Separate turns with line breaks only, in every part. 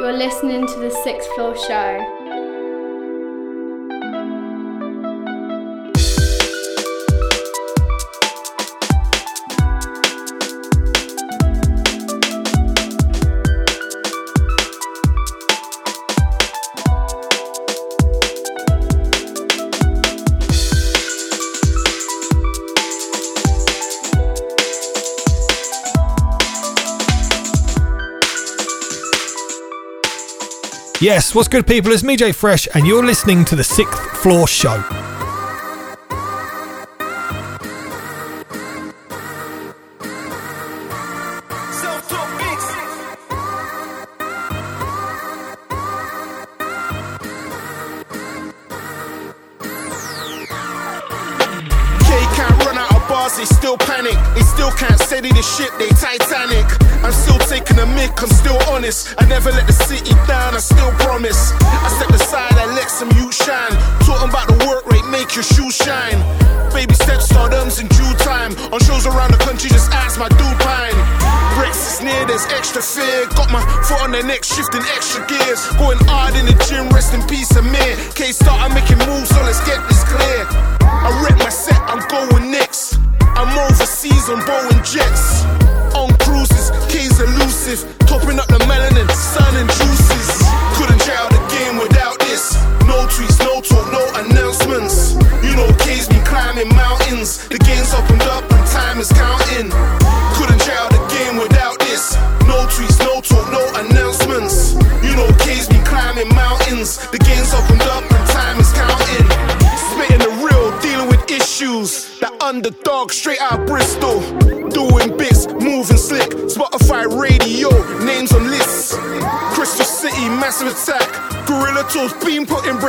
You're listening to the Sixth Floor Show.
Yes, what's good, people? It's me, Jay Fresh, and you're listening to the Sixth Floor Show.
Foot on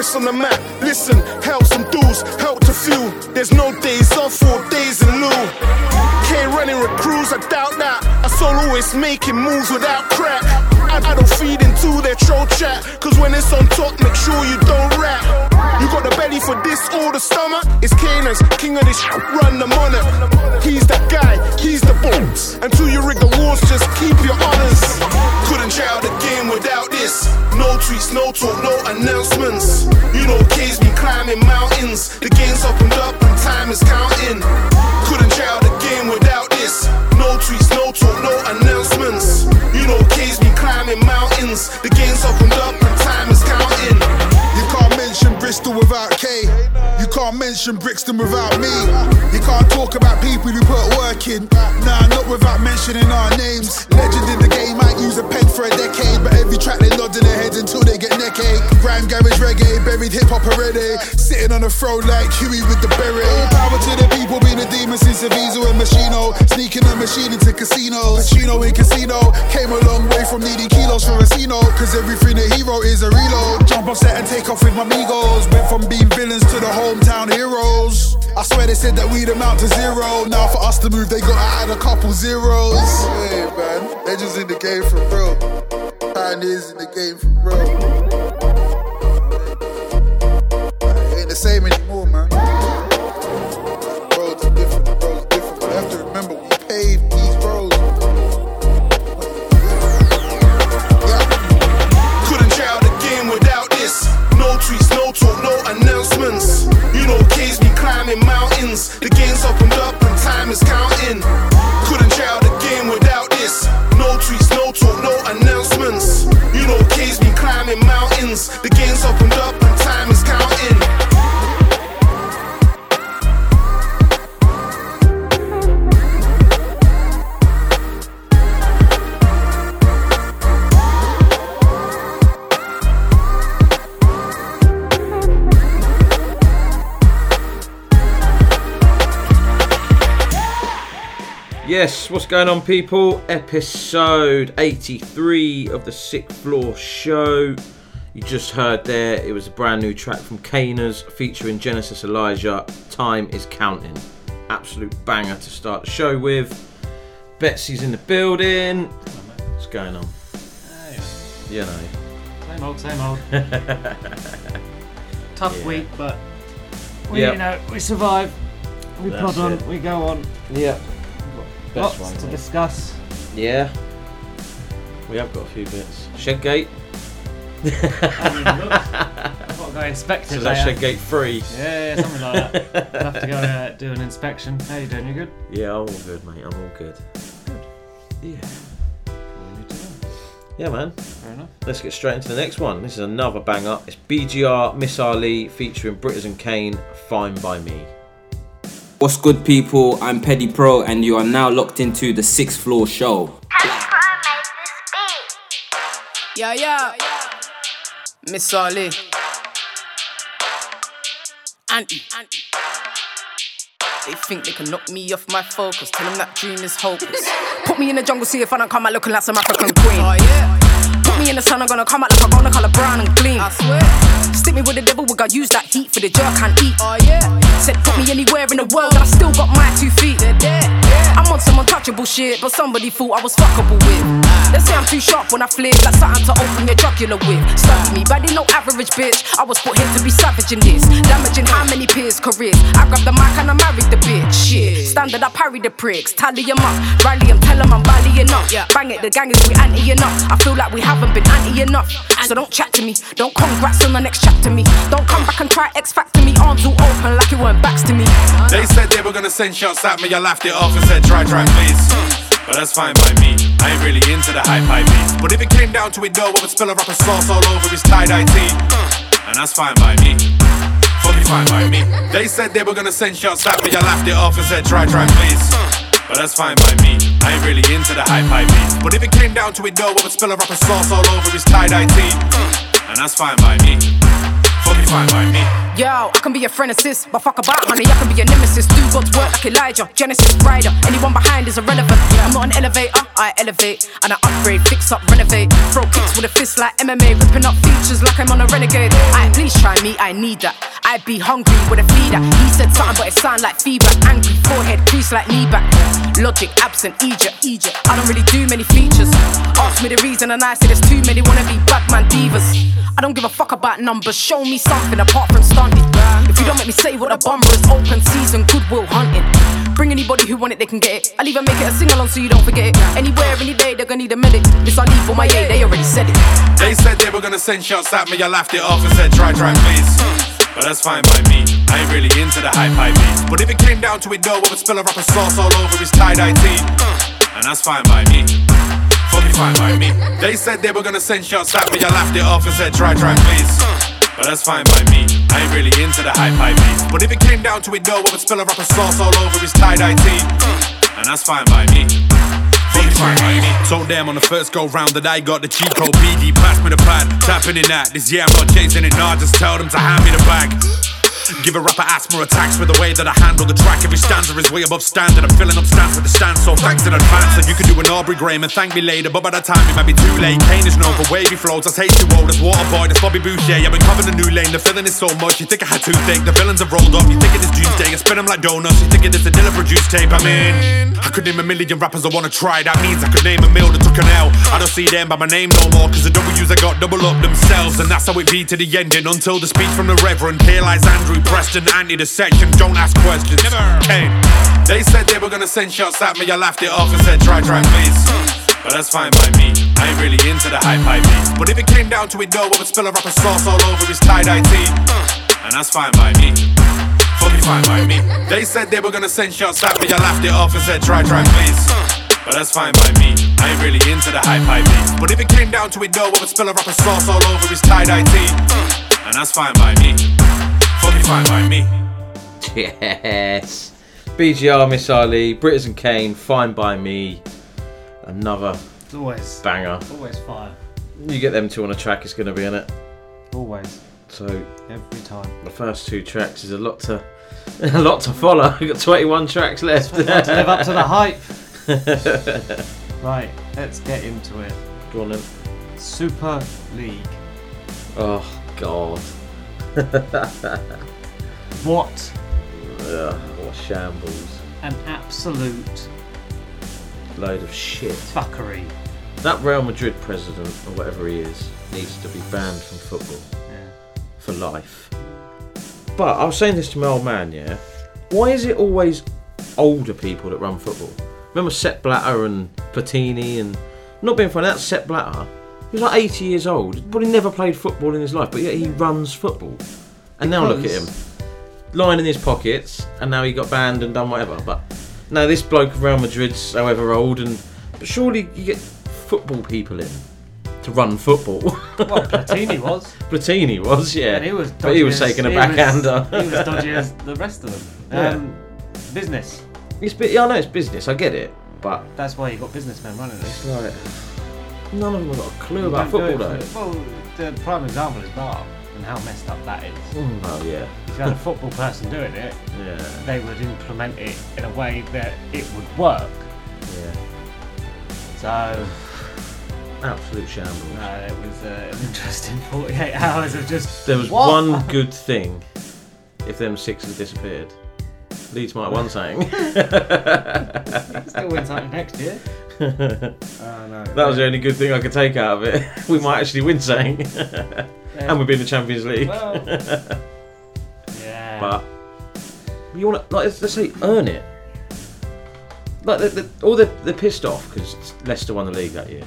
on the map. Listen, help some dudes, help to few. There's no days off, four days in lieu. K running crews, I doubt that. I soloist making moves without crack. I, I don't feed into their troll chat. Cause when it's on top, make sure you don't rap. You got the belly for this or the stomach? It's Canaan's king of this run
Brixton without me. You can't talk about people who put work in. Nah, not without mentioning our names. Legend in the game might use a pen for a decade, but every track they nod in their heads until they get neck ache. Grime, garage, reggae, buried hip hop already. Sitting on a throne like Huey with the beret. All power to the people, being a demon since Avizo and Machino. Sneaking a machine into casinos. Pacino in casino. Came a long way from needing kilos for Racino. Cause everything a hero is a reload. Jump on set and take off with my amigos. Went from being villains to the hometown they said that we'd amount to zero. Now for us to move, they got to add a couple zeros. Hey man, legends in the game for real. Pioneers in the game for real.
Climbing mountains. The game's opened
Yes, what's going on, people? Episode 83 of the Sixth Floor Show. You just heard there, it was a brand new track from K*Ners featuring Genesis Elijah. Time is counting. Absolute banger to start the show with. Betsy's in the building. What's going on? You know.
Same old, same old. Tough
Yeah.
week, but we,
Yep.
you know, we survive. We
That's
plod on.
it.
We go on.
Yeah.
Lots to discuss.
Yeah. We have got a few bits. Shedgate.
haven't even looked. I've got to go inspect
So
it
that
later.
shed gate free.
Yeah, yeah, something like that. I'll have to go uh, do an inspection. How you doing? You good?
Yeah, I'm all good, mate. I'm all good. Good. Yeah.
What do you need to know?
Yeah, man.
Fair enough.
Let's get straight into the next one. This is another banger. It's BGR Miss R Lee featuring Britizen Kane. Fine by me.
What's good, people? I'm Peddypro, and you are now locked into the Sixth Floor Show.
Yeah, yeah. Miss R Lee. Auntie. They think they can knock me off my focus. Tell them that dream is hopeless. Put me in the jungle, see if I don't come out looking like some African queen. Oh, yeah. Me in the sun, I'm gonna come out like I'm gonna color brown and gleam. I swear. Stick me with the devil, we gotta use that heat for the jerk and eat. Oh, yeah. Said put me anywhere in the world, and I still got my two feet. I'm on some untouchable shit, but somebody thought I was fuckable with. They say I'm too sharp when I flip, like something to open your jugular with. Study me, but they no average bitch. I was put here to be savage in this, damaging how many peers' careers. I grab the mic and I married the bitch. Shit, standard, I parry the pricks, tally 'em up, rally 'em, tell 'em I'm ballying up. Bang it, the gang is we anti enough. I feel like we haven't been anti enough. So don't chat to me, don't congrats on the next chapter me. Don't come back and try X Factor me, arms all open like it weren't backs to me.
They said they were gonna send shots at me, I laughed it off and said try, try, please. But that's fine by me. I ain't really into the hype, hype beats. But if it came down to it, though, I would spill a rapper sauce all over his tie-dye tee. And that's fine by me. Fully fine by me. They said they were gonna send shots at me, I laughed it off and said try, try, please. But that's fine by me. I ain't really into the hype, hype beats. But if it came down to it, though, I would spill a rapper sauce all over his tie-dye tee. And that's fine by me. Fully fine by me.
Yo, I can be a friend assist, but fuck about honey, I can be a nemesis. Do God's work like Elijah, Genesis rider. Anyone behind is irrelevant. I'm not an elevator, I elevate and I upgrade, fix up, renovate. Throw kicks with a fist like MMA, ripping up features like I'm on a renegade. I please try me, I need that. I'd be hungry with a feeder. He said something, but it sound like feedback. Angry forehead, crease like knee back. Logic absent, Egypt, Egypt. I don't really do many features. Ask me the reason, and I say there's too many wanna be Batman divas. I don't give a fuck about numbers. Show me something apart from stunting. If you don't make me say what a bomber is, open season, goodwill hunting. Bring anybody who want it, they can get it. I'll even make it a sing along so you don't forget it. Anywhere, any day, they're gonna need a medic. This I need for my A, they already said it.
They said they were gonna send shots at me, I laughed it off and said try, try, please. But that's fine by me. I ain't really into the hype, hype beats. But if it came down to it, though, I would spill a rapper sauce all over his tie-dye tee. And that's fine by me. Fully fine by me. They said they were gonna send shots at me, I laughed it off and said try, try, please. But that's fine by me. I ain't really into the hype, hype beats. But if it came down to it, though, I would spill a rapper sauce all over his tie-dye tee. Uh, and that's fine by me. Fully fine by me. Told them on the first go round that I got the cheat code BD. Pass me the pad, tapping in that. This year I'm not chasing it, nah, just tell them to hand me the bag. Give a rapper asthma attacks with the way that I handle the track. Every stanza is way above standard. I'm filling up stands with the stand, so thanks in advance. And you can do an Aubrey Graham and thank me later, but by that time it might be too late. Kane is known for wavy flows. I taste too old. That's Waterboy, that's Bobby Boucher. I've been covering a new lane. The feeling is so much. You think I had toothache? The villains have rolled up. You think it is Tuesday? I spin them like donuts. You think it is a Dilla produced tape? I'm in. I could name a million rappers I wanna try. That means I could name a mill that took an L. I don't see them by my name no more, cause the W's I got double up themselves. And that's how it be to the ending until the speech from the Reverend. Here lies Andrew Preston, anti the section. Don't ask questions. Never. Kane. They said they were gonna send shots at me. I laughed it off and said, try, try, please. But that's fine by me. I ain't really into the hype, hype beats. But if it came down to it, though, I would spill a rapper sauce all over his tie-dye tee. And that's fine by me. Fully fine by me. They said they were gonna send shots at me. I laughed it off and said, try, try, please. But that's fine by me. I ain't really into the hype, hype beats. But if it came down to it, though, I would spill a rapper sauce all over his tie-dye tee. And that's fine by me. Fully fine by me.
Yes. BGR Miss R Lee, Britters and Kane, Fine by Me. Another
It's always,
banger.
always fire.
You get them two on a track, it's going to be in it.
Always,
So
every time.
the first two tracks is a lot to a lot to follow. We've got 21 tracks left.
Got to live up to the hype. right, let's get into it.
Go on then.
Super League.
Oh God.
What
Ugh, what shambles.
an absolute
Load of shit.
fuckery.
That Real Madrid president, or whatever he is, needs to be banned from football
Yeah.
for life. But I was saying this to my old man, yeah. Why is it always older people that run football? Remember Sepp Blatter and Platini and not being funny, that Sepp Blatter, He's like 80 years old. Probably never played football in his life, but yet he runs football. And now look at him, lying in his pockets, and now he got banned and done whatever. But no, this bloke of Real Madrid's however old, and but surely you get football people in to run football.
Well, Platini was.
Platini was, yeah,
And he was
but he was
as-
taking a
he was-
backhander.
He was dodgy as the rest of them. Um, business.
It's yeah, I know it's business. I get it, but
That's why you got businessmen running it.
like none of them have got a clue about football though.
Well, the prime example is VAR and how messed up that is.
Oh yeah,
If you had a football person doing it,
yeah,
they would implement it in a way that it would work.
yeah.
So,
Absolute shambles.
no, it was uh, an interesting 48 hours of just.
There was
What?
one good thing. If them six had disappeared, Leeds might have won something.
Still win something next year. Oh, no.
That was the only good thing I could take out of it. We might actually win something, and we'll be in the Champions League.
Well, yeah.
But you want to like let's, say earn it. Like the, the, all they're, they're pissed off because Leicester won the league that year,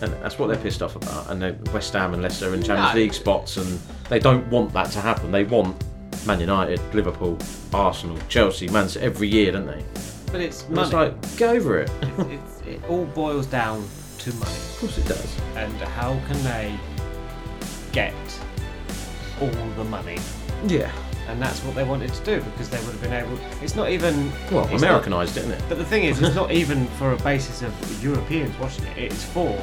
and that's what they're pissed off about. And they- West Ham and Leicester are in Champions
No.
League spots, and they don't want that to happen. They want Man United, Liverpool, Arsenal, Chelsea, Man City every year, don't they?
But it's
And
money.
It's like get over it.
it's, it's, it all boils down to money.
Of course it does.
And how can they get all the money?
Yeah.
And that's what they wanted to do because they would have been able. It's not even.
Well,
it's not-
Americanised, isn't it?
But the thing is, it's not even for a basis of Europeans watching it. It's for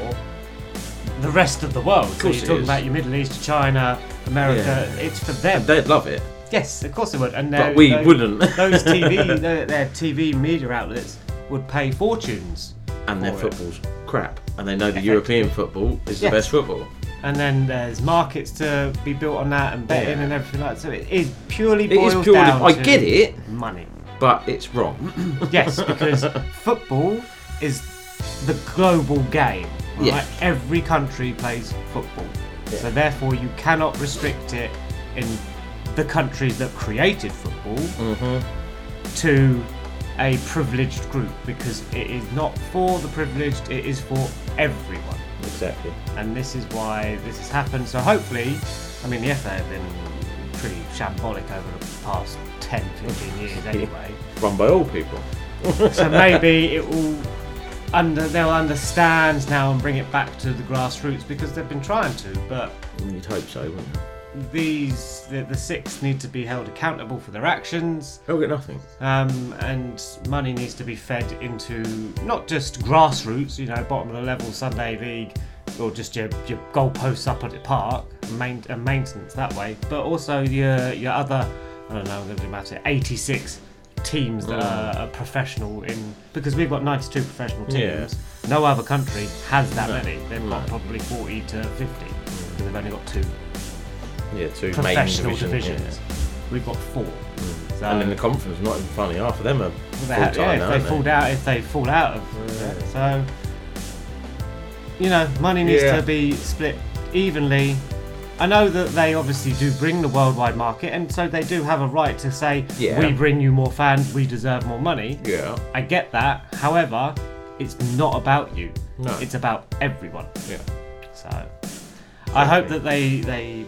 the rest of the world. So
course
you're
it
talking
is.
about your Middle East, China, America. It's for them.
They'd love it,
yes, of course they would. And
but we
those-
wouldn't.
Those TV, their, their TV media outlets would pay fortunes.
and their
for it.
football's crap, and they know the European football is the best football.
And then there's markets to be built on that and betting
Yeah.
and everything like that. So it is purely
It is purely. I get it,
money.
but it's wrong.
Yes, because football is the global game. Right?
Yeah.
Every country plays football. So therefore you cannot restrict it in the countries that created football
Mm-hmm.
to a privileged group because it is not for the privileged, it is for everyone.
Exactly.
And this is why this has happened. So hopefully, I mean, the FA have been pretty shambolic over the past 10, 15 years anyway.
Run by all people.
so maybe it will under they'll understand now and bring it back to the grassroots because they've been trying to but
You'd hope so, wouldn't you?
These the, the six need to be held accountable for their actions.
They'll get nothing.
um, and money needs to be fed into not just grassroots you know bottom of the level sunday league or just your, your goalposts up at the park and, main, and maintenance that way but also your your other i don't know i'm going to do maths here 86 teams that are, are professional in because we've got 92 professional teams. No other country has that
No.
many. They've got probably 40 to 50 because they've only got two
Yeah, two main
professional
division,
divisions we've got four so,
And in the conference, not even funny. Half of them are full
they
time
yeah,
now.
if
aren't
they fall out, if they fall out of that. So, you know, money needs
Yeah.
to be split evenly. I know that they obviously do bring the worldwide market, and so they do have a right to say,
Yeah.
"We bring you more fans, we deserve more money."
Yeah.
I get that. However, it's not about you.
No.
It's about everyone.
Yeah.
So, I hope that they they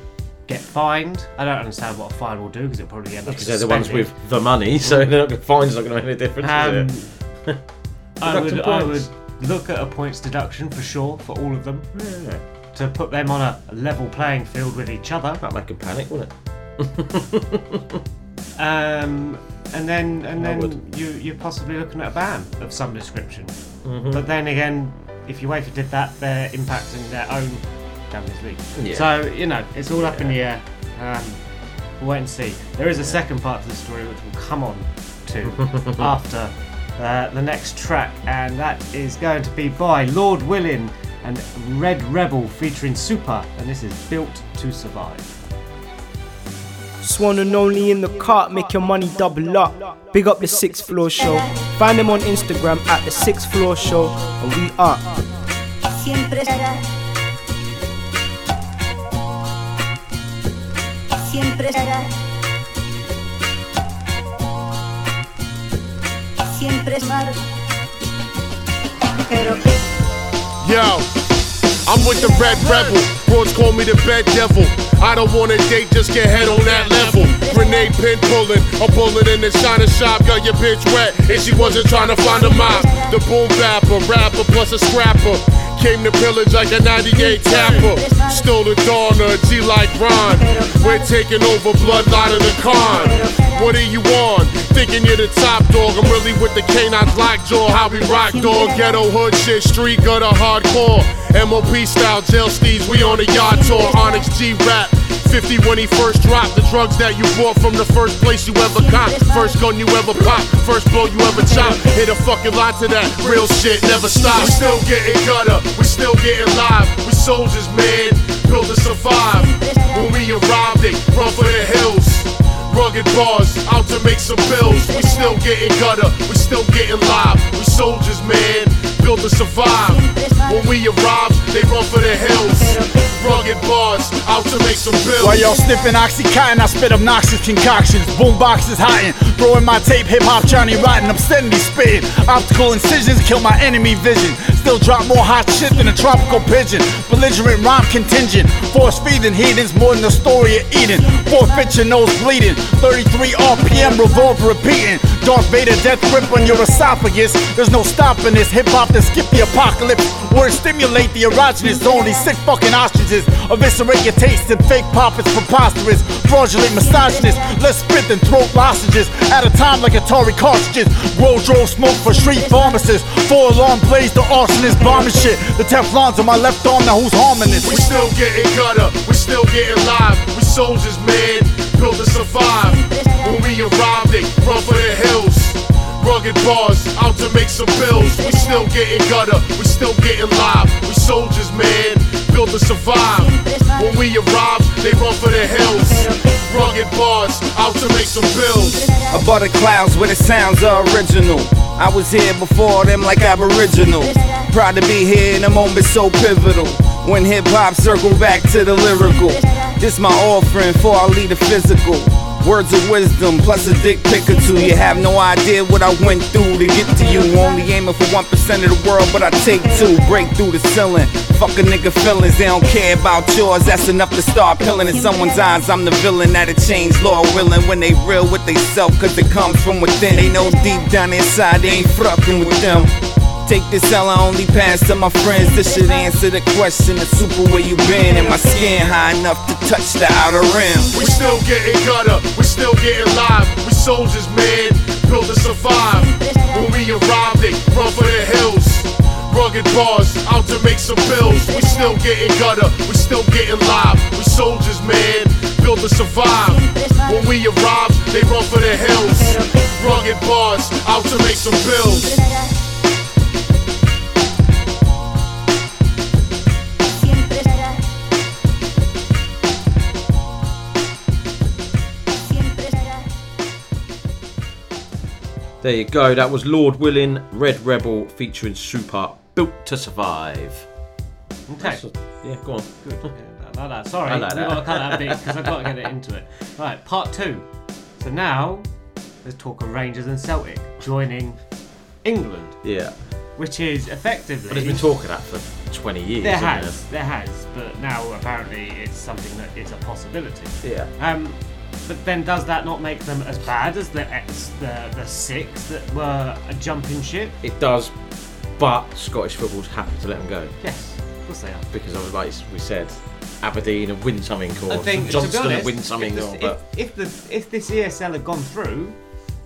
get fined. I don't understand what a fine will do because it'll probably end up.
Because they're the ones
suspended.
with the money, so they're not going to fine's not going to make any difference.
Um,
is it?
I would, I would
points.
look at a points deduction for sure for all of them
Yeah.
to put them on a level playing field with each other.
That'd make them panic, wouldn't it?
Um, and then and
I
then
would.
you you're possibly looking at a ban of some description.
Mm-hmm.
But then again, if UEFA did that, they're impacting their own Champions League.
Yeah.
So you know, it's all up in the air. Um, we'll wait and see. There is a second part to the story which we'll come on to after uh, the next track, and that is going to be by Lord Willin and Redd Rebel featuring SUPA, and this is Built to Survive.
Swan and only in the cart, make your money double up. Big up the sixth floor show. Find them on Instagram at the sixth floor show, and we are.
Siempre. Siempre es mar. Pero que
Yo, I'm with the red rebel. Broads call me the bed devil. I don't wanna date, just get head on that level. Grenade pin pulling, a bullet in the china shop. Got your bitch wet, and she wasn't trying to find a mop. The boom bapper, rapper plus a scrapper. Came to pillage like a 98 tapper. Stole the dawn, a G like Ron. We're taking over bloodline of the con. What are you on? Thinking you're the top dog. I'm really with the canine lockjaw. How we rock dog. Ghetto hood shit, street gutter hardcore. MOP style, jail steeds, we on a yacht tour. Onyx G rap. 50 when he first dropped the drugs that you bought from the first place you ever cop. First gun you ever pop, first blow you ever chop. Hit a fucking line to that. Real shit never stops. Still getting gutter, we still getting live. We soldiers, man, built to survive. When we arrive, they run for the hills. Rugged bars, out to make some bills. We still getting gutter, we still getting live. We soldiers, man, built to survive. When we arrive, they run for the hills. Rugged bars, out to make some bills.
While y'all sniffing Oxycontin, I spit obnoxious concoctions. Boomboxes hotting, throwing my tape, hip hop Johnny Rotten. Steadily spitting. Optical incisions kill my enemy vision. Still drop more hot shit than a tropical pigeon. Belligerent rhyme contingent. Force feeding heathens more than the story of Eden. Forfeit your nose bleeding. 33 RPM revolver repeating. Darth Vader death grip on your esophagus. There's no stopping this hip hop to skip the apocalypse. Words stimulate the erogenous zone. These sick fucking ostriches eviscerate your taste and fake pop is preposterous. Fraudulent misogynist. Let's spit and throat lozenges. At a time like Atari cartridges. Grow drove smoke for street pharmacists. Four alarm blaze the arsonist bombing shit. The Teflon's on my left arm. Now who's harming this?
We still getting cut up, we still getting live. We soldiers, man, built to survive. When we arrive, they run for the hills. Rugged bars, out to make some bills. We still getting gutter, we still getting live. We soldiers, man, built to survive. When we arrive, they run for the hills. Rugged bars, out to make some bills.
Above the clouds where the sounds are original. I was here before them like Aboriginal. Proud to be here in a moment so pivotal. When hip hop circle back to the lyrical. This my offering for I lead the physical. Words of wisdom plus a dick pic or two. You have no idea what I went through to get to you. Only aiming for 1% of the world, but I take two. Break through the ceiling. Fuck a nigga feelings, they don't care about yours. That's enough to start pilling in someone's eyes. I'm the villain that'll change law willing when they real with they self, cause it comes from within. They know deep down inside they ain't fucking with them. Take this L, I only pass to my friends. This should answer the question. The super where you been, and my skin high enough to touch the outer rim.
We still getting gutter, we still getting live. We soldiers, man, built to survive. When we arrive, they run for the hills. Rugged bars, out to make some bills. We still getting gutter, we still getting live. We soldiers, man, built to survive. When we arrive, they run for the hills. Rugged bars, out to make some bills.
There you go. That was Lord Willin, Redd Rebel featuring SUPA Built to Survive.
Okay.
Yeah, go on.
Good. Yeah, I like that. Sorry,
I like
we've got to cut that bit because I've got to get it into it. Right, part two. So now, let's talk of Rangers and Celtic joining England,
Yeah.
which is effectively.
But it's been talking that for 20 years.
There has, there has, but now apparently it's something that is a possibility.
Yeah.
Um, but then does that not make them as bad as the ex, the the six that were a jumping ship?
It does, but Scottish football's happy to let them go.
Yes, of course they are.
Because like we said, Aberdeen and win something or
I think
Johnstone
to be honest,
and win something
if,
or
the,
but
if, if the if this ESL had gone through,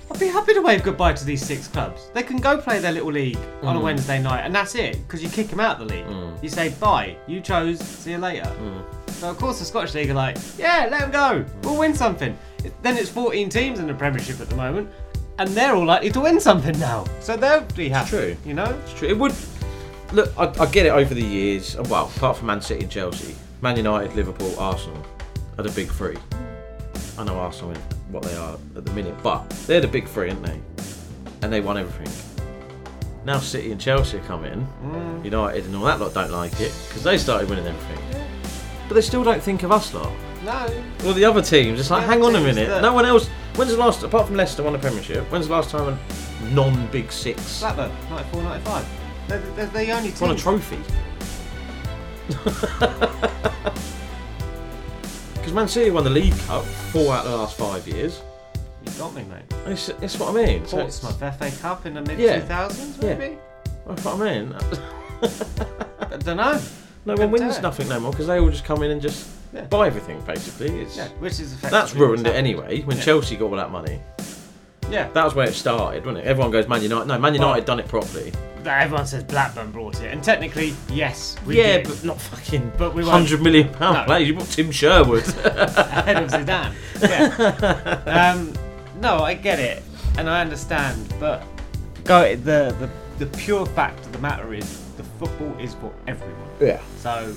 I'd be happy to wave goodbye to these six clubs. They can go play their little league on a
Mm.
Wednesday night, and that's it. Because you kick them out of the league.
Mm.
You say bye. You chose. See you later. So of course the Scottish league are like, yeah, let them go. We'll win something. Then it's 14 teams in the Premiership at the moment, and they're all likely to win something now. So they'll be happy.
true.
You know.
It's true. It would look. I, I get it over the years. Well, apart from Man City and Chelsea, Man United, Liverpool, Arsenal are the big three. I know Arsenal in what they are at the minute, but they're the big three, aren't they? And they won everything. Now City and Chelsea are coming.
Mm.
United and all that lot don't like it because they started winning everything. But they still don't think of us lot.
No.
Well, the other teams, it's like, hang on a minute.
that-
No one else. When's the last, apart from Leicester, won a Premiership? When's the last time a non-Big Six
Blackburn, 94, 95. They're, they're the only team.
won a trophy? Because Man City won the League Cup four out of the last five years.
You got me, mate.
It's, it's what I mean. So it's-
Portsmouth FA Cup in the mid
Yeah.
2000s,
Yeah.
maybe?
That's what I mean.
I don't know.
No one wins nothing no more because they all just come in and just
Yeah.
buy everything basically. It's,
Yeah, which is effectively
that's ruined
what's
it anyway. When
Yeah.
Chelsea got all that money,
Yeah.
that was where it started, wasn't it? Everyone goes Man United. No, Man United done it properly.
Everyone says Blackburn brought it, and technically, yes, we
yeah,
did.
but not fucking
But we weren't-
hundred million pound
No.
players. You bought Tim Sherwood.
ahead of Zidane. Yeah. um, no, I get it, and I understand, but go the, the the pure fact of the matter is the football is for everyone.
Yeah.
So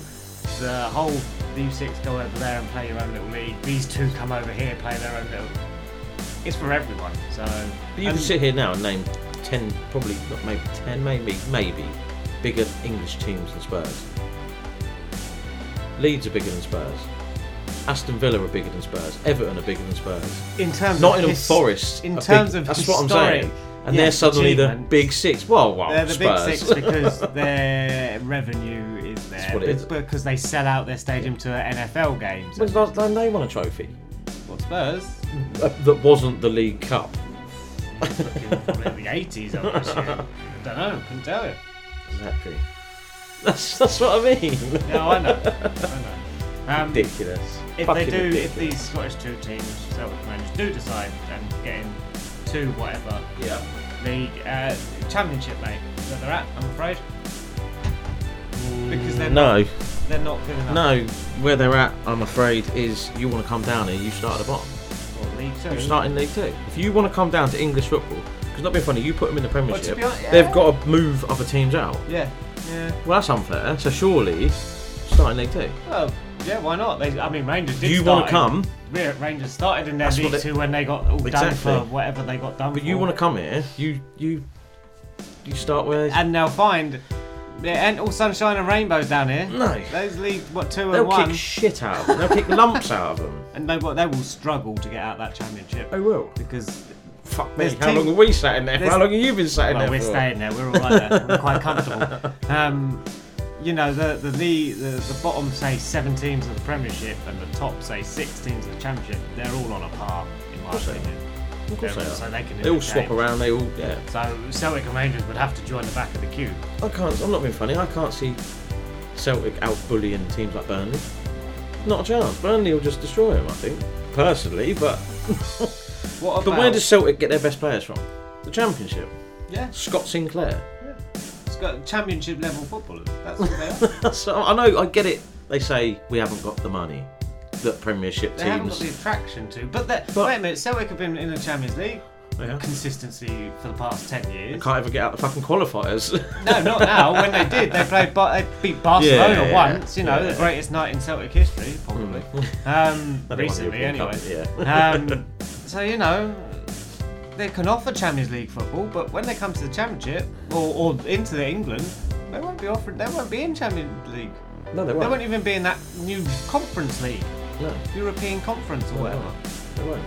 the whole you six go over there and play your own little league. These two come over here play their own little. It's for everyone. So
But you
and-
can sit here now and name ten, probably not maybe ten, maybe maybe bigger English teams than Spurs. Leeds are bigger than Spurs. Aston Villa are bigger than Spurs. Everton are bigger than Spurs.
In terms of
Nottingham
his-
Forest.
in terms
big,
of
that's what I'm saying. And
yes,
they're suddenly the big six. Well, well,
They're the
Spurs.
big six because their revenue is there.
what it
But-
is.
Because they sell out their stadium to NFL games.
When's the last time they won a trophy?
What Spurs?
Uh, that wasn't the League Cup.
Probably the 80s, I would assume. Don't know, couldn't tell you.
Exactly. That's that's what I mean.
No, I know. I know. Um,
Ridiculous.
If
Fucking
they do, if these Scottish two teams, Celtic and Rangers, do decide and get into whatever
Yeah.
league, uh, championship, mate, is where they're at, I'm afraid. Because they're
no.
not, they're not good enough.
No, where they're at, I'm afraid, is you want to come down here, you start at the bottom.
What, League Two?
You start in League Two. If you want to come down to English football, because not being funny, you put them in the Premiership,
be honest, yeah.
they've got to move other teams out.
Yeah, yeah.
Well, that's unfair. So surely, start in League Two.
Well, yeah, why not? They, I mean, Rangers did
You
start
wanna come?
in- Yeah, Rangers started in their
That's
League
it-
Two when they got all done for whatever they got done
But
for.
you want to come here, you you you start where
and they'll find there ain't all sunshine and rainbows down here.
No.
those league what 2
they'll
and one, They
kick shit out of them. They'll kick lumps out of them.
and they will- they will struggle to get out that championship.
They will.
because
Fuck me.
There's
How
team-
long have we sat in there? for?
there's-
How long have you been sat in
well,
there
we're
for?
staying there. We're all right there. We're quite comfortable. Um, you know, the the, the the the bottom say seven teams of the Premiership and the top say six teams of the Championship. They're all on a par, in my opinion.
Of course
They're-
they are.
So they can.
They all
win
swap
games.
around. They all yeah.
So Celtic and Rangers would have to join the back of the queue.
I can't. I'm not being funny. I can't see Celtic out bullying teams like Burnley. Not a chance. Burnley will just destroy them. I think personally, but
What
but where does Celtic get their best players from? The Championship.
Yeah.
Scott Sinclair.
It's got Championship level footballers. That's what they are.
so I know. I get it. They say we haven't got the money that Premiership
They haven't got the attraction to. But, they- wait a minute, Celtic have been in the Champions League
Yeah.
consistency for the past ten years.
Can't ever get out the fucking qualifiers.
No, not now. When they did, they played. Bar- they beat Barcelona
Yeah,
once. You know,
yeah.
the greatest night in Celtic history, probably. Um,
They don't
recently,
European
anyway.
Cup, yeah.
um, so you know, they can offer Champions League football, but when they come to the Championship or, or into the England, they won't be offered. They won't be in Champions League.
No, they
They
won't.
won't even be in that new Conference League,
No,
European Conference or
they
whatever.
They won't.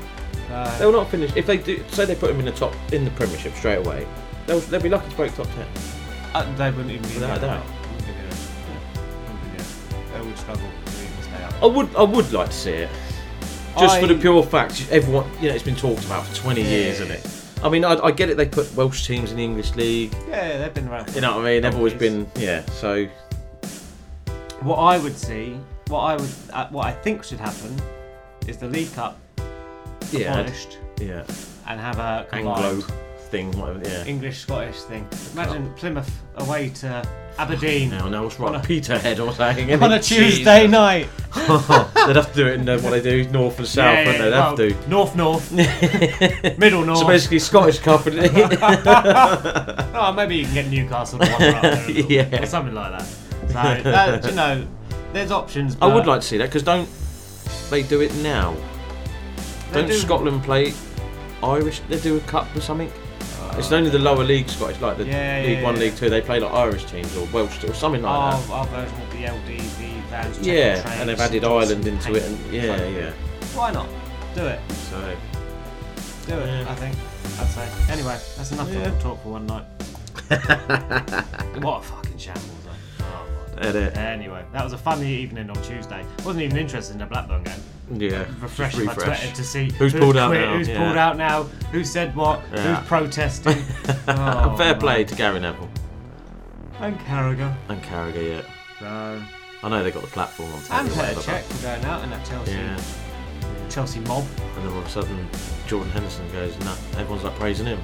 Uh,
They will not finish. If they do, say they put them in the top in the Premiership straight away, they'll, they'll be lucky to break top ten.
Uh, they wouldn't even be
Without
there,
doubt.
Wouldn't be there. Wouldn't be there. They would struggle to even stay up.
I would, I would like to see it, just for the pure fact. Everyone, you know, it's been talked about for twenty years, isn't it? I mean, I, I get it. They put Welsh teams in the English league.
Yeah, they've been around.
You know what I mean? They've always. been, yeah. So
What I would see, what I would, uh, what I think should happen, is the League Cup
yeah, yeah.
and have a
Anglo
combined
thing, whatever. Yeah.
English Scottish thing. Imagine Plymouth away to Aberdeen
Now, now, what's
On
right?
a-
Peterhead or something.
on a Tuesday night.
They'd have to do it in uh, what they do, north and south,
Yeah,
wouldn't they? They'd
well,
have to.
North North, Middle North.
So basically, Scottish Cup. and-
oh, maybe you can get Newcastle to wander up there, as well,
Yeah.
or something like that. So that, you know, there's options.
I would like to see that because don't they do it now?
They
Don't
do-
Scotland play Irish? They do a cup or something. Uh, it's only the lower league Scottish, like the
Yeah, yeah,
League One,
yeah.
League Two. They play like Irish teams or Welsh or something like
our,
that.
our version of the LD, the Vans Checker
Yeah,
Trains,
and they've added Ireland into it, and yeah, yeah.
Why not? Do it.
So
Do it,
Yeah.
I think. I'd say. Anyway, that's enough
Yeah.
talk for one night. what a fucking shambles. Oh,
Edit.
Anyway, that was a funny evening on Tuesday. Wasn't even interested in the Blackburn game.
Yeah.
Refresh
just
my Twitter to see
who's, pulled out
quit,
now.
who's
yeah.
pulled out now, who said what,
Yeah.
who's protesting. Oh,
Fair play
right.
to Gary Neville
And Carragher.
and Carragher. Yeah.
So,
I know they got the platform on.
and
telly or
Petr
whatever,
Cech for going out in that Chelsea
Yeah.
Chelsea mob.
And then all of a sudden, Jordan Henderson goes, "No." Everyone's like praising him.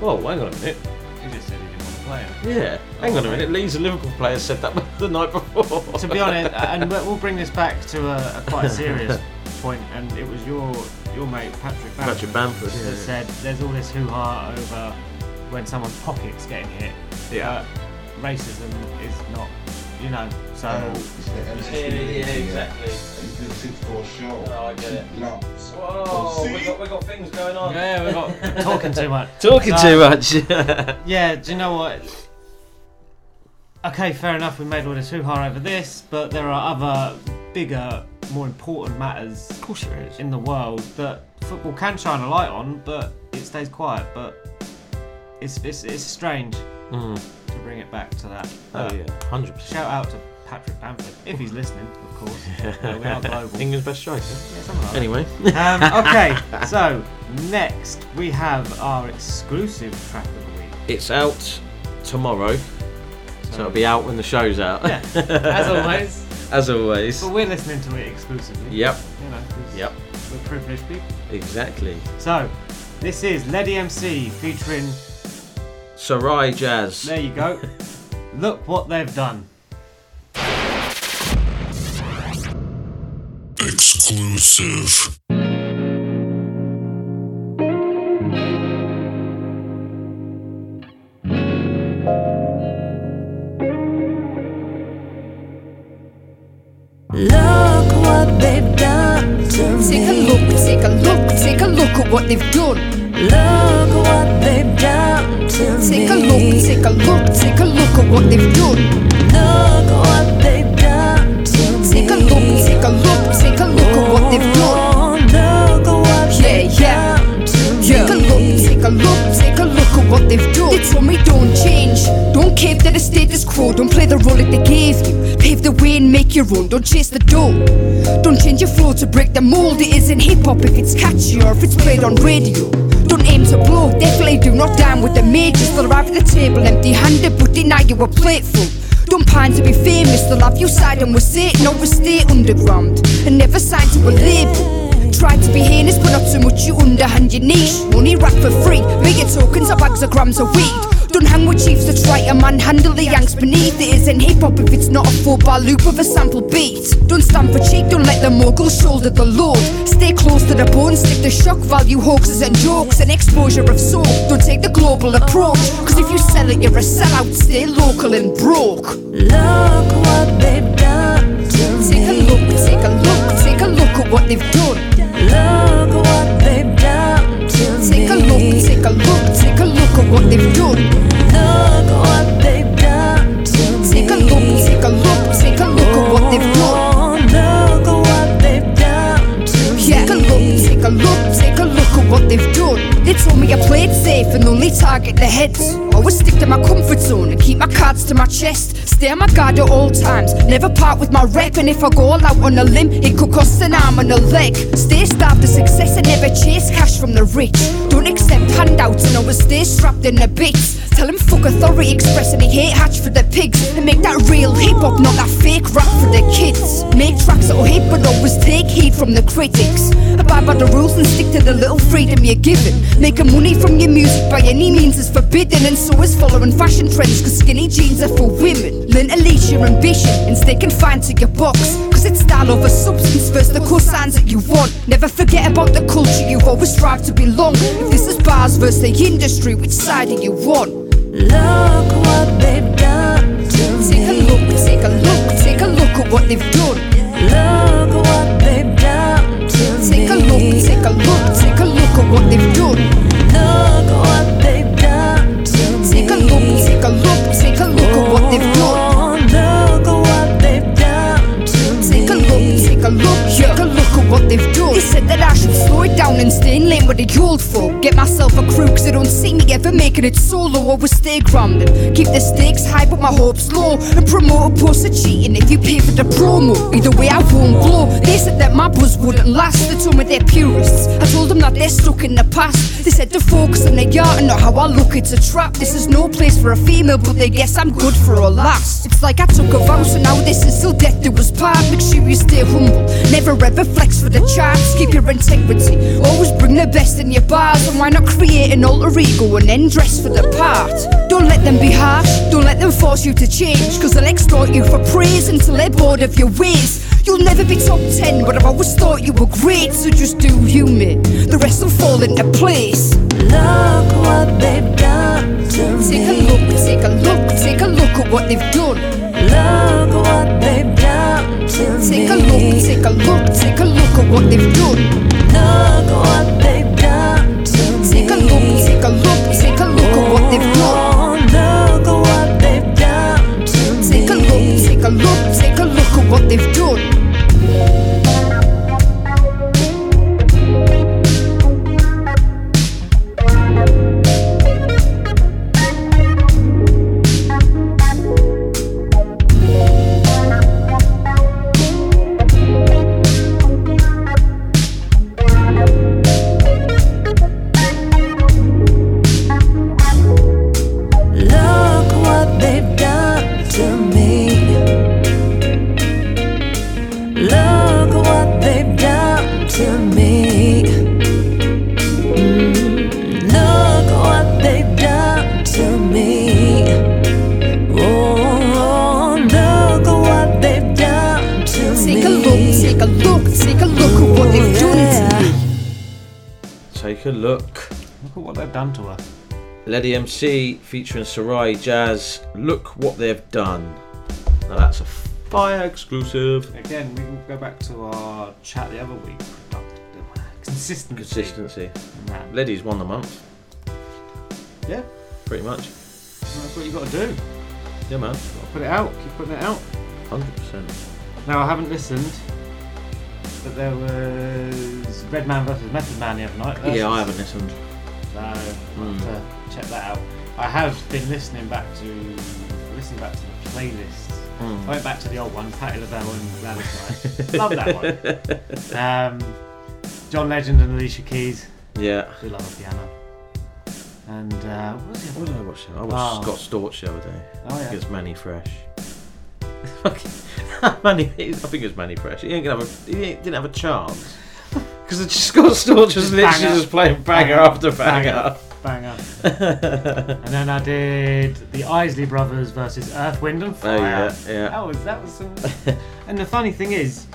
Well, hang on a minute.
He just said he didn't want to play it.
Yeah, hang on a minute. Leeds and Liverpool players said that the night before.
to be honest, and we'll bring this back to a, a quite serious point, and it was your your mate Patrick Bamford,
Patrick Bamford, yeah.
said there's all this hoo ha over when someone's pockets getting hit.
Yeah.
Racism is not, you know. So
yeah, exactly. Oh, I get it. Whoa, we got, we got things going on.
Yeah, we got talking too much.
Talking
So-
too much.
yeah, do you know what? Okay, fair enough. We made all this hoo ha over this, but there are other bigger, more important matters,
of course there is,
in the world that football can shine a light on, but it stays quiet. But it's it's, it's strange
Mm.
to bring it back to that.
Oh
But
yeah, hundred percent.
Shout out to Patrick Bamford if he's listening, of course. We are global.
England's best striker.
Yeah, something like that.
Anyway.
um, okay, so next we have our exclusive track of the week.
It's out tomorrow, so it'll be out when the show's out.
Yeah, as always.
As always.
But we're listening to it exclusively.
Yep.
You know,
Yep.
we're privileged people.
Exactly.
So, this is Leddie MC featuring.
Sarai Jazz.
There you go. Look what they've done.
Exclusive.
Look what they've done to me.
Take a look, take a look, take a look at what they've done.
Look what they've done to me.
Take a look, take a look, take a look at what they've done. The role that they gave you. Pave the way and make your own, don't chase the dough. Don't change your flow to break the mold. It isn't hip hop if it's catchy or if it's played on radio. Don't aim to blow, definitely do not dine with the majors. They'll arrive at the table empty handed, but deny you a plateful. Don't pine to be famous, they'll have you siding with Satan we stay underground and never sign to a label. Try to be heinous, but not so much you underhand your niche. Only rap for free, your tokens or bags of grams of weed. Don't hang with chiefs that try to manhandle the yanks beneath. It isn't hip hop if it's not a four bar loop of a sample beat. Don't stand for cheap, don't let the moguls shoulder the load. Stay close to the bone, stick to shock value hoaxes and jokes and exposure of soul. Don't take the global approach, cause if you sell it, you're a sellout. Stay local and broke.
Look what they've done to
Take a look, take a look, take a look at what they've done.
Look what they've
what they've done.
Look what they've done to me.
Take a look, take a look, take a look at what they've done.
Look what they've done to me.
Take a look, take a look, take a look at what they've done. They told me I played safe and only target the heads. Always stick to my comfort zone and keep my cards to my chest. Stay on my guard at all times, never part with my rep. And if I go all out on a limb, it could cost an arm and a leg. Stay starved to success and never chase cash from the rich. Don't accept handouts and always stay strapped in the bits. Tell him fuck authority, express any hate hatch for the pigs. And make that real hip hop, not that fake rap for the kids. Make tracks that'll hit, but always take heed from the critics. Abide by the rules and stick to the little freedom you're given. Making money from your music by any means is forbidden, and so is following fashion trends, cause skinny jeans are for women. Learn to leash your ambition and stay confined to your box. Cause it's style over substance, first the cosigns that you want. Never forget about the culture you've always strived to belong. If this is bars versus the industry, which side do you want?
Look what they've done to me.
Take a look, take a look, take a look at what they've done.
Look what they've done to me.
Take a look, take a look, take a look at what they've done. I should slow it down and stay in lane with the old folk. Get myself a crew cause they don't see me ever making it solo, always stay grounded. Keep the stakes high, but my hopes low. And promote opposed to cheating if you pay for the promo. Either way, I won't glow. They said that my buzz wouldn't last. They told me they're purists. I told them that they're stuck in the past. They said to focus on their art and not how I look. It's a trap. This is no place for a female, but they guess I'm good for a lass. It's like I took a vow, so now this is still death that was part. Make sure you stay humble. Never ever flex for the charts. Keep your integrity. Always bring the best in your bars. And why not create an alter ego and then dress for the part? Don't let them be harsh. Don't let them force you to change. Cause they'll extort you for praise until they're bored of your ways. You'll never be top 10, but I've always thought you were great. So just do you, mate. The rest will fall into place.
Look what they've done
Take a look, take a look, take a look at what they've done.
Look what they've done to
Take
me.
a look, take a look, take a look at what they've done.
Look what they've done to me.
Take a look, take a look, take a look at what they've done.
Oh, look what they've done to me.
Take a look, take a look, take a look at what they've done. A look. Look at what they've done to
her.
Leddie MC featuring Sarai Jazz. Look what they've done. Now that's a fire exclusive.
Again, we can go back to our chat the other week. Consistency.
Consistency. Leddie's won the month,
Yeah,
pretty much.
that's what you've got to do.
Yeah, man.
Put it out. Keep putting it out.
100%.
Now I haven't listened, but there was Redman versus Method Man the other night.
Yeah, I haven't listened.
So I'll have to check that out. I have been listening back to listening back to the playlist.
Mm.
I went back to the old one, Patti LaBelle and Gladys Knight. Love that one. Um, John Legend and Alicia Keys.
Yeah.
Do love a piano. And uh, what was the
What
other
did I
one?
watch? I watched
Oh.
Scott Storch the other day.
Oh,
I
yeah.
it's Mannie Fresh. Fucking- Manny, I think it's Mannie Fresh. He ain't gonna have a, he ain't- didn't have a chance. Because the Scott Storch was literally
Banger.
just playing banger, after banger.
Banger. and then I did the Isley Brothers versus Earth, Wind and Fire.
Oh, yeah, yeah.
Oh, that was that was some. and the funny thing is,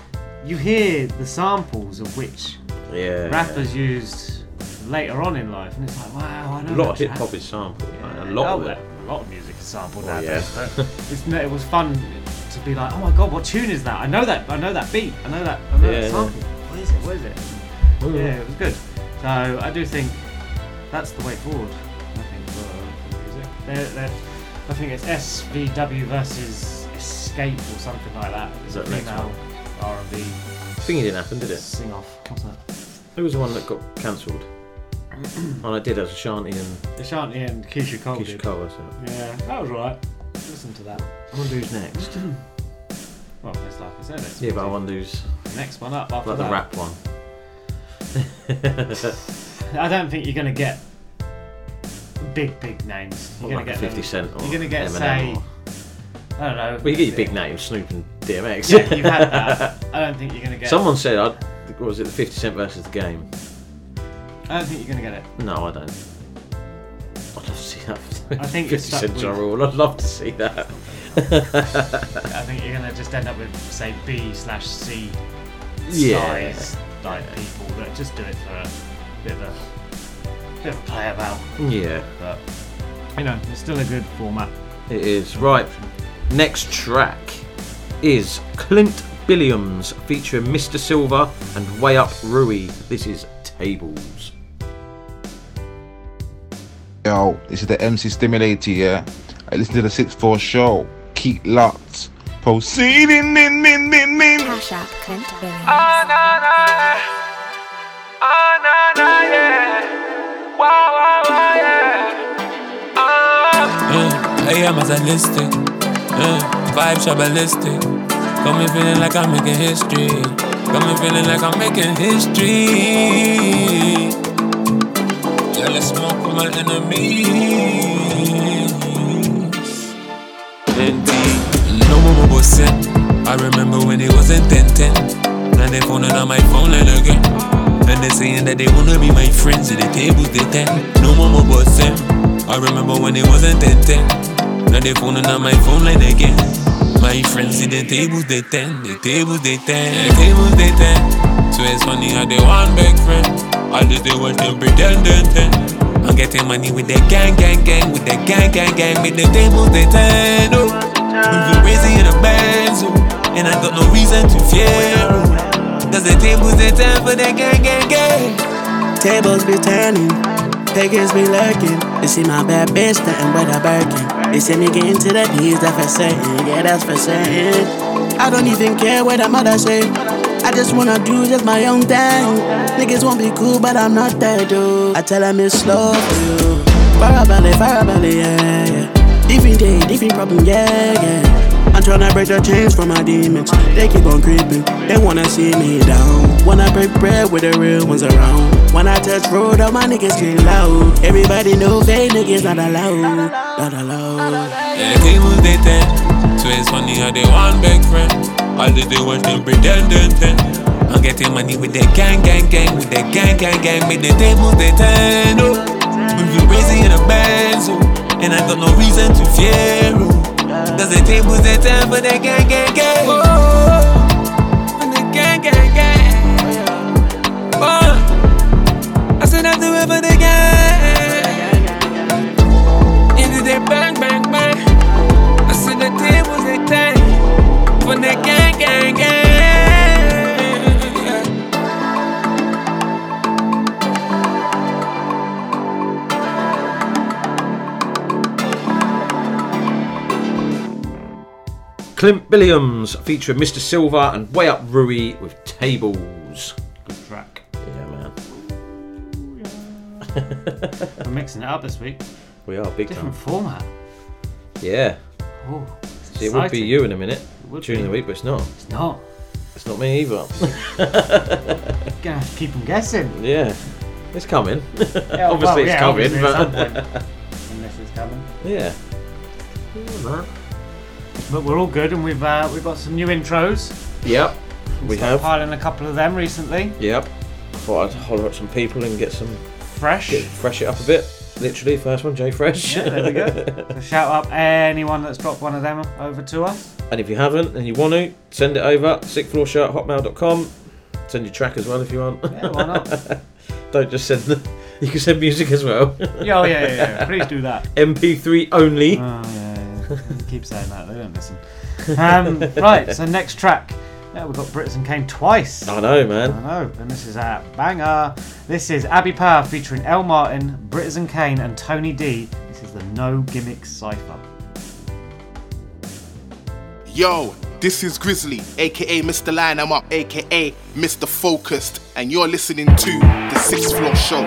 you hear the samples of which
Yeah.
rappers used later on in life, and it's like, wow, I
A
know.
A
lot
of hip hop is sampled. man, A lot
Oh,
of it.
A lot of music is sampled
Oh,
nowadays.
yeah.
but it's, it was fun to be like, oh my god, what tune is that? I know that. I know that beat. I know that. I know
Yeah,
that
yeah.
What is it? What is it? Yeah, it was good. So I do think that's the way forward. I think for, for music. They're, they're, I think it's SWV versus Xscape or something like that. It's
that next
female R&B
Thingy didn't happen, did it?
sing off. What's that?
Who was the one that got cancelled? Oh, and I did as Ashanti and
Ashanti and Keyshia Cole.
Keyshia
did.
Cole. wasn't it?
Yeah, that was right. Listen to that.
I wonder who's next.
Well, it's like I said. It's
yeah, but I wonder who's
next one up after
like the
that.
rap one.
I don't think you're gonna get big, big names. You're
What,
gonna
like
get
50
them-
Cent or
You're gonna get
Eminem
say.
or-
I don't know.
Well, you get your big names, Snoop and DMX.
Yeah, you've had that. I don't think you're gonna get.
Someone said, I'd, what was it the 50 Cent versus the game?
I don't think you're gonna get it.
No, I don't. I'd love to see that.
I think
50
you're stuck with-
Ja Rule. I'd love to see that.
I think you're gonna just end up with say B slash C
Yeah.
size like people that just do it for a bit of a bit of a play about.
Yeah.
But you know, it's still a good format.
It is. Right. Next track is Clint Billiams featuring Mista Silva and Wayup Rui. This is Tables.
Yo, this is the MC Stimulator, yeah? I listen to the 6-4 show. Keep locked. Proceeding in, in, in, in.
Cash App Clint Billiams.
Ah, nah, nah, yeah. Ah, nah, nah, yeah. Wow, wow, wow, yeah.
AM as a listing. Uh, vibe shot ballistic. Got me feeling like I'm making history. Got me feeling like I'm making history. Let's smoke with my enemies. Indeed, no more bossing. I remember when it wasn't 10 10. Now they're phoning on my phone line again. And they're saying that they wanna be my friends at the tables they 10. No more bossing. I remember when it wasn't 10 10. Now they're phoning on my phone line again. My friends see the tables they 10, the tables they 10, the tables they 10. So it's funny how they one big friend. I just they watch them pretend, then, then. I'm getting money with the gang, gang, gang, with the gang, gang, gang, with the tables they 10. Oh, moving crazy in a Benz, oh, and I got no reason to fear. Oh, Cause the tables they 10 for the gang, gang, gang.
Tables be turning, pagans be lurking. They see my bad bitch nothing but a Birkin. They see me getting to the P's, that's for certain. Yeah, that's for certain. I don't even care what the mother say. I just wanna do just my own thing. Niggas won't be cool, but I'm not that dude. I tell them it's slow for you. Farabelle, Farabelle, yeah, yeah. Different day, different problem, yeah, yeah. I'm tryna break the chains from my demons. They keep on creeping. They wanna see me down. Wanna break bread with the real ones around. When I touch road, all my niggas scream loud. Everybody know fake niggas not allowed. Not allowed.
Yeah, the tables they 10. Eh. So it's funny how they one big friend. All they do watch them pretend, then, then. I'm getting money with the gang, gang, gang, with the gang, gang, gang, with the tables they 10. Oh, We moving crazy in a Benz, oh, and I got no reason to fear. Oh. Cause the tables they 10 for the gang, gang, gang. Oh, for the gang, gang, gang. Oh, I said I do it for the gang. Into the bang, bang, bang. I said the tables they 10 for the gang, gang, gang.
Clint Billiams featuring Mista Silva and Wayup Rui with Tables.
Good track.
Yeah, man.
We're mixing it up this week.
We are big
Different
time.
format.
Yeah.
Oh,
See, it would be you in a minute
would
during
be.
the week, but it's not.
It's not.
It's not me either.
Gonna have to keep them guessing.
yeah, it's coming.
Yeah,
obviously,
well,
it's
yeah,
coming,
obviously
but
this is coming.
yeah. Yeah, man.
But we're all good, and we've uh, we've got some new intros.
Yep, we have.
Piling a couple of them recently.
Yep. Thought I'd holler at some people and get some
fresh,
get, fresh it up a bit. Literally, first one, Jay Fresh.
Yeah, there we go. So shout out anyone that's dropped one of them over to us.
And if you haven't and you want to, send it over, sickfloorshow at hotmail.com. Send your track as well if you want.
Yeah, why not?
Don't just send the. You can send music as well.
Yeah, oh, yeah, yeah, yeah. Please do that.
MP3 only.
Oh, yeah, yeah. Keep saying that, they don't listen. Um, right, so next track. Yeah, we've got Britizen Kane twice.
I know, man.
I know, and this is a banger. This is Abby Power featuring L. Martin, Britizen Kane, and Tony D. This is the No Gimmicks Cypher.
Yo, this is Grizzly, aka Mr. Line I'm Up, aka Mr. Focused, and you're listening to the Sixth Floor Show.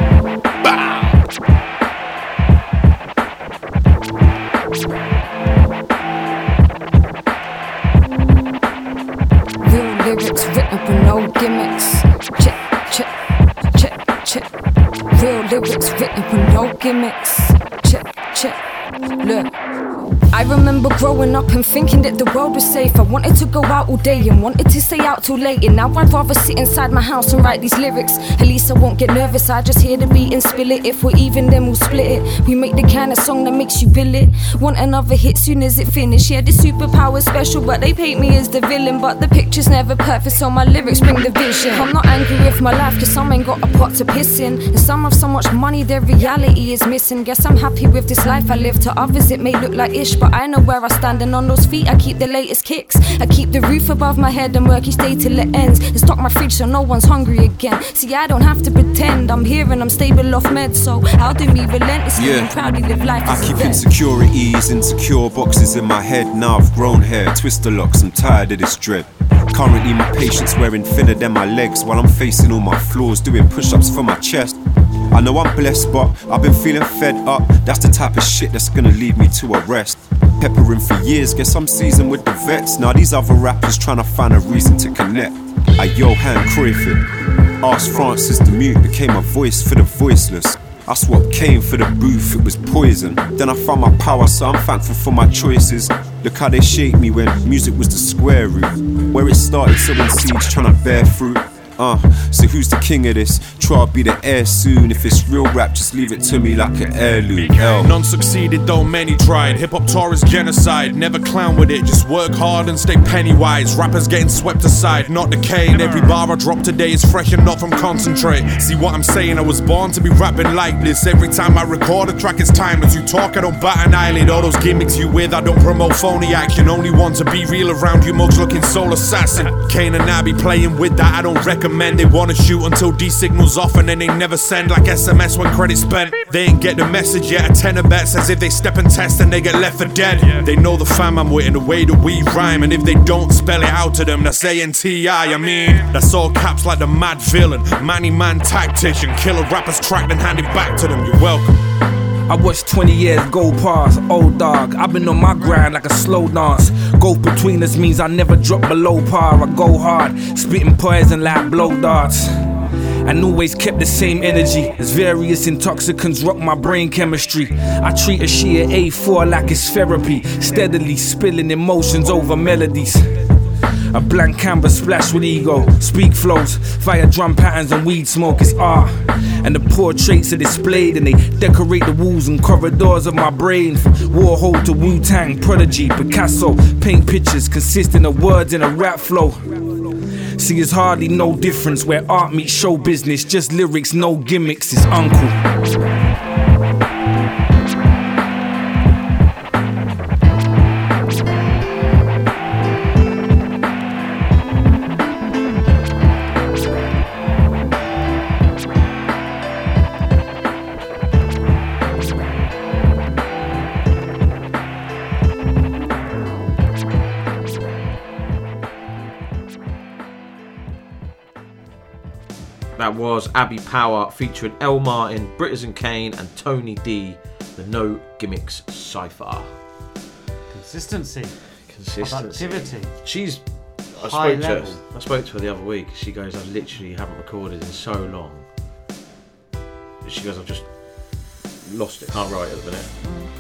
Real lyrics written with no gimmicks. Check, check, check, check. Real lyrics written with no gimmicks. Check, check. Look. I remember growing up and thinking that the world was safe. I wanted to go out all day and wanted to stay out too late. And now I'd rather sit inside my house and write these lyrics. At least I won't get nervous. I just hear the beat and spill it. If we're even, then we'll split it. We make the kind of song that makes you bill it. Want another hit soon as it finishes. Yeah, the superpower special, but they paint me as the villain. But the picture's never perfect, so my lyrics bring the vision. I'm not angry with my life, cause some ain't got a pot to piss in. And some have so much money, their reality is missing. Guess I'm happy with this life I live. To others, it may look like ish, but I know where I stand. And on those feet, I keep the latest kicks. I keep the roof above my head and work each day till it ends. And stock my fridge so no one's hungry again. See, I don't have to pretend I'm here and I'm stable off meds. So how do we relentlessly
Yeah.
and proudly live life
I keep
a vet?
insecurities, insecure boxes in my head. Now I've grown hair, twister locks, I'm tired of this dread. Currently, my patience wearing thinner than my legs while I'm facing all my flaws, doing push ups for my chest. I know I'm blessed, but I've been feeling fed up. That's the type of shit that's gonna lead me to arrest. Peppering for years, guess I'm seasoned with the vets. Now these other rappers trying to find a reason to connect. I Johan Cruyff Asked Francis the mute became a voice for the voiceless. I what came for the booth, it was poison. Then I found my power, so I'm thankful for my choices. Look how they shaped me when music was the square root. Where it started, sowing seeds, trying to bear fruit. Uh, so who's the king of this? Try I'll be the heir soon. If it's real rap, just leave it to me like an heirloom. L.
None succeeded, though many tried. Hip hop tour is genocide. Never clown with it, just work hard and stay penny wise. Rappers getting swept aside, not decayed. Every bar I drop today is fresh and not from concentrate. See what I'm saying? I was born to be rapping like this. Every time I record a track, it's timeless. You talk, I don't bat an eyelid. All those gimmicks you with, I don't promote phony action. Only want to be real around you, mugs looking soul assassin. Kane and I be playing with that, I don't recommend. They wanna shoot until D signals off and then they never send like SMS when credit's spent. They ain't get the message yet. A tenor bet says if they step and test, then they get left for dead. They know the fam I'm with and the way that we rhyme. And if they don't spell it out to them, that's A N T I. Mean, that's all caps like the mad villain. Manny man tactician. Killer rapper's track, then hand it back to them. You're welcome.
I watched 20 years go past, old dog. I've been on my grind like a slow dance. Gulf between us means I never drop below par. I go hard, spitting poison like blow darts. And always kept the same energy as various intoxicants rock my brain chemistry. I treat a she at A4 like it's therapy, steadily spilling emotions over melodies. A blank canvas splashed with ego. Speak flows, fire drum patterns, and weed smoke is art. And the portraits are displayed, and they decorate the walls and corridors of my brain. Warhol to Wu Tang, Prodigy, Picasso. Paint pictures consisting of words in a rap flow. See, it's hardly no difference where art meets show business. Just lyrics, no gimmicks. It's uncle.
Abby Power featuring L. Martin, Britizen Kane, and Tony D, the No Gimmicks Cypher.
Consistency.
Consistency.
Productivity.
She's. I
High
spoke to
level.
her. I spoke to her the other week. She goes, "I literally haven't recorded in so long." She goes, "I've just lost it. Can't write it at the minute."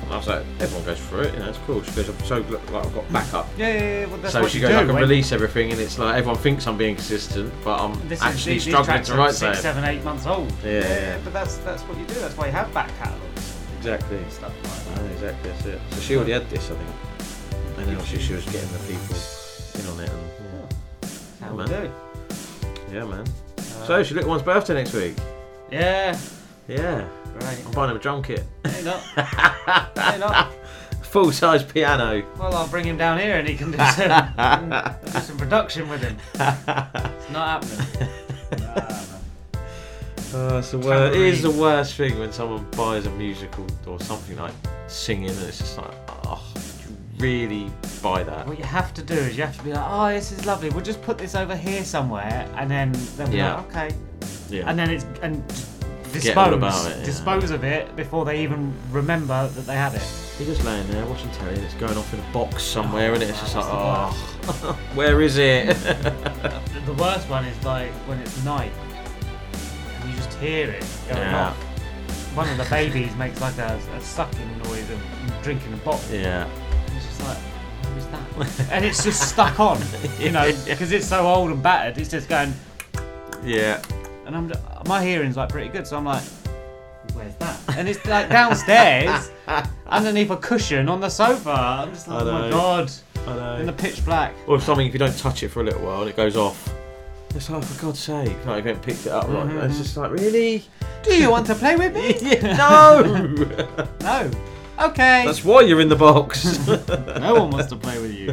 And I was like, "Everyone goes through it. You know, it's cool." She goes, "I'm so gl- like I've got backup."
Yeah, yeah, yeah. Well, that's
so
what
she
you
goes,
do,
"I can
when-
release everything," and it's like everyone thinks I'm being consistent, but I'm
This
actually
is, these, these
struggling
tracks
to
are
write
six,
something.
seven, eight months old.
Yeah, yeah.
but that's that's what you do. That's why you have back catalogs.
Exactly.
Stuff like
that. exactly, that's it. So she already had this, I think. And then obviously she was getting the people in on it. And, yeah.
How
yeah,
we
man.
do.
Yeah, man.
Uh,
so, she little one's birthday next week.
Yeah.
Yeah.
Great.
I'm buying him a drum kit.
Hey, not. hey, not.
Full size piano.
Well, I'll bring him down here and he can do some, do some production with him. It's not happening.
Oh, it's the wor- it is the worst thing when someone buys a musical or something like singing and it's just like, oh, you really buy that?
What you have to do is you have to be like, oh, this is lovely. We'll just put this over here somewhere, and then they'll be
Yeah.
like, okay.
Yeah.
And then it's and dispose
about it, yeah.
dispose of it before they even remember that they had it.
You're just laying there watching telly and it's going off in a box oh, somewhere
Oh,
and it's just like, oh, where is it?
the worst one is like when it's night and you just hear it going
Yeah.
off. One of the babies makes like a, a sucking noise of drinking a bottle.
yeah.
And It's just like, who is that? and it's just stuck on, you know, because it's so old and battered. It's just going,
Yeah.
And I'm my hearing's like pretty good, so I'm like, where's that? And it's like downstairs, underneath a cushion on the sofa. I'm just like,
I
oh my
know.
god,
I know.
in the pitch black.
Or if something, if you don't touch it for a little while and it goes off, it's like, for God's sake, like, you haven't picked it up. Like,
Mhm.
It's just like, really?
Do you want to play with me?
no!
no. Okay.
That's why you're in the box.
no one wants to play with you.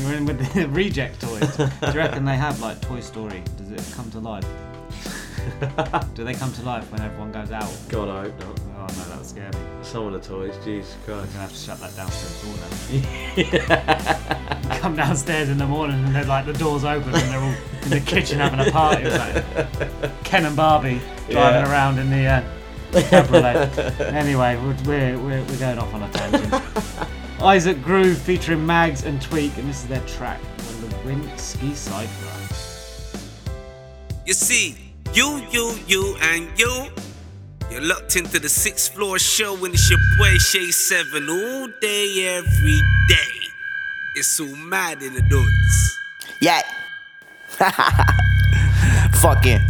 You're in with the reject toys. Do you reckon they have like Toy Story? Does it come to life? Do they come to life when everyone goes out?
God, I hope not.
Oh no, that would scare me.
Some of the toys, Jesus Christ.
I'm
Christ.
gonna have to shut that downstairs door now. Come downstairs in the morning and they're like the doors open and they're all in the kitchen having a party with like Ken and Barbie driving
Yeah.
around in the uh, cabriolet. anyway, we're, we're, we're, we're going off on a tangent. Isaac Groove featuring Mags and Tweak, and this is their track on the Winsky Cypher.
You see, you, you, you, and you. You're locked into the sixth floor show, and it's your boy Shay Seven all day, every day. It's so mad in the dudes.
Yeah. Fucking.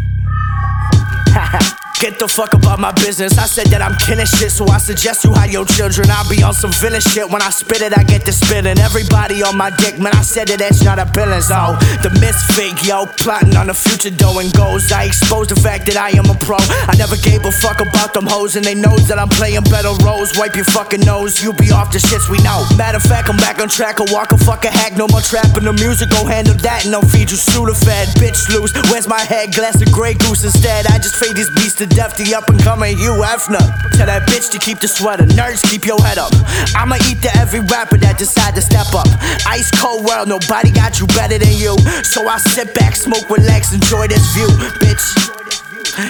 Get the fuck about my business. I said that I'm kinda shit, so I suggest you hide your children. I'll be on some villain shit. When I spit it, I get to spitting. Everybody on my dick, man. I said it, that's not a villain. So the misfig, yo, plotting on the future doing goes. I expose the fact that I am a pro. I never gave a fuck about them hoes, and they knows that I'm playing better roles. Wipe your fucking nose, You'll be off the shits we know. Matter of fact, I'm back on track. I walk a fucking hack, no more trapping. The music go handle that, and I'll feed you Sudafed. Bitch loose, where's my head? Glass of Grey Goose instead. I just fade these beasts to death. The up and coming Hugh Hefner. Tell that bitch to keep the sweater. Nerds, keep your head up. I'ma eat to every rapper that decide to step up. Ice cold world, nobody got you better than you. So I sit back, smoke, relax, enjoy this view, bitch.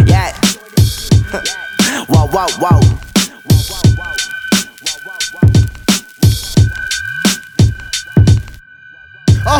Yeah. Whoa, whoa, whoa.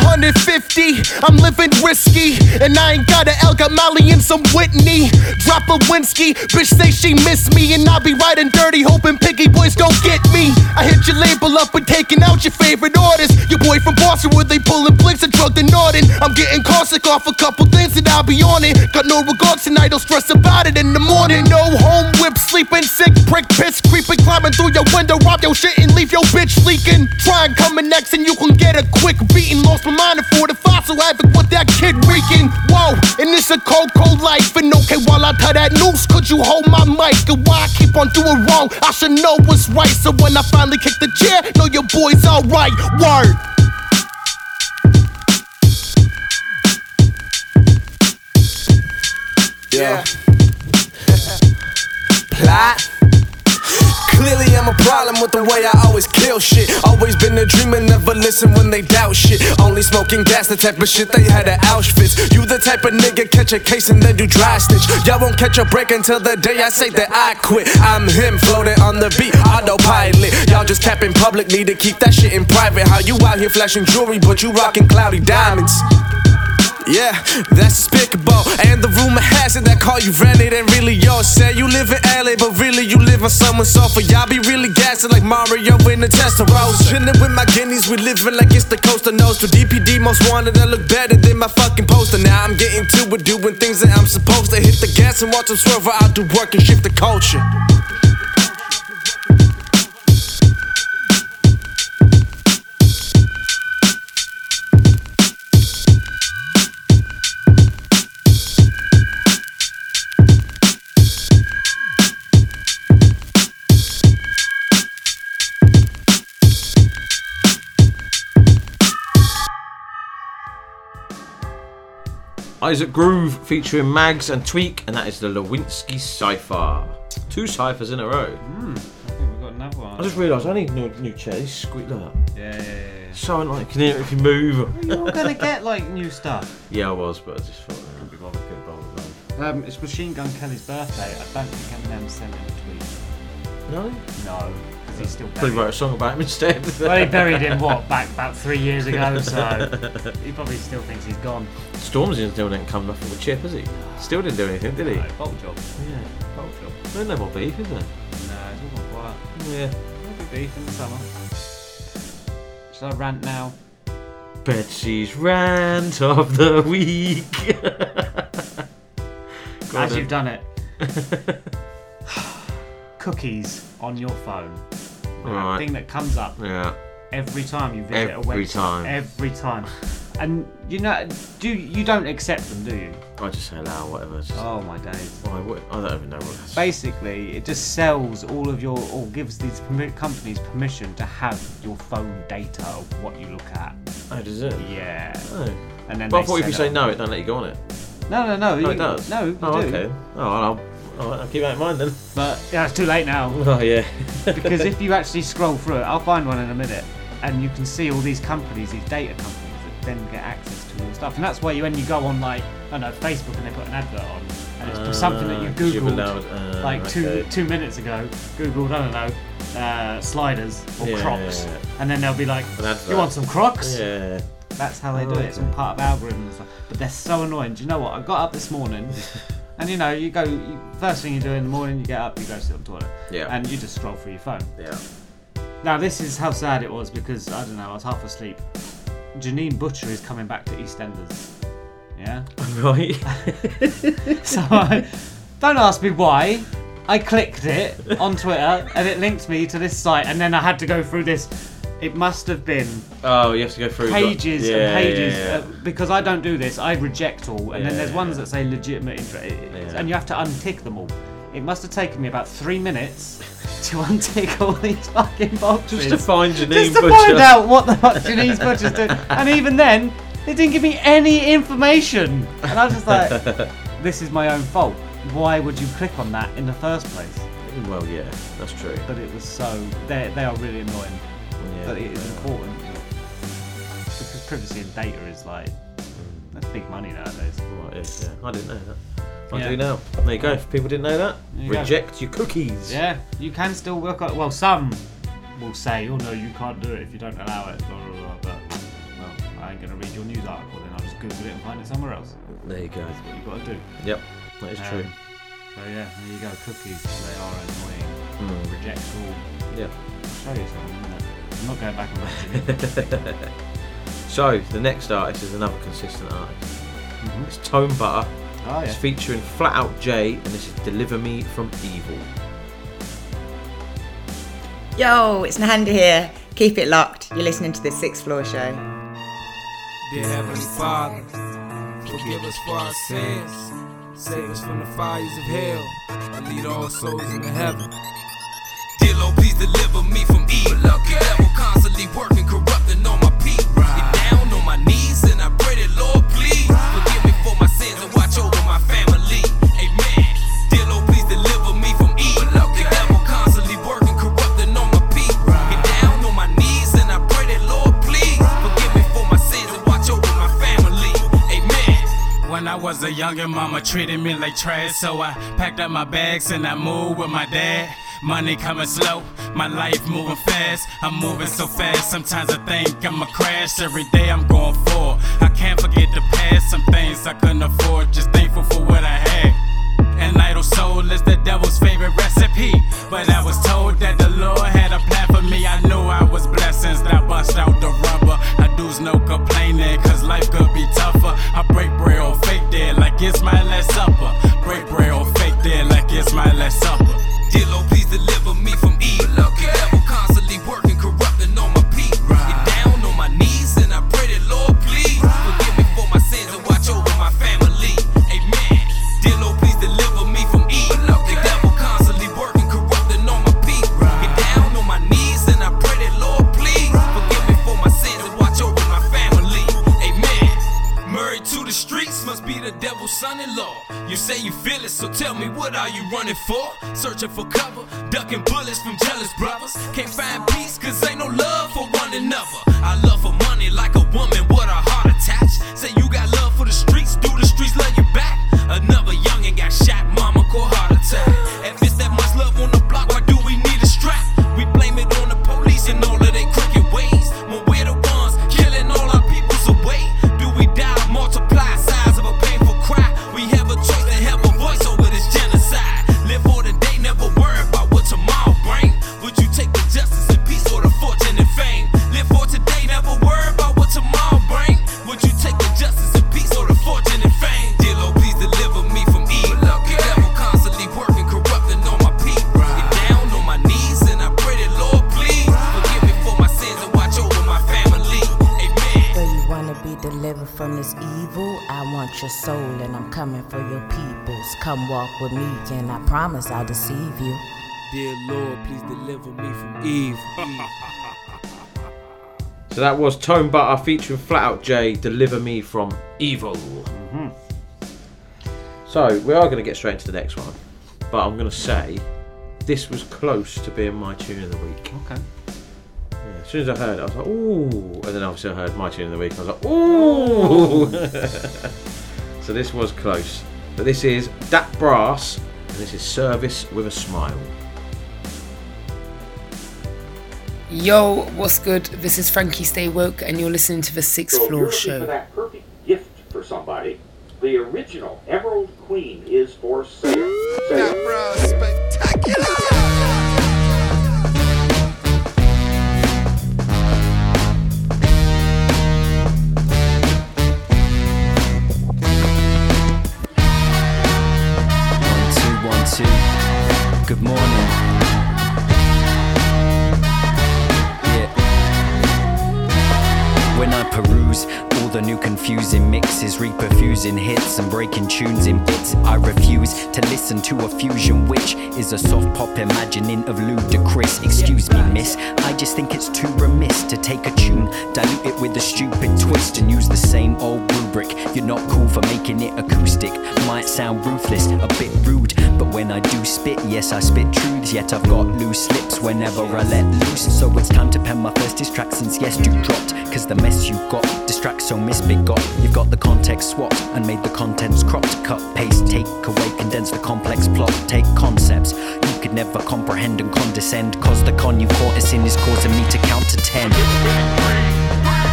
150, I'm living risky. And I ain't got an El got Molly and some Whitney. Drop a Winsky, bitch say she miss me. And I'll be riding dirty, hoping Piggy Boys don't get me. I hit your label up and taking out your favorite artists. Your boy from Boston, where they pulling blinks and drug the Norton. I'm getting caustic off a couple things and I'll be on it. Got no regards tonight, don't stress about it in the morning. No home whip, sleeping sick, prick, piss, creeping, climbing through your window, rob your shit and leave your bitch leaking. Try and next and you can get a quick beating. Lost my mind and for the fossil havoc with that kid reeking. Whoa, and it's a cold, cold life. And okay, while I tie that noose, could you hold my mic? And why I keep on doing wrong? I should know what's right. So when I finally kick the chair, know your boy's alright. Word.
Yeah. Plot. Clearly, I'm a problem with the way I always kill shit. Always been a dreamer, never listen when they doubt shit. Only smoking gas, the type of shit they had at Auschwitz. You the type of nigga catch a case and then you dry stitch. Y'all won't catch a break until the day I say that I quit. I'm him, floating on the beat, autopilot. Y'all just capping public, need to keep that shit in private. How you out here flashing jewelry, but you rocking cloudy diamonds? Yeah, that's despicable. And the rumor has it that call you rented and really yours. Say you live in LA, but really you live on someone's sofa. Y'all be really gassing like Mario in the Testarossa. Chillin' with my guineas, we living like it's the coast of nose. To DPD most wanted, I look better than my fucking poster. Now I'm getting to it, doing things that I'm supposed to. Hit the gas and watch them swerve out do work and shift the culture.
Isaac Groove featuring Mags and Tweak, and that is the Lewinsky Cypher. Two ciphers in a row.
Hmm. I think we've got another one.
I just realised I need a new, new chair. These squeak like that.
Yeah, yeah, yeah.
So annoying. Can you hear it if you move?
You're gonna get like new stuff.
yeah, I was, but I just thought I couldn't be bothered getting bothered. with
Um, it's Machine Gun Kelly's birthday. I don't think Eminem sent him a tweet.
No?
No, because he's still
Probably wrote a song about him instead.
well, he buried him what back about three years ago, so he probably still thinks he's gone.
Stormzy still didn't come nothing with Chip, has he? Still didn't do anything, did he?
No, bolt job.
Yeah.
Bolt job.
No more beef, is there?
No, it's all quiet.
Yeah.
There'll beef in the summer. Shall I rant now?
Betsy's rant of the week.
As
then.
you've done it. Cookies on your phone. The
Right.
thing that comes up
Yeah.
every time you visit a
Every
website.
time.
Every time. And you know, do you don't accept them, do you?
I just say allow whatever. Just,
Oh my days.
Would- I don't even know what that's.
Basically, it just sells all of your, or gives these companies permission to have your phone data of what you look at.
Oh, does it?
Yeah.
Oh.
And then
But I thought if you say no, it don't let you go on it.
No, no, no.
Oh,
you-
it does.
No, you
oh,
do.
okay. Oh, I'll, I'll, I'll keep that in mind then.
But yeah, it's too late now.
Oh yeah.
because if you actually scroll through it, I'll find one in a minute, and you can see all these companies, these data companies that then get access to your stuff. And that's why you, when you go on like I don't know Facebook and they put an advert on, and it's for something that you
'cause
googled
allowed- uh,
like two
okay.
two minutes ago, googled I don't know uh, sliders or
Yeah,
Crocs,
yeah, yeah.
and then they'll be like, "You want some Crocs?"
Yeah.
That's how they
Oh,
do it. It's all part of algorithms. But they're so annoying. Do you know what? I got up this morning, and you know, you go you, first thing you do in the morning, you get up, you go sit on the toilet,
Yeah.
and you just scroll through your phone.
Yeah.
Now this is how sad it was because I don't know, I was half asleep. Janine Butcher is coming back to EastEnders. Yeah.
Right.
so I, don't ask me why. I clicked it on Twitter and it linked me to this site, and then I had to go through this. It must have been
Oh, you have to go through
pages
yeah,
and pages
yeah, yeah.
Uh, because I don't do this. I reject all, and then there's ones that say legitimate interest, and you have to untick them all. It must have taken me about three minutes to untick all these fucking boxes
Just to find Janine
just to
Butcher.
find out what the fuck Janine's Butcher's doing. And even then, they didn't give me any information, and I was just like, "This is my own fault. Why would you click on that in the first place?"
Well, yeah, that's true.
But it was so they they are really annoying.
Yeah,
but it is
are.
important because privacy and data is like that's big money nowadays.
Well, it is, yeah. I didn't know that. I
Yeah.
do now. There you go. If people didn't know that,
you go.
reject your cookies.
Yeah, you can still work on. Well, some will say, "Oh no, you can't do it if you don't allow it." Blah blah blah. But well, I ain't gonna read your news article. Then I'll just Google it and find it somewhere else.
There you go.
That's what you got to do.
Yep, that is true.
Um, So yeah, there you go. Cookies, they are annoying.
Mm.
Reject all.
Yeah.
I'll show you something. In a minute. I'm not going back and watching it.
So the next artist is another consistent artist.
Mhm.
It's Tone Butta.
Oh,
It's featuring Flat Out Jay, and this is "Deliver Me from Evil."
Yo, it's Nahanda here. Keep it locked. You're listening to the Sixth Floor Show.
Dear Heavenly Father, forgive us for our sins, save us from the fires of hell, and lead all souls into heaven.
Lord, please deliver me from evil. The devil constantly working, corrupting all my people. Get down on my knees and I pray that Lord, please forgive me for my sins and watch over my family. Amen. Dear Lord, please deliver me from evil. The devil constantly working, corrupting all my people. Get down on my knees and I pray that Lord, please forgive me for my sins and watch over my family. Amen.
When I was a younger, mama treated me like trash, so I packed up my bags and I moved with my dad. Money coming slow, my life moving fast. I'm moving so fast, sometimes I think I'ma crash. Every day I'm going for. I can't forget the past, some things I couldn't afford, just thankful for what I had. An idle soul is the devil's favorite recipe. But I was told that the Lord had a plan for me. I knew I was blessed since I bust out the rubber. I do's no complaining, cause life could be tougher. I break bread or fake dead like it's my last supper. Break bread or fake dead like it's my last supper.
Dear Lord, please deliver me from evil. The devil constantly working, corrupting all my people. Get down on my knees and I pray that Lord, please forgive me for my sins and watch over my family. Amen. Dear Lord, please deliver me from evil. The devil constantly working, corrupting all my people. Get down on my knees and I pray that Lord, please forgive me for my sins and watch over my family. Amen. Married to the streets must be the devil's son-in-law. You say you feel it, so tell me what are you running for? Searching for cover, ducking bullets from jealous brothers. Can't find peace cause ain't no love for one another. I love for money like a woman
promise I'll deceive you.
Dear Lord, please deliver me from evil.
So that was Tone Butta featuring Flat Out Jay, Deliver Me from Evil.
Mm-hmm.
So we are going to get straight into the next one, but I'm going to say this was close to being my tune of the week.
Okay.
Yeah. As soon as I heard it, I was like, ooh. And then obviously I heard my tune of the week, I was like, ooh. so this was close. But this is Dat Brass, and this is Service with a Smile.
Yo, what's good? This is Frankie Stay Woke, and you're listening to the Sixth
So
Floor
you're for
Show.
that perfect gift for somebody, the original Emerald Queen is for sale.
One, peruse the new confusing mixes, reperfusing hits and breaking tunes in bits, I refuse to listen to a fusion which is a soft pop imagining of ludicrous. Excuse me, miss, I just think it's too remiss to take a tune, dilute it with a stupid twist, and use the same old rubric. You're not cool for making it acoustic. Might sound ruthless, a bit rude, but when I do spit, yes, I spit truths. Yet I've got loose lips whenever I let loose. So it's time to pen my first diss track since yes, you dropped. Cause the mess you got distracts so misbegot. You've got the context swapped and made the contents cropped. Cut, paste, take away, condense the complex plot. Take concepts you could never comprehend and condescend. Cause the con you caught us in is causing me to count to ten.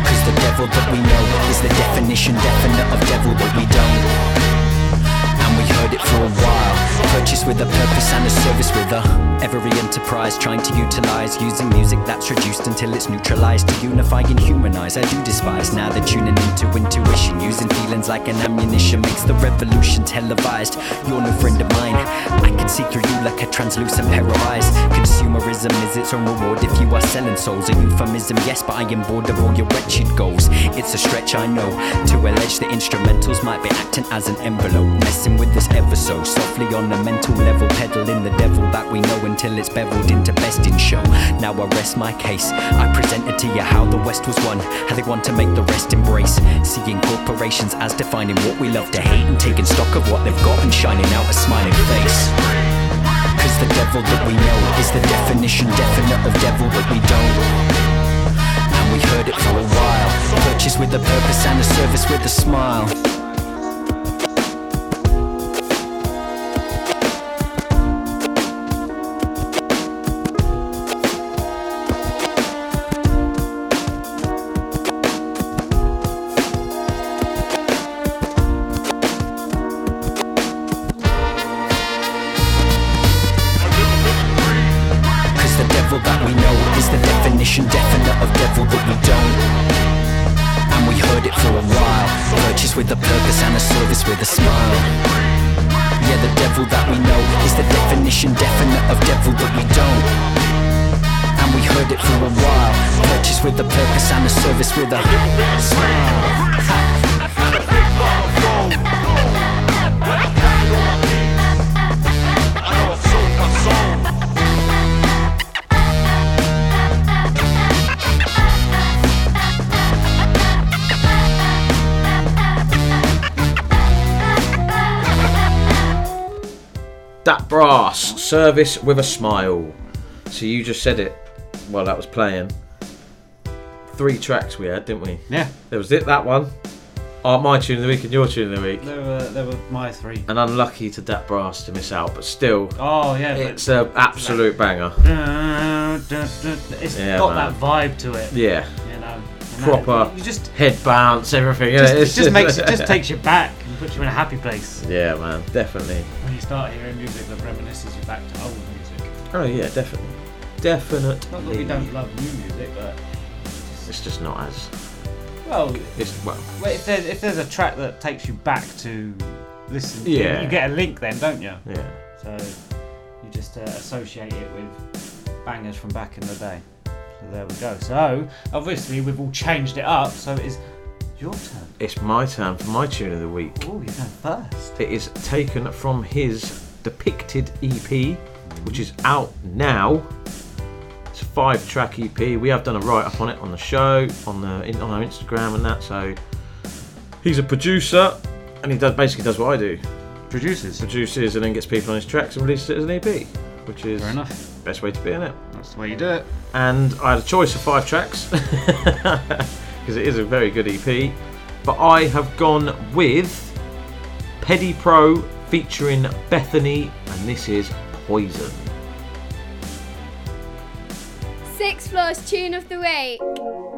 Cause the devil that we know is the definition definite of devil that we don't. Heard it for a while. Purchased with a purpose and a service with a every enterprise trying to utilize using music that's reduced until it's neutralized to unify and humanize. I do despise now they're tuning into intuition, using feelings like an ammunition makes the revolution televised. You're no friend of mine. I can see through you like a translucent pair of eyes. Consumerism is its own reward if you are selling souls. A euphemism, yes, but I am bored of all your wretched goals. It's a stretch, I know, to allege the instrumentals might be acting as an envelope, messing with us ever so softly on a mental level, peddling the devil that we know until it's beveled into best in show. Now I rest my case. I presented to you how the West was won, how they want to make the rest embrace. Seeing corporations as defining what we love to hate and taking stock of what they've got and shining out a smiling face. Cause the devil that we know is the definition definite of devil that we don't. And we heard it for a while. Purchased with a purpose and a service with a smile. And a service with a smile. Yeah, the devil that we know is the definition definite of devil that we don't. And we heard it for a while. Purchased with a purpose and a service with a smile.
Dat Brass, Service with a Smile. So you just said it while that was playing. Three tracks we had, didn't we?
Yeah.
There was it, that one. Oh, my tune of the week and your tune of the week.
They were, they were my three.
And unlucky to Dat Brass to miss out, but still.
Oh, yeah,
It's an absolute banger.
It's
Yeah,
got
man.
that vibe to it.
Yeah.
You know. and
Proper
that- You just
head bounce, everything.
just, it
it's
just makes it just takes you back puts you in a happy place.
Yeah, man, definitely.
When you start hearing music that reminisces you back to old music.
Oh yeah, definitely, definitely.
Not that we don't love new music, but
It's just not as.
well,
It's well.
well if, there's, if there's a track that takes you back to listen, you-
Yeah.
you, get a link then, don't you?
Yeah.
So you just uh, associate it with bangers from back in the day. So there we go. So obviously we've all changed it up. So it is your turn.
It's my turn for my tune of the week.
Oh, you're going first.
It is taken from his Depicted EP, which is out now. It's a five-track EP. We have done a write-up on it on the show, on the in, on our Instagram and that. So he's a producer, and he does basically does what I do.
Produces.
Produces, and then gets people on his tracks and releases it as an EP, which is
Fair enough.
best way to be in it.
That's the way you do it.
and I had a choice of five tracks because it is a very good EP. But I have gone with Peddypro featuring Bethany, and this is Poison.
Six Floors Tune of the Week.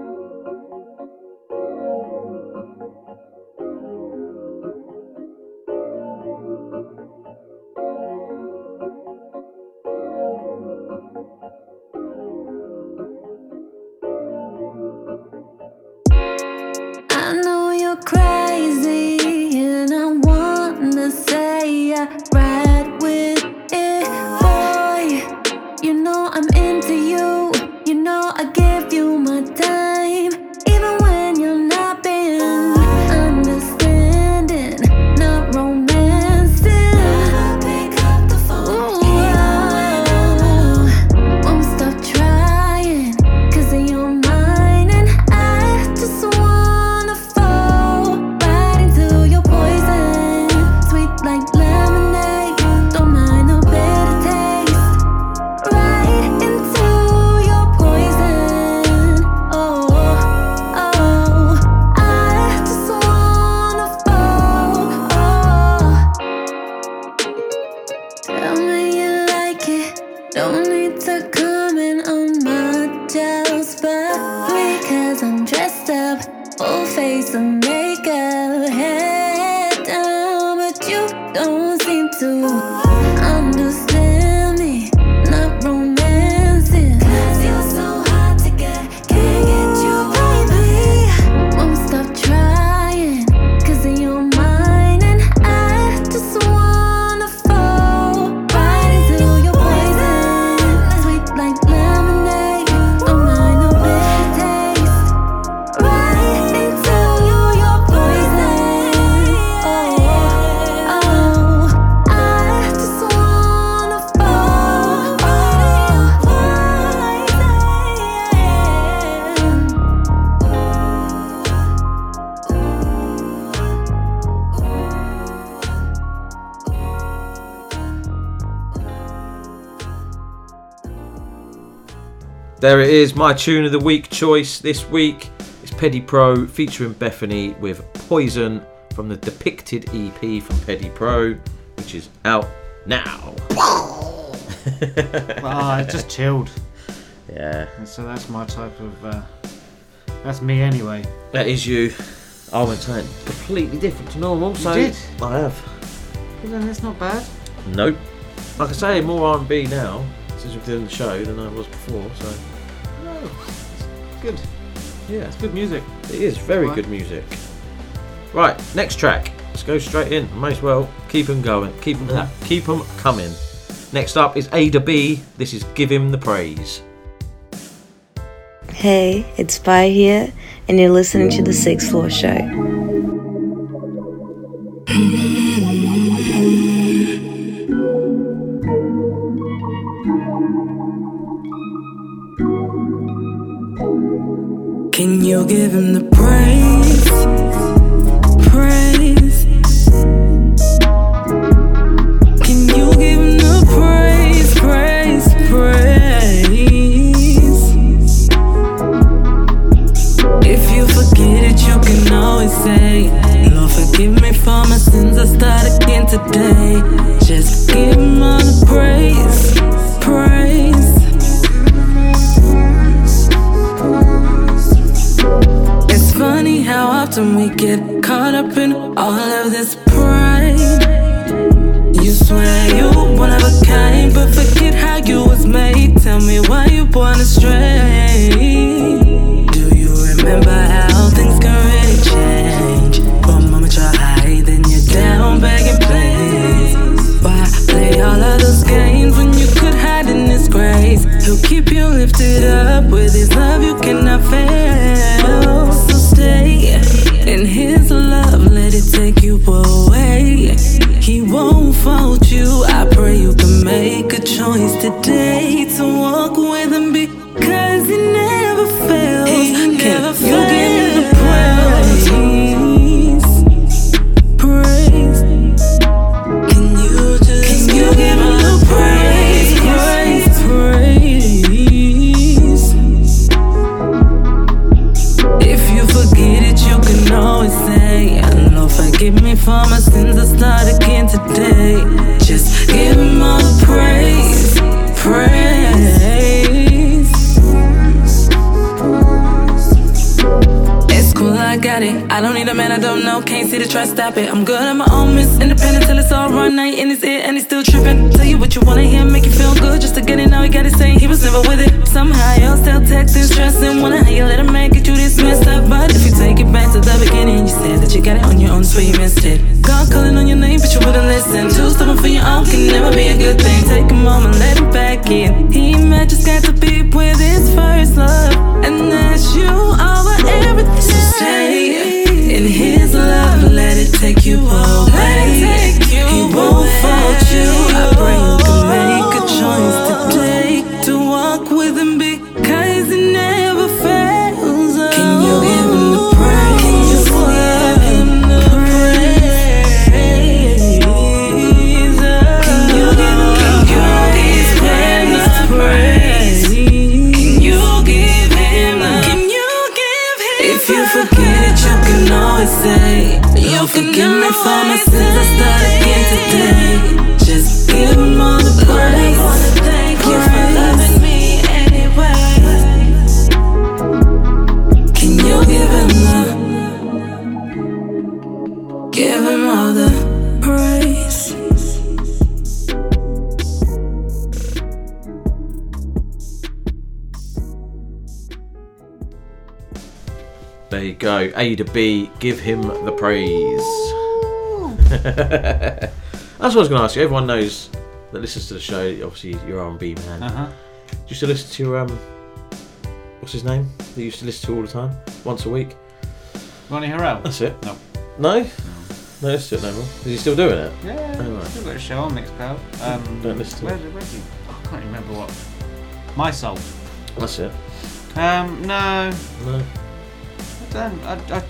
There it is, my tune of the week choice this week. It's Peddypro featuring Bethany with Poison from the Depicted EP from Peddypro, which is out now.
Ah, I just chilled.
Yeah.
And so that's my type of. Uh, that's me anyway.
That is you. I went something completely different to normal, so
did?
I have.
Well, then that's not bad.
Nope. Like I say, more R&B now since we've done the show than I was before. So
good.
yeah,
It's good music.
It is very
Right.
good music. Right, next track. Let's go straight in. May as well keep them going. Keep them,
Yeah.
keep them coming. Next up is Ada B. This is Give Him the Praise.
Hey, it's Spy here, and you're listening to the Sixth Floor Show.
Can you give him the praise? Praise. Can you give him the praise? Praise, praise. If you forget it, you can always say, Lord, forgive me for my sins. I start again today. Just give him all the praise. Praise. Often we get caught up in all of this pride. You swear you one of a kind, but forget how you was made. Tell me why you born astray. Do you remember how things can really change? One moment you're high, then you're down, begging please. Why play all of those games when you could hide in His grace? He'll keep you lifted up with His love you cannot fail. So stay in His love, let it take you away. He won't fault you. I pray you can make a choice today to walk with Him it. A man I don't know, can't see the trust, stop it. I'm good, I'm my own miss. Independent till it's all run night in his ear and he's still tripping. Tell you what you wanna hear, make you feel good just to get it. Now he got it saying he was never with it. Somehow you're still texting, stressing. Wanna how you let a man get you this messed up. But if you take it back to the beginning, you said that you got it on your own, so you missed it. God calling on your name, but you wouldn't listen. Two stepping for your own can never be a good thing. Take a moment, let him back in. He might just got to be with his first love, and that's you over everything. So stay in his love, let it take you away. He won't fault you. I pray you can make a choice
Ada B, give him the praise. That's what I was going to ask you. Everyone knows that listens to the show. Obviously, you're R&B man.
Uh-huh.
Do you to listen to your um, what's his name? That you used to listen to all the time, once a week.
Ronnie Harrell?
That's it.
No.
No. No, that's it no more. Is he still doing it?
Yeah,
Oh, right.
still got a show on Mixcloud. Um,
Don't listen to
where,
it.
where did he- I can't remember what. My Soul.
That's it.
Um, no.
No.
I. I, I,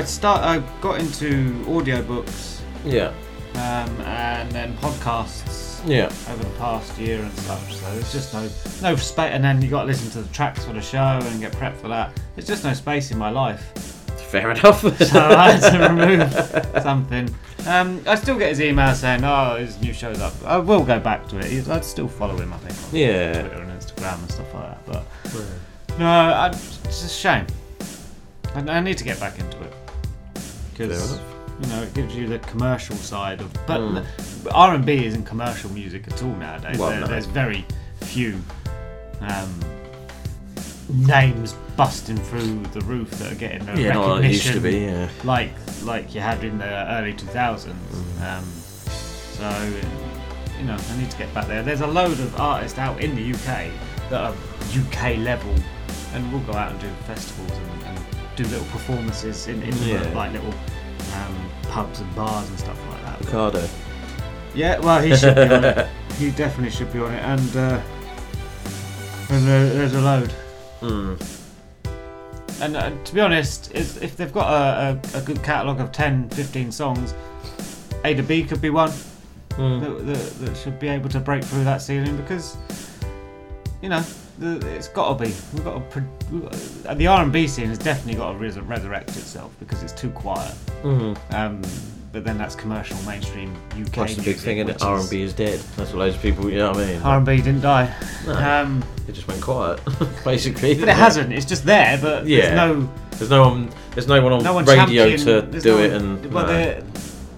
I start. I got into audiobooks.
Yeah.
Um, and then podcasts.
Yeah.
Over the past year and such. So there's just no no space. And then you got to listen to the tracks for the show and get prepped for that. There's just no space in my life.
Fair enough.
so I had to remove something. Um, I still get his email saying, "Oh, his new show's up." I will go back to it. He's- I'd still follow him, I think, on
Yeah.
Twitter and Instagram and stuff like that. But no, I, it's a shame. I, I need to get back into it because you know it gives you the commercial side of. But
Mm.
R and B isn't commercial music at all nowadays.
Well,
There-
no.
There's very few. Um, names busting through the roof that are getting the
Yeah, not it used to
recognition
be, yeah.
like like you had in the early 2000s.
Mm.
Um, so you know, I need to get back there. There's a load of artists out in the UK that are UK level, and we'll go out and do festivals and do little performances in, in the like little um, pubs and bars and stuff like that.
Ricardo.
Yeah, well, he should be on it. He definitely should be on it, and uh, and there, there's a load.
Mm.
And uh, to be honest, if, if they've got a, a, a good catalogue of 10, 15 songs, Ada B could be one
Mm.
that, that, that should be able to break through that ceiling because, you know, it's got to be. We've got to. Pro- we've got, the R and B scene has definitely got to res- resurrect itself because it's too quiet.
Mhm.
Um, but then that's commercial, mainstream UK.
That's the big thing, it? R and B is dead. That's what loads of people. You know what I mean?
R and B didn't die.
No.
Um,
it just went quiet, basically.
But it hasn't. It's just there, but
yeah.
there's no.
There's no one. There's no one on
no one
radio to do
no
it,
one-
and
well,
no.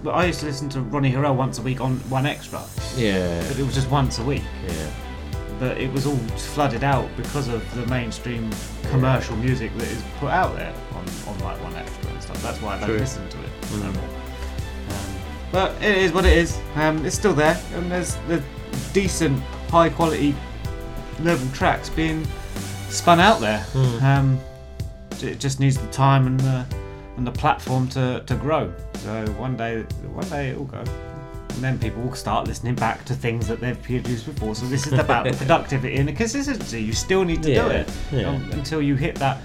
but I used to listen to Ronnie Harrell once a week on 1Xtra.
Yeah.
But it was just once a week.
Yeah.
But it was all flooded out because of the mainstream commercial music that is put out there on, on like 1Xtra and stuff. That's why I don't
True.
listen to it no
Mm.
more. Um, but it is what it is. Um, it's still there, and there's the decent, high quality level tracks being spun out there.
Mm.
Um, it just needs the time and the and the platform to, to grow. So one day, one day it will go. And then people will start listening back to things that they've produced before. So this is about the productivity and the consistency. You still need to do it
yeah.
um, until you hit that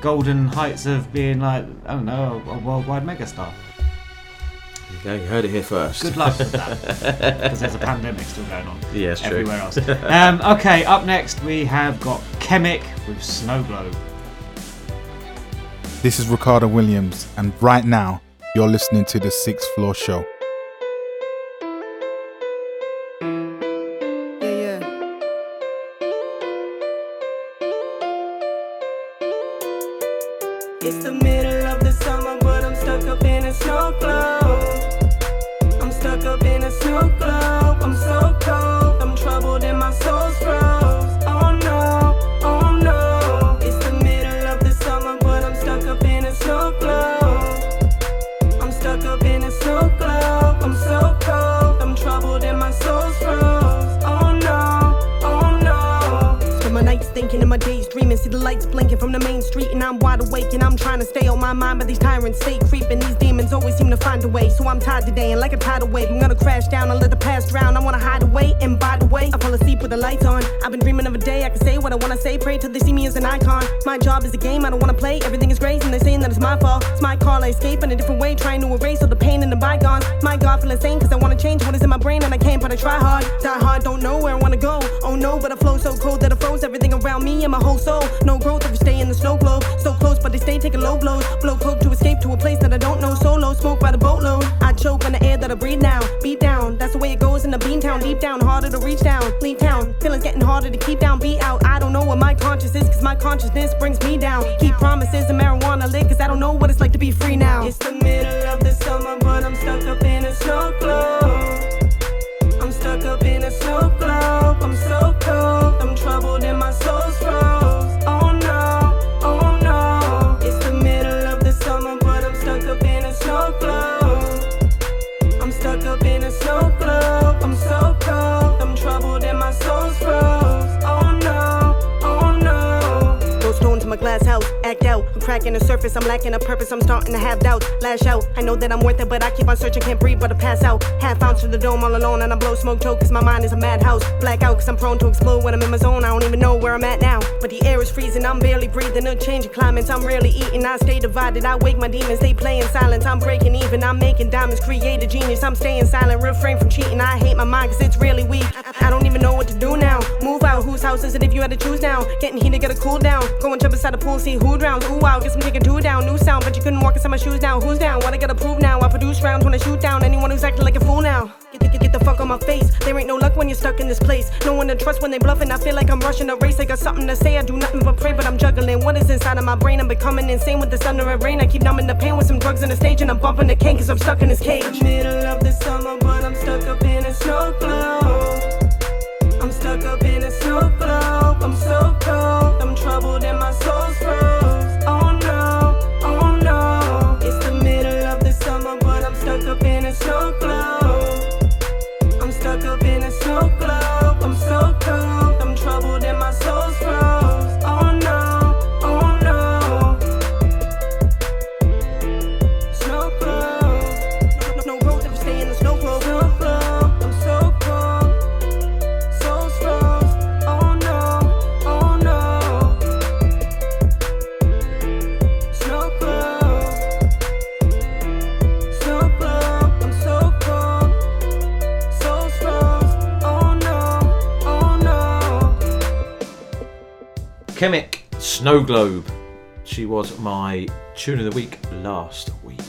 golden heights of being like I don't know a, a worldwide megastar.
There you go. You heard it here first.
Good luck with that because there's a pandemic still going on.
Yeah, it's true.
everywhere else. um, okay, up next we have got Kemic with Snow Globe.
This is Ricardo Williams, and right now you're listening to the Sixth Floor Show. See the lights blinking from the main street, and I'm wide awake. And I'm trying to stay on my mind, but these tyrants stay creeping. These demons always seem to find a way. So I'm tired today, and like a tidal wave, I'm gonna crash down and let the past drown. I wanna hide away, and by the way, I fall asleep with the lights on. I've been dreaming of a day I can say what I wanna say. Pray till they see me as an icon. My job is a game I don't wanna play. Everything is great, and they're saying that it's my fault. It's my call, I escape in a different way, trying to erase all the pain and the bygones. My God, feel insane, cause I wanna change what is in my brain, and I can't, but I try hard. Die hard, don't know where I wanna go. Oh no, but I flow so cold that I froze everything around me and my whole soul. No growth if you stay in the snow globe. So close, but they stay taking low blows. Blow coke to escape to a place that I don't know. Solo, smoke by the boatload. I choke on the air that I breathe now. Beat down, that's the way it goes in the bean town. Deep down, harder to reach down. Leave town, feelings getting harder to keep down. Beat out, I don't know what my conscience is, cause my consciousness brings me down. Keep promises and marijuana lit, cause I don't know what it's like to be free now. It's the middle of the summer, but I'm stuck up in a snow globe. Out. Cracking the surface, I'm lacking a purpose, I'm starting to have doubts. Lash out, I know that I'm worth it, but I keep on searching, can't breathe but I pass out. Half ounce to the dome all alone, and I blow smoke choke, cause my mind is a madhouse. Black out, cause I'm prone to explode when I'm in my zone, I don't even know where I'm at now. But the air is freezing, I'm barely breathing, a change of climates, I'm rarely eating, I stay divided, I wake my demons, they play in silence, I'm breaking even, I'm making diamonds, create a genius, I'm staying silent, refrain from cheating, I hate my mind cause it's really weak. I don't even know what to do now. Move out, whose house is it if you had to choose now? Getting heated, gotta cool down. Go and jump inside the pool, see who drowns. Ooh, wow, some chicken two down. New sound, but you couldn't walk inside my shoes now. Who's down? What I gotta prove now? I produce rounds when I shoot down anyone who's acting like a fool now. Get, get, get the fuck on my face. There ain't no luck when you're stuck in this place. No one to trust when they bluffing. I feel like I'm rushing a race. I got something to say. I do nothing but pray, but I'm juggling. What is inside of my brain? I'm becoming insane with the thunder and rain. I keep numbing the pain with some drugs in the stage, and I'm bumping the cane cause I'm stuck in this cage. Middle of the summer, but I'm stuck up in a snow globe. I'm stuck up in a snow globe. I'm so cold. I'm troubled and my soul's froze. Kemic Snow Globe.
She was my tune of the week last week.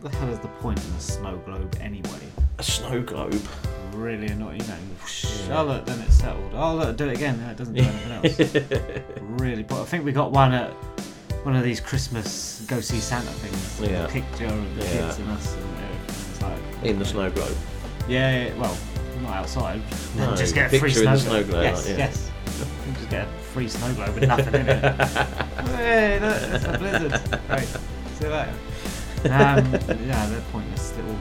What the hell is the point in a snow globe anyway?
A snow globe.
Really annoying, you know. Charlotte, then it's settled. Oh look, do it again. No, it doesn't do anything else. really, but I think we got one at one of these Christmas go see Santa things.
Yeah.
Picture of the
Yeah.
kids and us and everything. Like,
In the snow globe.
Yeah, yeah, well, not outside.
No,
just get a free
in
snow
the snow globe,
Yes,
yeah.
yes. You just get a free snow globe with nothing in it. hey, look, it's a blizzard. Great. See you later. Um, yeah, they're pointless little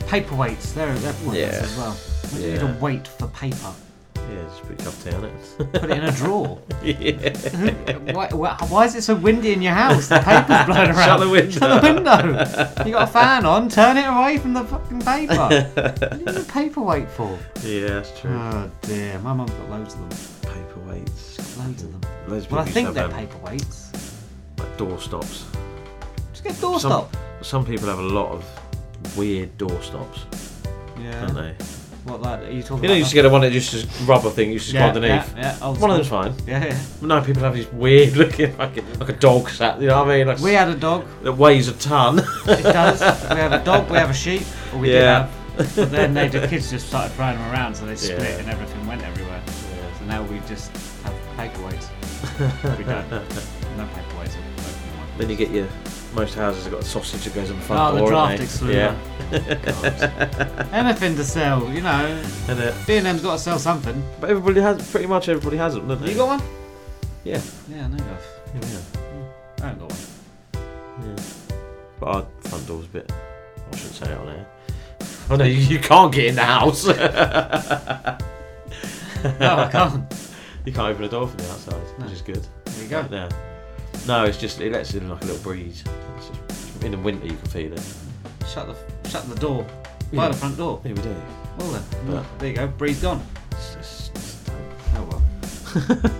paperweights. They're they're pointless
Yeah.
as well. We need
Yeah.
a weight for paper.
Yeah, just put your cup tea on it.
Put it in a drawer.
yeah.
why, why, why is it so windy in your house? The paper's blowing around.
Shut the window.
Shut the window. You got a fan on. Turn it away from the fucking paper. what do you need a paperweight for?
Yeah, that's true.
Oh dear, my mum's got loads of them.
Paperweights.
Loads of them.
Loads
Well, I think they're
um,
paperweights.
Like door stops.
Just get door
some,
stop.
Some people have a lot of weird door stops,
Yeah.
don't they?
What like are you talking
You know, you used to get a one that just a rubber thing you used to
Yeah,
go underneath.
yeah, yeah, old
one of them's fine.
Yeah, yeah.
No, people have these weird looking fucking like a dog sat. You know what I mean? Like
We had a dog.
that weighs a ton.
It does. We have a dog. We have a sheep. Or we
Yeah.
did have. But then they, the kids just started throwing them around, so they split
Yeah.
and everything went everywhere. So now we just have paperweights. we don't. No paperweights.
then you get your most houses have got a sausage that goes on the front
Oh, the
door.
draft
haven't
excluder.
Yeah.
Anything to sell, you know.
And it.
B&M's got to sell something.
But everybody has, pretty much everybody has them, don't they?
You got one?
Yeah.
Yeah, I know you have.
Yeah, we.
I haven't got one.
Yeah. But our front door's a bit. I shouldn't say it on air. Oh no, you, you can't get in the house.
No, I can't.
You can't open a door from the outside, which is good.
There you go.
Right there. No, it's just it lets in like a little breeze. It's just, in the winter you can feel it.
Shut the shut the door. By
Yeah.
the front door.
Yeah, we do.
Well then,
But-
there you go. Breeze gone. Oh well.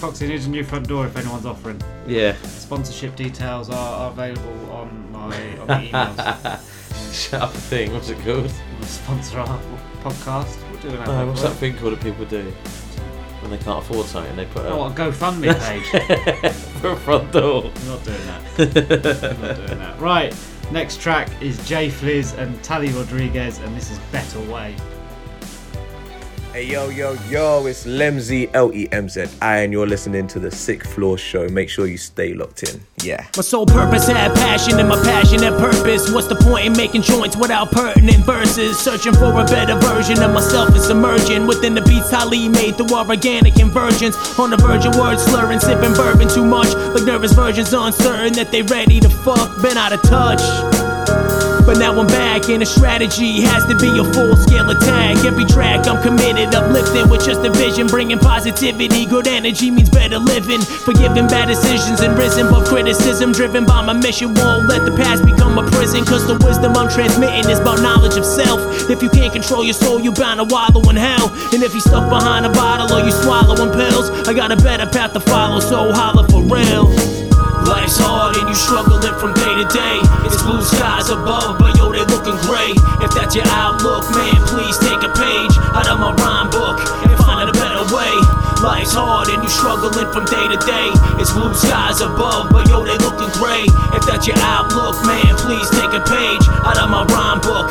Coxie needs a new front door if anyone's offering.
Yeah.
Sponsorship details are, are available on my on the emails.
Shut up thing. What's it called?
Sponsor our podcast. Doing uh, that.
Oh, what's that thing called that people do when they can't afford something? They put
Oh,
a
a GoFundMe page.
for a front door.
We're not doing that. We're not doing that. Right. Next track is JFliz and Tali Rodriguez, and this is Better Way.
Hey yo yo yo, it's Lemzy L E M Z I, and you're listening to the Sick Floor Show. Make sure you stay locked in. Yeah.
My sole purpose had passion and my passion had purpose. What's the point in making joints without pertinent verses? Searching for a better version of myself is emerging within the beats Ali made through our organic convergence. On the verge of word slurring, sipping bourbon too much. Like nervous versions uncertain that they ready to fuck, been out of touch. But now I'm back, and the strategy has to be a full scale attack. Every track I'm committed, uplifting with just a vision, bringing positivity. Good energy means better living. Forgiving bad decisions and risen above criticism, driven by my mission. Won't let the past become a prison, cause the wisdom I'm transmitting is about knowledge of self. If you can't control your soul, you're bound to wallow in hell. And if you're stuck behind a bottle or you're swallowing pills, I got a better path to follow, so holla for real. Life's hard and you struggling from day to day. It's blue skies above, but yo, they looking gray. If that's your outlook, man, please take a page out of my rhyme book and find a better way. Life's hard and you struggling from day to day. It's blue skies above, but yo, they looking gray. If that's your outlook, man, please take a page out of my rhyme book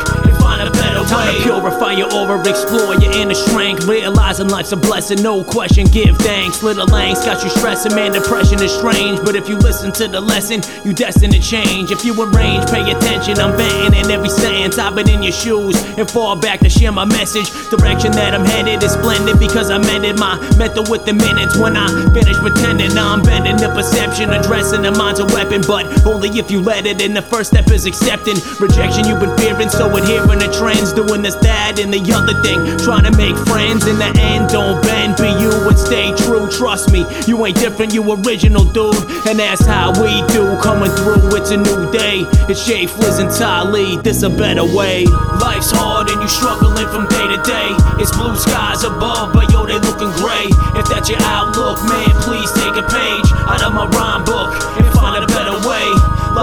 find a better way. Time to purify your aura, explore your inner strength. Realizing life's a blessing, no question, give thanks. Little Lang's got you stressing, man, depression is strange. But if you listen to the lesson, you destined to change. If you arrange, pay attention, I'm venting in every sentence. I've been in your shoes and fall back to share my message. Direction that I'm headed is splendid because I mended my method with the minutes. When I finish pretending, I'm bending the perception, addressing the mind's a weapon. But only if you let it, and the first step is accepting rejection you've been fearing. So adhering to trends, doing this, that, and the other thing. Trying to make friends in the end, don't bend, be you and stay true. Trust me, you ain't different, you original, dude. And that's how we do. Coming through, it's a new day. It's JFliz and Ty Lee, this a better way. Life's hard and you struggling from day to day. It's blue skies above, but yo, they looking gray. If that's your outlook, man, please take a page out of my rhyme book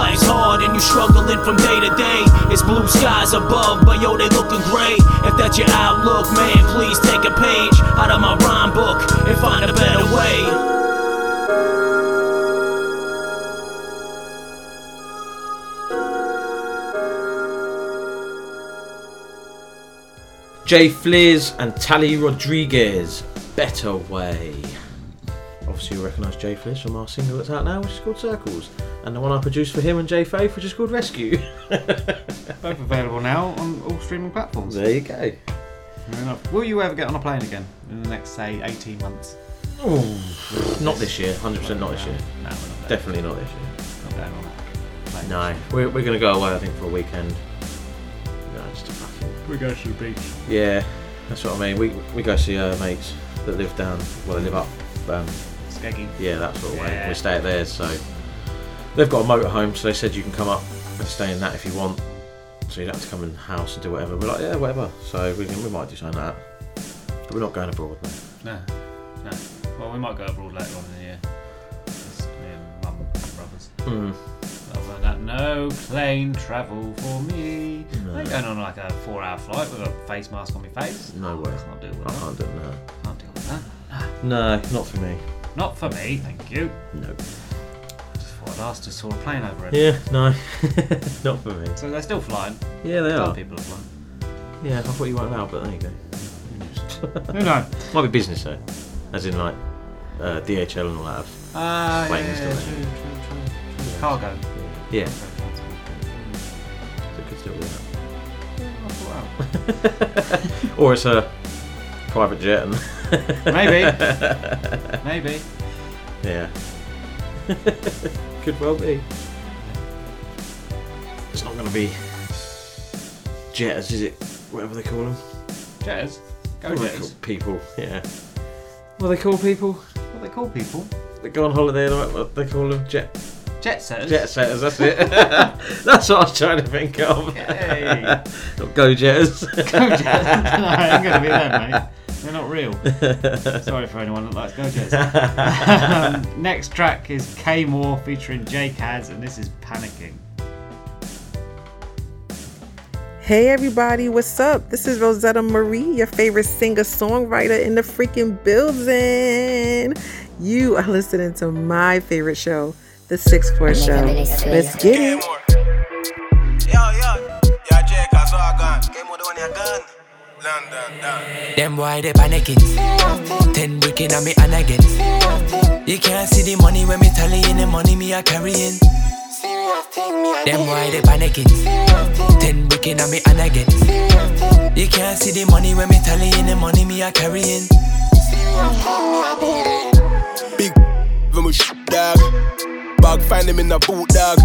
Life's hard and you struggling from day to day. It's blue skies above, but yo, they looking gray. If that's your outlook, man, please take a page out of my rhyme book and find a better way.
JFliz and Tali Rodriguez, Better Way. Obviously, you recognise JFliz from our single that's out now, which is called Circles, and the one I produced for him and J Faith, which is called Rescue.
Both available now on all streaming platforms.
There you go.
Fair enough. Will you ever get on a plane again in the next, say, 18 months?
not this year, 100% not this year.
No, we're not there.
Definitely not this year.
Not going on a plane.
No, we're, we're going to go away, I think, for a weekend. No, just a fucking.
We go to the beach.
Yeah, that's what I mean. We, we go see our mates that live down, well, they live up. Um, Yeah, that sort of way.
Yeah.
We stay at theirs, so they've got a motorhome, so they said you can come up and stay in that if you want. So you don't have to come in the house and do whatever. We're like, yeah, whatever. So we, can, we might do something like that. But we're not going abroad, no.
No, no. Well, we might go abroad later on in the year. Just me and mum and brothers.
Mm.
Other than that, no plane travel for me.
No.
I'm going on like a four-hour flight with a face mask on my face.
No way.
Can't deal with
I
that.
can't do it now.
Can't deal with that.
No, not for me.
Not for me, thank you.
No.
Just thought I'd ask to saw a plane over it.
Yeah, no. not for me.
So they're still flying.
Yeah, they
Other
are.
people are flying.
Yeah, I thought you weren't allowed, but there you go.
Who knows?
Might be business though. As in like uh, DHL and all that have
Ah, yeah,
planes,
yeah,
don't
true, true, true, true. Cargo.
Yeah. So it could still be that. or it's a private jet. And
Maybe. Maybe.
Yeah. Could well be. It's not going to be jetters, is it? Whatever they call them.
Jetters? Go
What
jetters.
people? Yeah. What they call people?
What they call people?
They go on holiday and what- they call them? Jet.
Jet setters.
Jet setters, that's it. that's what I was trying to think of.
Yay.
Not Go jetters.
Go jetters. no, I ain't gonna be them, mate. They're not real. Sorry for anyone that likes Go Jets. um, next track is K More featuring J Kaz, and this is Panicking.
Hey everybody, what's up? This is Rosetta Marie, your favorite singer songwriter in the freaking building. You are listening to my favorite show, The Six Floor Show. Let's get it.
Them boy they panicking. Ten wicked on me and again. You can't see the money when me tallying the money me a carrying. Them boy they panicking. Ten wicked on me and again. You can't see the money when me tallying the money me a carrying.
Big when we shoot dog. Bag find him in the boot dog.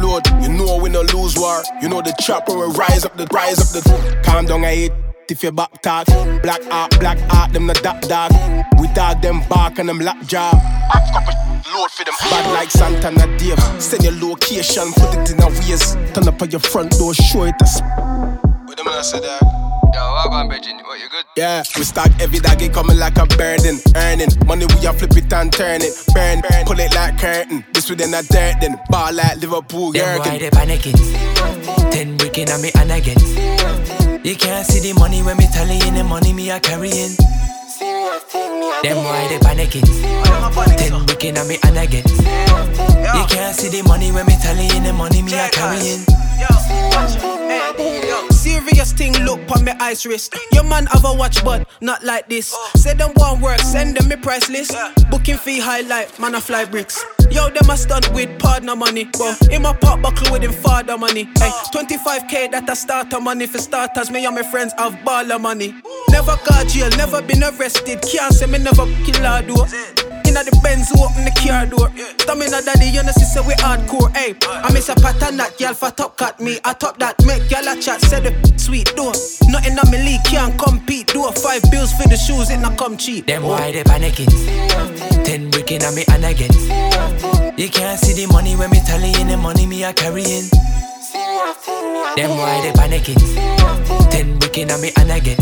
Lord, you know we no lose war. You know the chopper will rise up the rise up the. Calm down, I hate. If you back talk, black art, black art, them the dog dog. We dog them bark and them lockjaw. Load for them bad like Santana Dave. Send your location, put it in a ways. Turn up on your front door, show it a sp- What them I say that? Yo, what on, Virgin? What you good? Yeah, we stack every dag, it coming like a burden. Earning money, we a flip it and turn it. Burn, burn, pull it like curtain. This within a dirt, then Ball like Liverpool,
Them boy
Jurgen.
they panicking. Ten wicked on me and again. You can't see the money when me tallying the money me a carrying. Them boy they panicking. Ten wicked on me and again. You can't see the money when me tallying the money me a carrying.
Serious thing, look on my ice wrist. Your man have a watch, but not like this. Say them one work, send them me price list. Booking fee highlight, man, I fly bricks. Yo, them a stunt with partner money. But in my pop buckle with him father money. Hey, 25k that a starter money for starters. Me and my friends have baller money. Never got jail, never been arrested. Can't say me never kill a door. Inna the Benz, open the car door. Tell me Stamina daddy, you know, say we hardcore. Hey, I miss a pattern that y'all for top cut me. I top that, make y'all a chat, said the sweet door. Nothing on me league, can't compete. Do a five bills for the shoes, it not come cheap.
Them boy they panicking. Ten wicked on me and again. You can't see the money when me tallying the money me a carrying. Them boy they panicking. Ten wicked on me and again.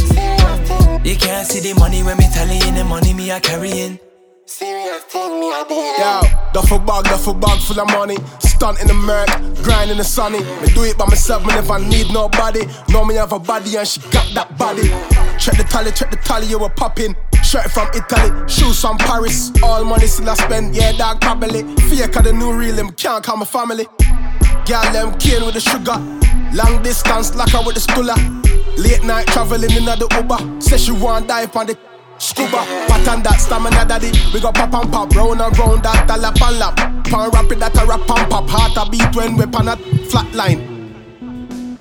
You can't see the money when me tallying the money me a carrying.
Yo, duffel bag, duffel bag full of money. Stunt in the murk, grind in the sunny. Me do it by myself, man, if I need nobody. Know me have a body and she got that body. Check the tally, check the tally, you were popping. Shirt from Italy, shoes from Paris. All money still I spend, yeah, dog, probably. Fake of the new real, them can't call my family. Girl, them cane with the sugar. Long distance, lock her with the stuller. Late night traveling in the Uber. Say she want dive on the scuba. Pattern that stamina daddy. We go pop and pop, round and round that a lap and lap. Pan rapid that a rap and pop. Heart a beat when we pan a flat line.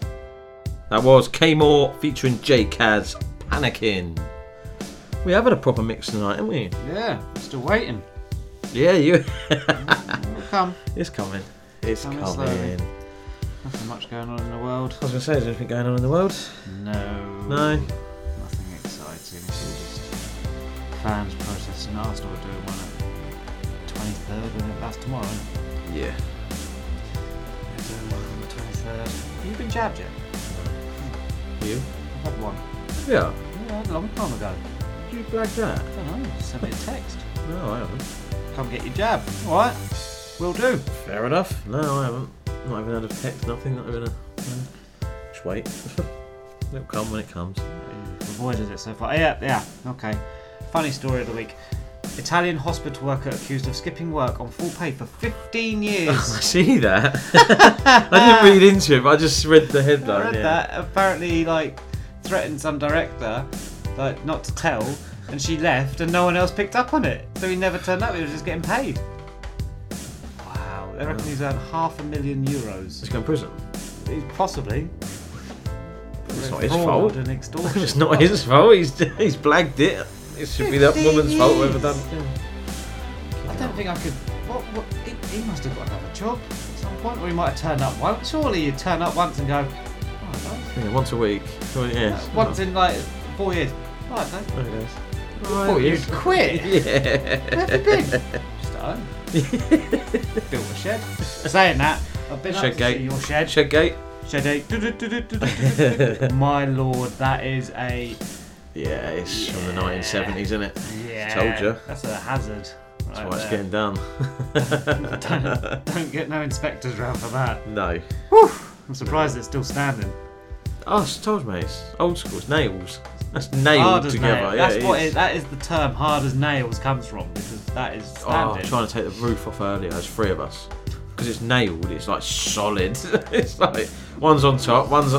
That was K More featuring J Kaz Panicking. We have had a proper mix tonight, haven't we?
Yeah, still waiting.
Yeah, you.
Come.
It's coming. It's
Coming
coming.
slowly. Nothing much going on in the world.
I was going to say, is there anything going on in the world?
No.
No.
Fans protesting. Arsenal are doing one at 23rd, and that's tomorrow.
Yeah.
They're doing one on the 23rd. You been jabbed yet?
You?
I've had one.
Yeah.
Yeah, a long time ago.
Did you flag that?
I don't know. Send me a text.
No, I haven't.
Come get your jab. All right. Will do.
Fair enough. No, I haven't. Not even had a text, nothing. Not even a. Just wait. It'll come when it comes.
Avoided it so far. Yeah, yeah. Okay. Funny story of the week. Italian hospital worker accused of skipping work on full pay for 15 years.
I see that. I didn't read into it, but I just read the headline.
I read
yeah.
that. Apparently, he, like threatened some director, like not to tell, and she left, and no one else picked up on it. So he never turned up. He was just getting paid. Wow. They reckon he's earned half a million euros.
He's going to prison.
He's possibly.
It's not his fault.
extortion.
it's not his fault. He's he's blagged it. It should be that woman's fault. Whoever
years.
done.
I don't think I could. What? What? He, he must have got another job at some point, or he might have turned up once. Surely you turn up once and go. Oh,
Yeah, once a week. Well, yeah.
no. Once in like four years. Right, no.
There it goes.
Four years. Quit.
Yeah.
Where have you been? Just at home. Built a shed. Saying that, I've been up
Shed
to
gate.
see your shed.
Shed gate.
Shed gate. My lord, that is a.
Yeah, it's from the 1970s, isn't it?
Yeah.
Told you.
That's a hazard.
That's
right
why it's getting done.
don't, don't get no inspectors round for that.
No.
I'm surprised it's still standing.
Oh, it's told me. It's old school. It's nails. That's nailed together. Yeah,
That's
it
what it, that is the term hard as nails comes from because that is
Oh,
standing.
trying to take the roof off earlier. There's three of us. Because it's nailed. It's like solid. it's like one's on top, one's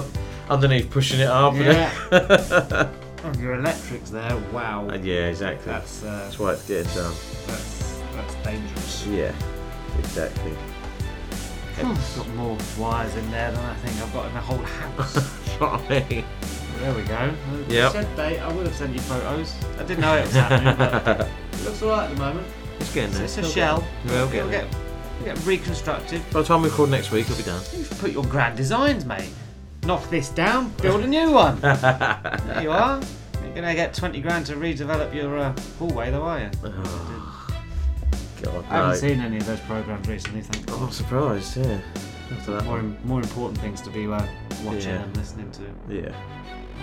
underneath pushing it up.
Yeah. Oh, your electrics there, wow.
And yeah, exactly.
That's, uh,
That's why it's getting done.
That's that's dangerous.
Yeah, exactly.
I've got more wires in there than I think I've got in the whole house. There we go.
Yep.
Shed date. I would have sent you photos. I didn't know it was happening, but it looks alright at the moment.
It's getting there.
It's a shell.
We'll get
it'll get, get reconstructed.
By the time we record next week, it'll be done.
You've put your grand designs, mate. Knock this down, build a new one. there you are. You're gonna get 20 grand to redevelop your uh, hallway, though, are you?
God,
I haven't
no.
seen any of those programs recently, thank
Oh,
God.
I'm surprised, yeah. After that
more,
one.
more important things to be uh, watching
Yeah.
and listening to.
Yeah.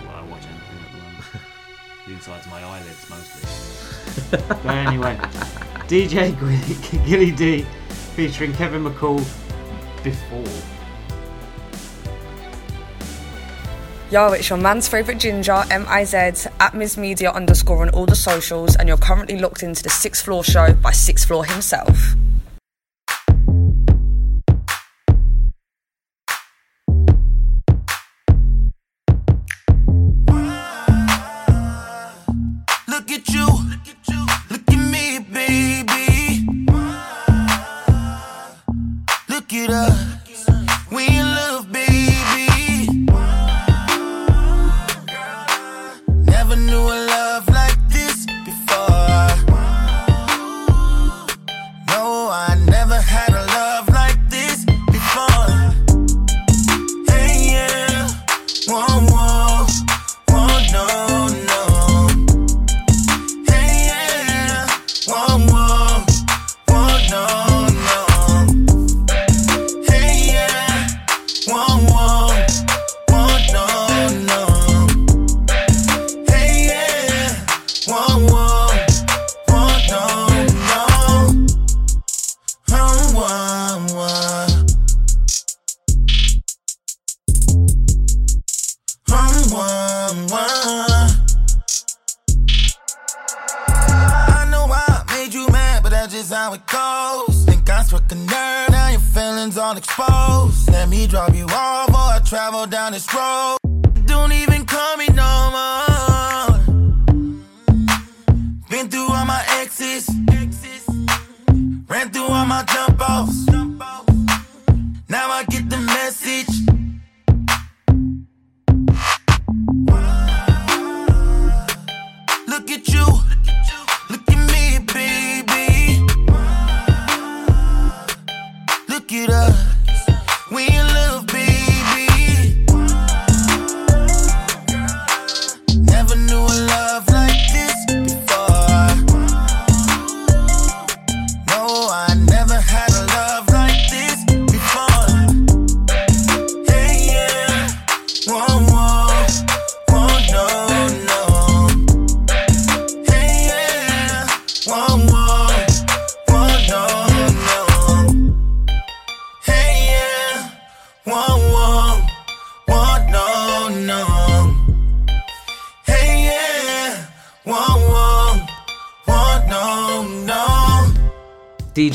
Well, I watch anything at the moment. the insides of my eyelids mostly. but anyway, DJ Guilly, Guilly D featuring Kevin McCall before.
Yo, it's your man's favourite ginger, M-I-Z, at Ms Media underscore on all the socials, and you're currently locked into the Sixth Floor Show by Sixth Floor himself.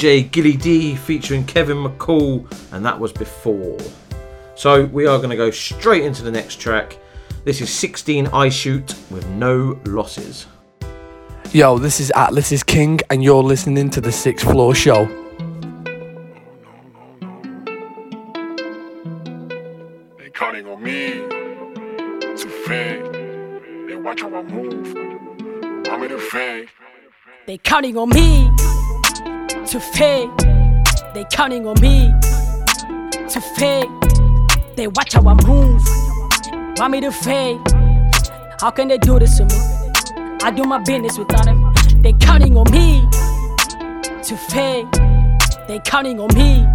Guilly D featuring Kevin McCall, and that was before. So we are going to go straight into the next track. This is 16 iShoot with no losses.
Yo, this is Atlas is King, and you're listening to The Sixth Floor Show.
They counting on me to fake. They watch how I move. I'm in a fake.
They counting on me to fade. They counting on me to fade. They watch how I move. Want me to fade. How can they do this to me? I do my business without them. They counting on me to fade. They counting on me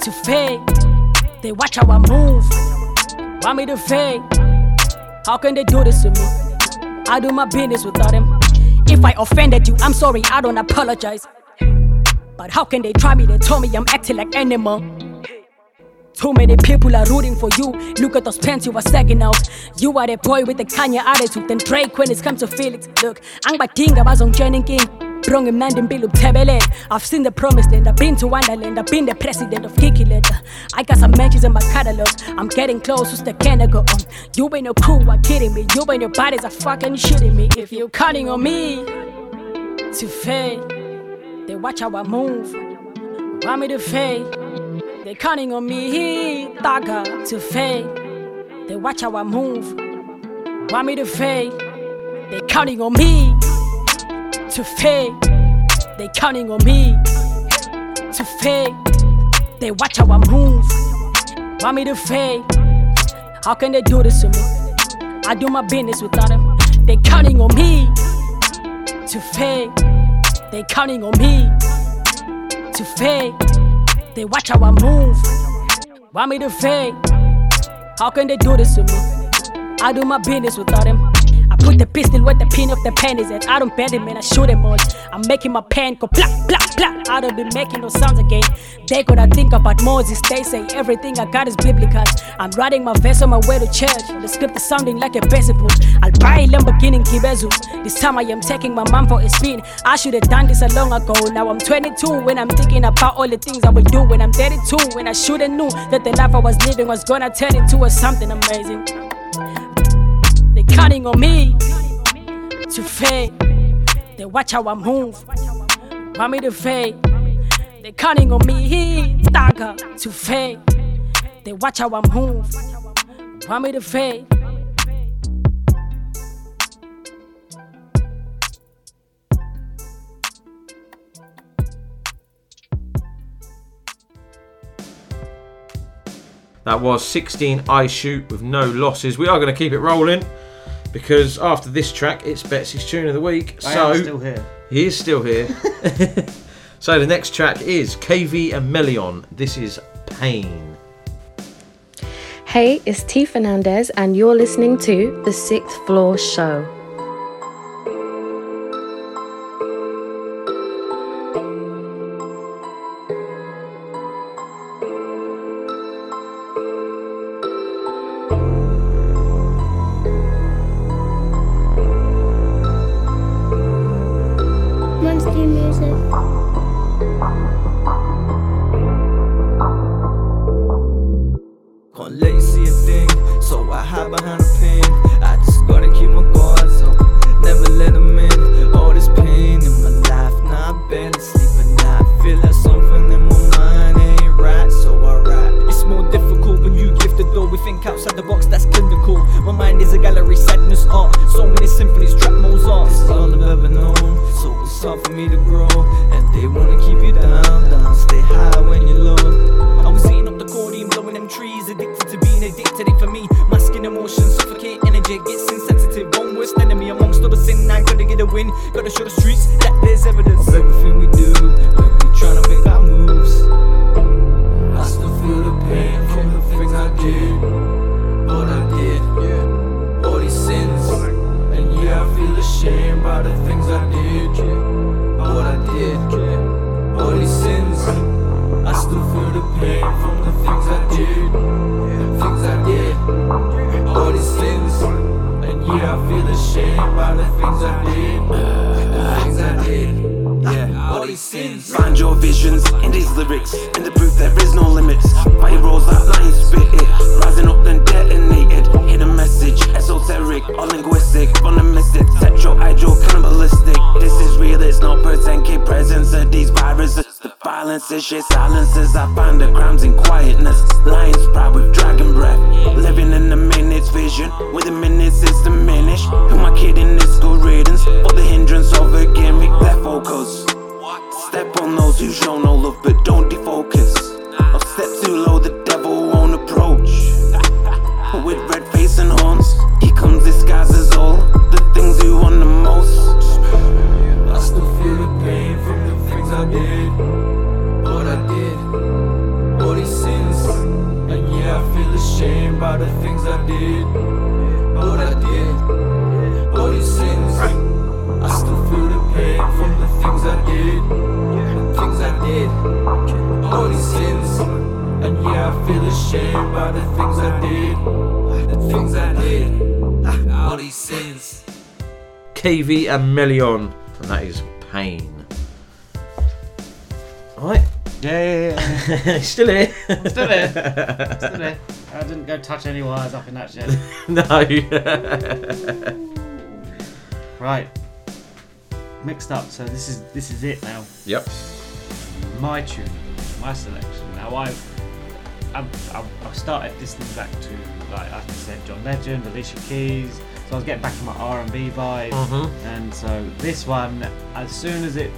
to fade. They watch how I move. Want me to fade. How can they do this to me? I do my business without them. If I offended you, I'm sorry, I don't apologize. But how can they try me? They told me I'm acting like animal. Too many people are rooting for you. Look at those pants you are sagging out. You are the boy with the Kanye attitude. Then Drake when it comes to Felix. Look, ang batinga bazong joining king. Brong imnandi mbilu tebele. I've seen the promised land. I've been to Wonderland. I've been the president of Kikiland. I got some matches in my catalog. I'm getting close. Who's the can I go on? You ain't no cool. Are kidding me? You ain't your bodies are fucking shitting me. If you're counting on me to fade, they watch how I move. Want me to fade? They counting on me, Daga, to fade. They watch how I move. Want me to fade? They counting on me to fade. They counting on me to fade. They watch how I move. Want me to fade? How can they do this to me? I do my business without them. They counting on me to fade. They counting on me to fade. They watch how I move. Want me to fade? How can they do this to me? I do my business without them. Put the pistol where the pin of the pen is at. I don't bend it, man. I shoot them all. I'm making my pen go blah blah blah. I don't be making no sounds again. They gonna think about Moses. They say everything I got is biblical. I'm riding my vest on my way to church. The script is sounding like a baseball. I'll buy a Lamborghini Kibezu. This time I am taking my mom for a spin. I should have done this a long ago. Now I'm 22 when I'm thinking about all the things I will do when I'm 32. When I should have knew that the life I was living was gonna turn into a something amazing. Counting on me to fade. They watch how I move. Want me to fade. They counting on me, Daga, to fade. They watch how I move. Want me to fade.
That was 16 iShoot with no losses. We are going to keep it rolling because after this track, it's Betsy's tune of the week.
I
so
am still here.
He is still here. so the next track is KV and Meleon. This is Pain.
Hey, it's T Fernandez, and you're listening to The Sixth Floor Show.
With the minutes it's diminished. Who my kid in this good riddance. For the hindrance of a gimmick, that focus. Step on those who show no love but don't defocus. Or step too low, the devil won't approach. With red face and horns, he comes disguised as all the things you want the most.
I still feel the pain from the things I did. What I did, all these sins. And yeah, I feel ashamed by the things I did. Feel ashamed by the things I did. The things I did, all these sins.
KV and Meleon, and that is Pain. Alright.
Yeah, yeah, yeah.
Still here.
Still here. Still here. I didn't go touch any wires up in that shit.
no.
right. Mixed up. So this is this is it now.
Yep.
My tune, my selection. Now I've I've, I've, I've started listening back to like I said, John Legend, Alicia Keys. So I was getting back to my R and B vibe,
Mhm.
and so this one, as soon as it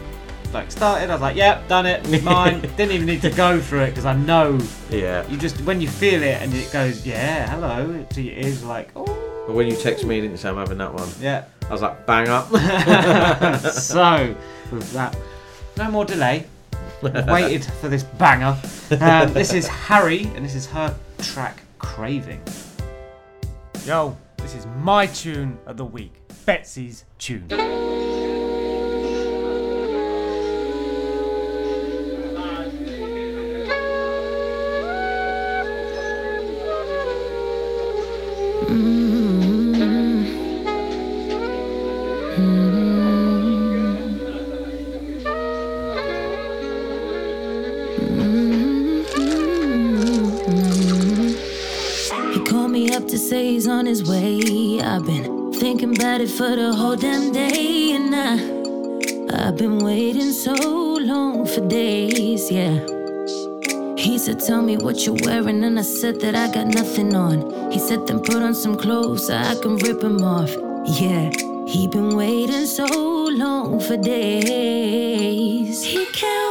like started, I was like, "Yep, done it, mine." Didn't even need to go through it because I know.
Yeah.
You just when you feel it and it goes, "Yeah, hello," to your ears, like, "Oh."
But when you text me, didn't you say I'm having that one?
Yeah.
I was like, bang up.
so, with that, no more delay. I've waited for this banger. Um, this is Hari, and this is her track Craving. Yo, this is my tune of the week. Betsy's tune.
For the whole damn day, and I, I've been waiting so long for days, yeah. He said, Tell me what you're wearing, and I said that I got nothing on. He said, Then put on some clothes so I can rip them off. Yeah, he been waiting so long for days. He can't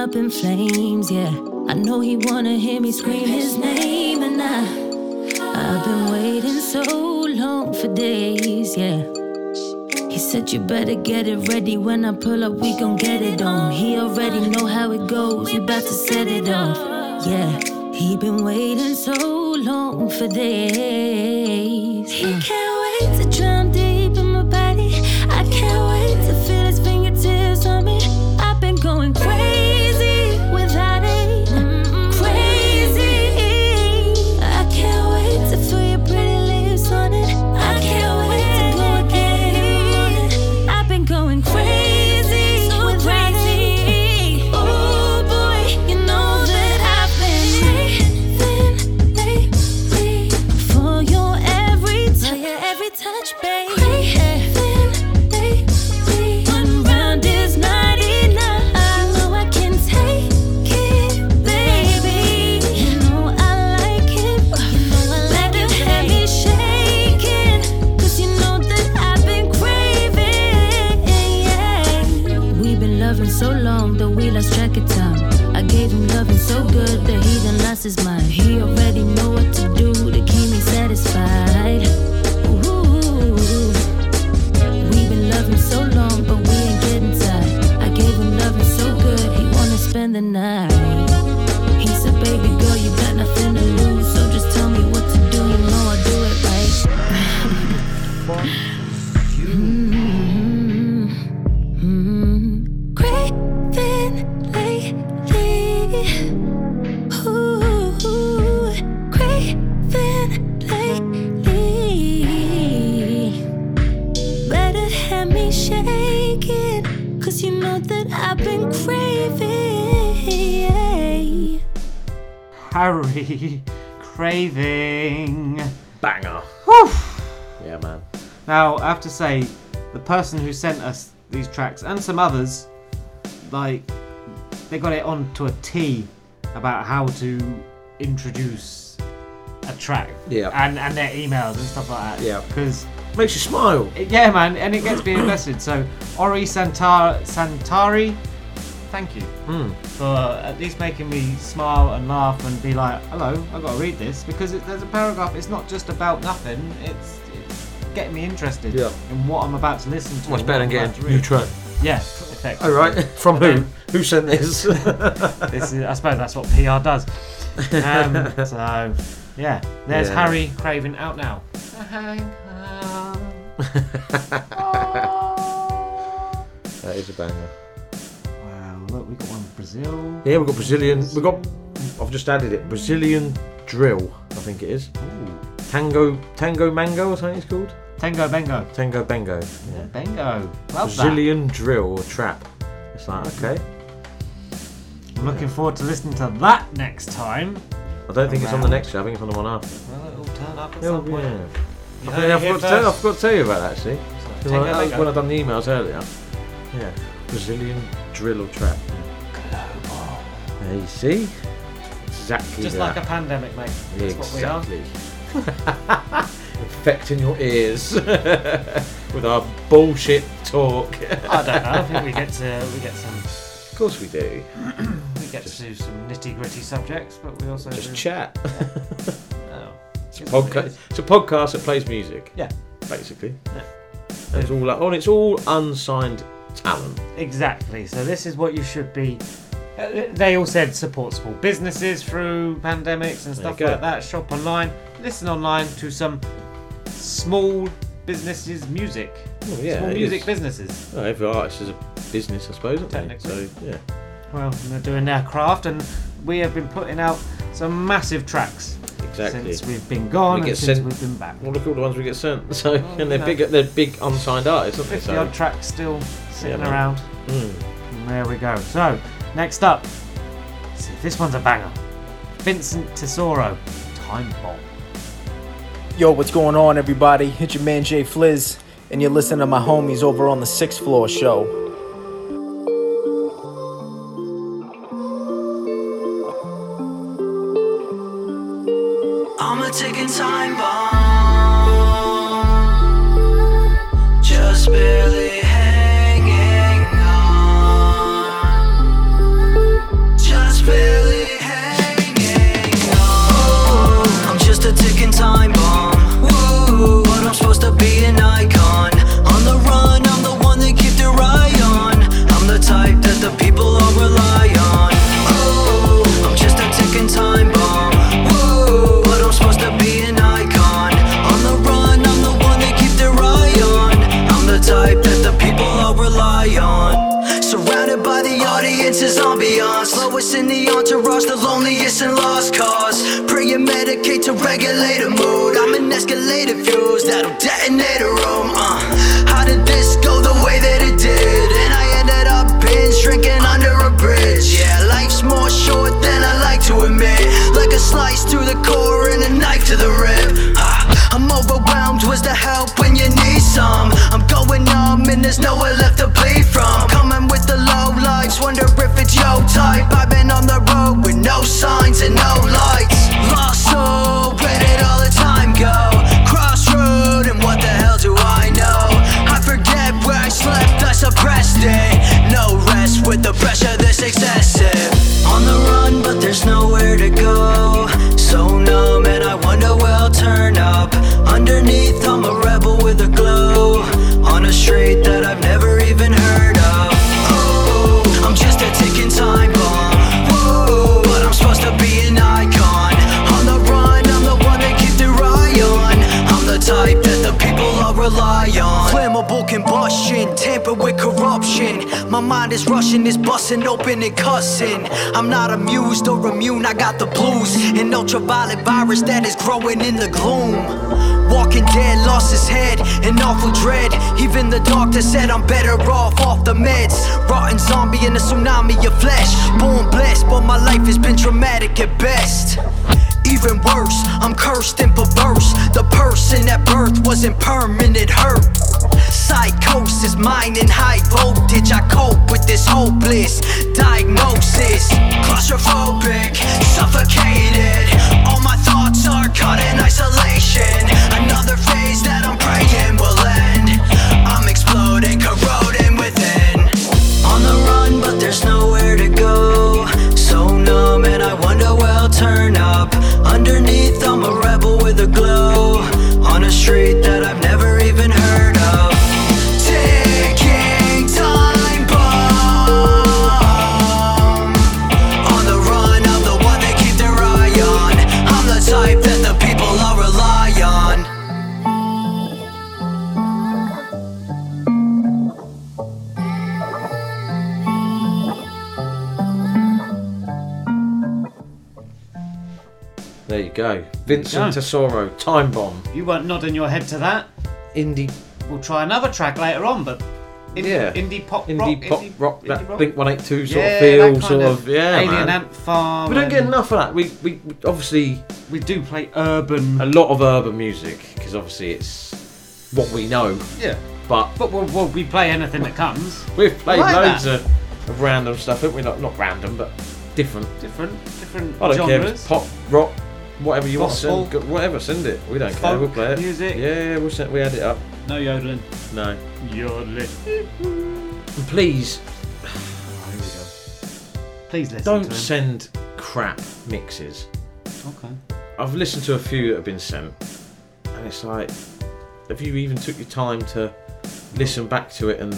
up in flames, yeah. I know he wanna hear me scream his name, and I, I've been waiting so long for days, yeah. He said you better get it ready when I pull up, we gon' get it on. He already know how it goes, you about to set it off. Yeah, he been waiting so long for days. He uh. can't
Now, I have to say, the person who sent us these tracks and some others, like, they got it on to a T about how to introduce a track.
Yeah.
And and their emails and stuff like that.
Yeah.
Because
Makes you smile.
yeah, man, and it gets me invested. So Ori Santar Santari, thank you
Hmm.
for at least making me smile and laugh and be like, "Hello, I've got to read this," because it, there's a paragraph. It's not just about nothing. It's getting me interested
Yeah.
in what I'm about to listen to. Much
better
what
than getting
to
new
read.
track?
Yeah, effectively.
All right. From who?
then-
Who sent this?
this is, I suppose that's what PR does. Um, so, yeah, there's
Yeah.
Hari Craving out now.
that is a banger.
Wow, look, we got one from Brazil.
Yeah, we've got Brazilian. We've got. I've just added it. Brazilian drill. I think it is. Tango, Tango Mango, or something it's called.
Tango Bengo.
Tango Bengo.
Yeah, Bengo. Love that.
Brazilian drill or trap. It's like mm-hmm. okay.
I'm looking forward to listening to that next time.
I don't think it's on the
Around.
next show. I think it's on the one after.
Well, it'll turn up at
Yeah,
some point.
yeah.
You
I,
heard
think I,
it here
forgot to tell, I
first.
forgot to tell you about that actually. 'Cause
Tango
I- that when I done the emails earlier. Yeah, Brazilian drill or trap. There you see. Exactly.
Just
that.
like a pandemic, mate. That's what we are.
exactly. Infecting your ears with our bullshit talk.
I don't know. I think we get to we get some
Of course we do.
we get to do some nitty gritty subjects, but we also
Just
do-
chat.
Oh.
It's a
Is what it
podcast. It's a podcast that plays music.
Yeah.
Basically.
Yeah.
And it's all like, oh, and it's all unsigned talent.
Exactly. So this is what you should be. They all said support small businesses through pandemics and stuff like that. Shop online, listen online to some small businesses' music.
Oh, yeah,
small music
is.
businesses.
Well, every artist is a business, I suppose?
Technically.
So yeah.
Well, they're doing their craft, and we have been putting out some massive tracks
Exactly.
since we've been gone
We
and
get
since
sent-
we've been back.
Well, look at all the ones we get sent. So, and they're
you
big. They're big unsigned artists, aren't they?
Fifty
So,
odd tracks still sitting
man.
around.
Mm.
And there we go. So, next up, see, this one's a banger. Vincent Tesoro, Time Bomb.
Yo, what's going on, everybody? It's your man JFliz, and you're listening to my homies over on the Sixth Floor Show.
In a
tsunami of flesh. Born blessed, but my life has been traumatic at best. Even worse, I'm cursed and perverse. The person at birth wasn't permanent hurt. Psychosis, mine in high voltage. I cope with this hopeless
Vincent
go.
Tesoro, Time Bomb.
You weren't nodding your head to that.
Indie.
We'll try another track later on, but indie,
Yeah.
indie pop
Indie
rock,
pop
indie-
rock,
indie
that
rock.
Blink 182 sort
Yeah,
of feel,
that
sort
kind
of, yeah.
Alien
man.
Ant Farm.
We don't get
and-
enough of that. We, we we- obviously
we do play urban,
a lot of urban music because obviously it's what we know.
Yeah.
But
But we'll, we'll, we play anything that comes.
we've played
like
loads
that.
of, of random stuff, haven't we? Not not random, but different.
different, different
I don't
genres.
care if it's pop, whatever you
Gospel.
want. Send, whatever, send it. We don't care.
Folk
We'll play it.
music.
Yeah, we'll send. We add it up.
No yodeling.
No.
Yodeling.
And please,
Please listen
don't send crap mixes.
Okay.
I've listened to a few that have been sent, and it's like, have you even took your time to listen back to it? And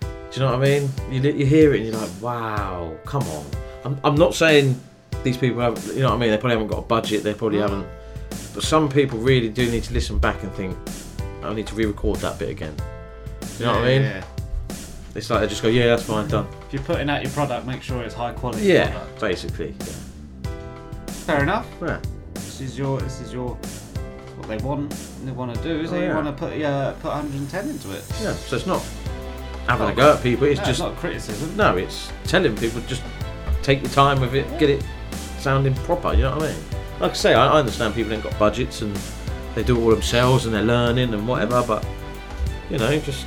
do you know what I mean? You, you hear it and you're like, wow, come on. I'm, I'm not saying these people have, you know what I mean? They probably haven't got a budget. They probably haven't. But some people really do need to listen back and think, I need to re-record that bit again. You know what I mean?
yeah.
It's like they just go, yeah, that's fine, done.
If you're putting out your product, make sure it's high quality.
Yeah,
product.
basically.
Fair enough.
Yeah.
This is your. This is your. What they want. They want to do. So
Oh,
you
yeah.
want to put uh, put 110 into it.
Yeah, so it's not having
Not-
a go at people. It's
no,
just
it's not criticism.
No, it's telling people just take your time with it, get it sounding proper. You know what I mean? Like I say, I, I understand people ain't got budgets and they do it all themselves and they're learning and whatever. But you know, just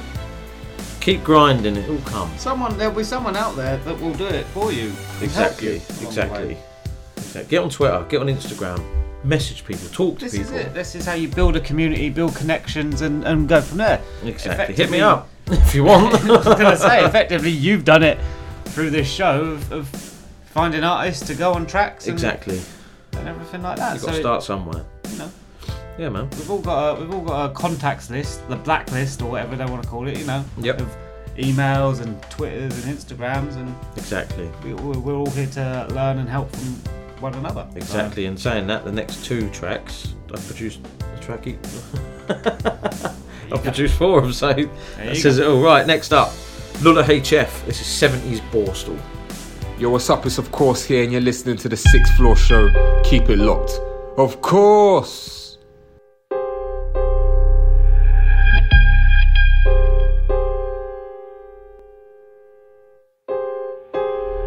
keep grinding. It will come.
Someone there'll be someone out there that will do it for you. help you
Exactly. Exactly. Get on Twitter. Get on Instagram. Message people. Talk to
This is
people.
it. This is how you build a community, build connections, and, and go from there.
Exactly. Hit me up if you want.
I was gonna say, effectively, you've done it through this show of, of finding artists to go on tracks. And,
Exactly.
And everything like that.
You've got to
it-
start somewhere.
you know,
Yeah, man.
we've all got a, we've all got a contacts list, the blacklist or whatever they want to call it. You know.
Yep.
Of emails and Twitters and Instagrams, and
Exactly.
we, we're all here to learn and help from one another. So-
Exactly, and saying that, the next two tracks, I've produced a track each. I've produced four of them, so that says
go.
it all. Right, next up, Lulla HF. This is 70s Borstal.
Yo, what's up? It's of course here, and you're listening to the Sixth Floor Show. Keep it locked. Of course.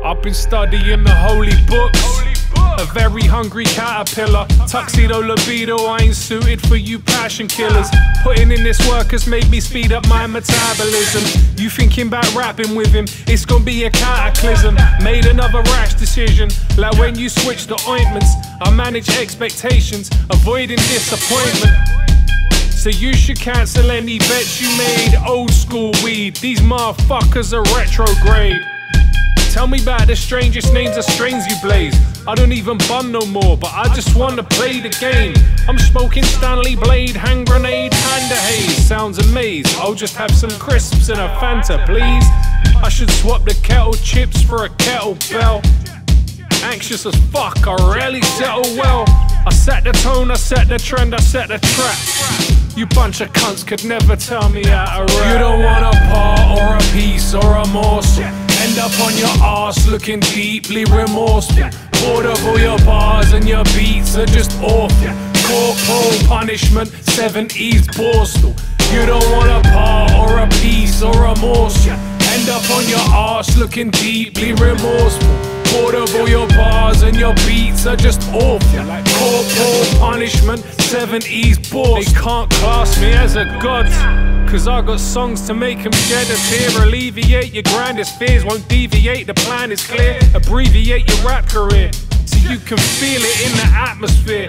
I've been studying the holy books. A very hungry caterpillar. Tuxedo libido, I ain't suited for you passion killers. Putting in this work has made me speed up my metabolism. You thinking about rapping with him? It's gonna be a cataclysm. Made another rash decision. Like when you switch the ointments, I manage expectations, avoiding disappointment. So you should cancel any bets you made. Old school weed, these motherfuckers are retrograde. Tell me about the strangest names of strains you blaze. I don't even bun no more, but I just wanna play the game. I'm smoking Stanley Blade, hand grenade, panda haze. Sounds amaze. I'll just have some crisps and a Fanta, please. I should swap the kettle chips for a kettlebell. Anxious as fuck, I rarely settle well. I set the tone, I set the trend, I set the trap. You bunch of cunts could never tell me how to rap. You don't want a part or a piece or a morsel. End up on your ass looking deeply remorseful. All your bars and your beats are just awful. Corporal punishment, seven E's Borstal. You don't want a part or a piece or a morsel. End up on your ass looking deeply remorseful. All your bars and your beats are just awful. Like corporal punishment, seven E's Borstal. They can't class me as a god. Cause I got songs to make them shed a tear, alleviate your grandest fears, won't deviate, the plan is clear, abbreviate your rap career, so you can feel it in the atmosphere.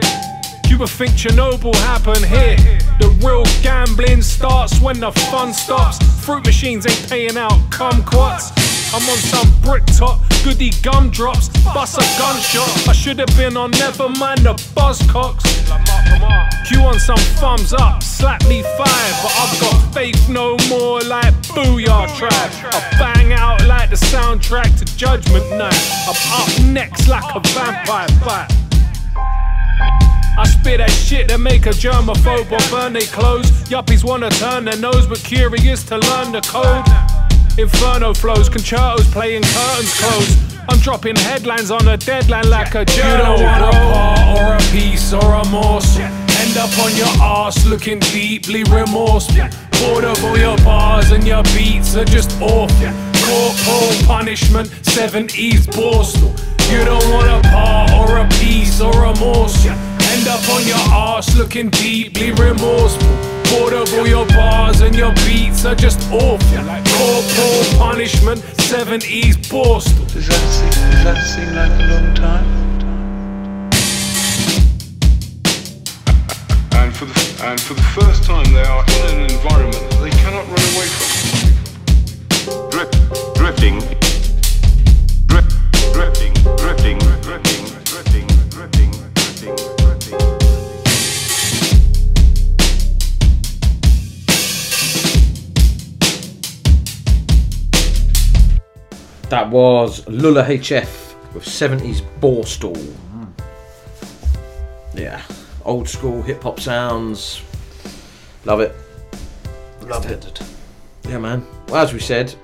You would think Chernobyl happened here. The real gambling starts when the fun stops. Fruit machines ain't paying out Come kumquats. I'm on some brick top, goody gumdrops, bust a gunshot. I should have been on Nevermind the Buzzcocks. Q on some thumbs up, slap me five, but I've got faith no more like Boo-Yaa Tribe. I bang out like the soundtrack to Judgment Night. I'm up next like a vampire bite. I spit that shit that make a germaphobe or burn their clothes. Yuppies wanna turn their nose, but curious to learn the code. Inferno flows, concertos playing curtains close. I'm dropping headlines on a deadline like a journal. You don't want a part or a piece or a morsel. End up on your ass looking deeply remorseful. Bored of all your bars and your beats are just awful. Corporal punishment, seven E's Borstal. You don't want a part or a piece or a morsel. End up on your ass looking deeply remorseful. Bored of all your bars and your beats are just awful. Corporal punishment, seven E's Borstal.
Does that seem, does that seem like a long time?
And for the and for the first time, they are in an environment that they cannot run away from.
Drip, drifting. Drip, drifting, drifting, drifting, drifting,
That was Lulla HF with 70s Borstal. Yeah, old school hip hop sounds. Love it. Love it. Yeah, man. Well, as we said,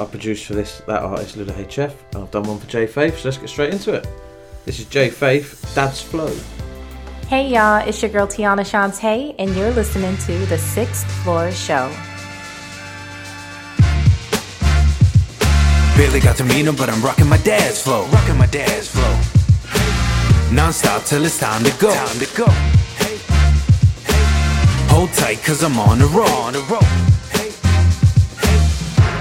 I produced for this that artist Lulla HF, and I've done one for J Faith. So let's get straight into it. This is J Faith, Dad's Flow.
Hey y'all, it's your girl Tiana Shantae, and you're listening to The Sixth Floor Show.
Barely got to meet him, but I'm rocking my dad's flow. Rocking my dad's flow. Non-stop till it's time to go. Time to go. Hey. Hey. Hold tight, cause I'm on the road. On the road.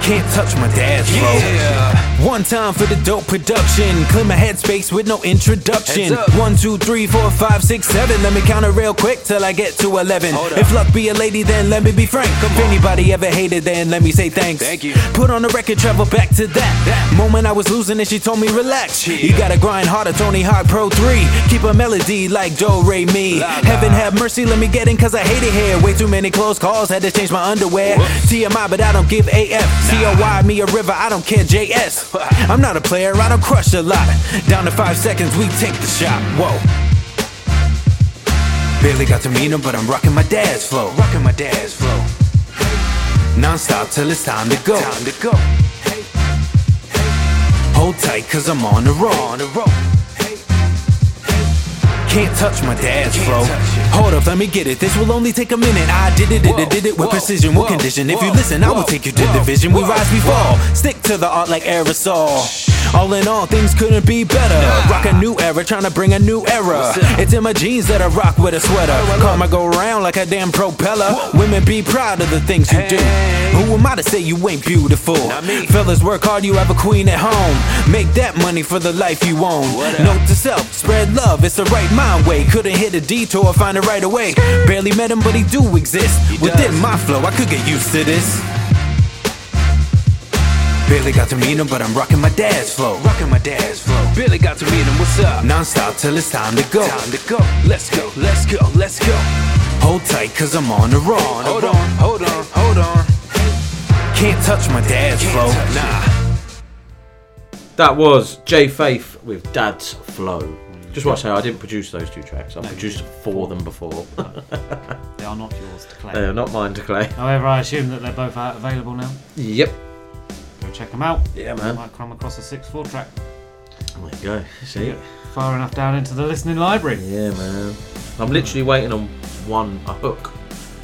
Can't touch my dad's flow. Yeah. One time for the dope production. Clear my headspace with no introduction. One, two, three, four, five, six, seven. Let me count it real quick till I get to 11. If luck be a lady, then let me be frank. If anybody ever hated, then let me say thanks.
Thank you.
Put on the record, travel back to that. that. Moment I was losing and she told me relax. You gotta grind harder, Tony Hawk Pro 3. Keep a melody like Do Re Mi. Heaven have mercy, let me get in cause I hate it here. Way too many close calls, had to change my underwear. TMI, but I don't give AF. COY, me a river, I don't care JS. I'm not a player, I don't crush a lot. Down to five seconds, we take the shot. Whoa. Barely got to meet him, but I'm rocking my dad's flow. Rocking my dad's flow. Non-stop till it's time to go. Time to go. Hold tight, cause I'm on the road. On the road. Can't touch my dad's flow. Hold up, let me get it. This will only take a minute. I did it, did it, did it with precision, with condition. If you listen, I will take you to division. We rise, we fall. Stick to the art like aerosol. All in all, things couldn't be better. Rock a new era, trying to bring a new era. It's in my jeans that I rock with a sweater. Karma go round like a damn propeller. Women be proud of the things you do. Who am I to say you ain't beautiful? Fellas, work hard, you have a queen at home. Make that money for the life you own. Note to self, spread love, it's the right mind way. Couldn't hit a detour, find it right away. Barely met him, but he do exist. Within my flow, I could get used to this. Barely got to meet him, but I'm rocking my dad's flow. Rocking my dad's flow. Barely got to meet him, what's up? Non-stop till it's time to go. Time to go. Let's go, let's go, let's go. Hold tight, cause I'm on the road. Hold on, hold on, hold on. Can't touch my dad's flow. Nah.
That was J Faith with Dad's Flow. Just want to say I didn't produce those two tracks. I produced four of them before.
They are not yours to claim.
they are not mine to claim.
However, I assume that they're both out available now.
Yep.
Go check them out.
Yeah, man.
Might come across a sixth floor track.
There you go. See?
Yeah, Far enough down into the listening library.
Yeah, man. I'm literally waiting on one a hook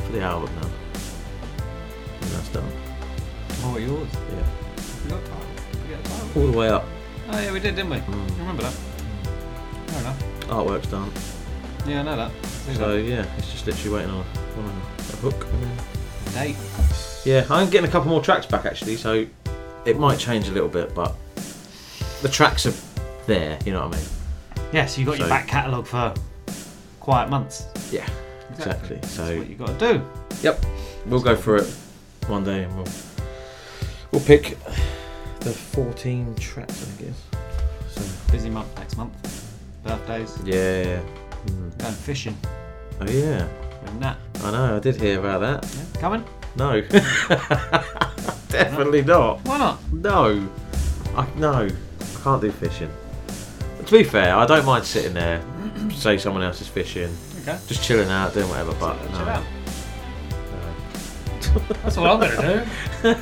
for the album now. And that's done.
Oh, yours?
Yeah.
We got time. We got time.
All the way up.
Oh yeah, we did, didn't we?
Mm.
You remember that? Fair enough.
Artwork's done.
Yeah, I know that. See
So
that.
yeah, it's just literally waiting on a, on a hook. And.
Date.
Yeah, I'm getting a couple more tracks back actually, so it might change a little bit, but the tracks are there. You know what I mean?
Yeah, so you got your
So-
back catalogue for quiet months.
Yeah, exactly. So
That's what you got to do.
Yep, we'll go for it one day, and we'll we'll pick the 14 tracks, I guess. So
Busy month next month. Birthdays.
yeah. Mm.
Going fishing.
Oh yeah.
With Nat.
I know. I did hear about that.
Yeah. Coming?
No. Definitely not.
Why not?
No. I no. I can't do fishing. To be fair, I don't mind sitting there, say someone else is fishing,
Okay.
just chilling out, doing whatever. But no.
Chill out. That's what I'm going to do.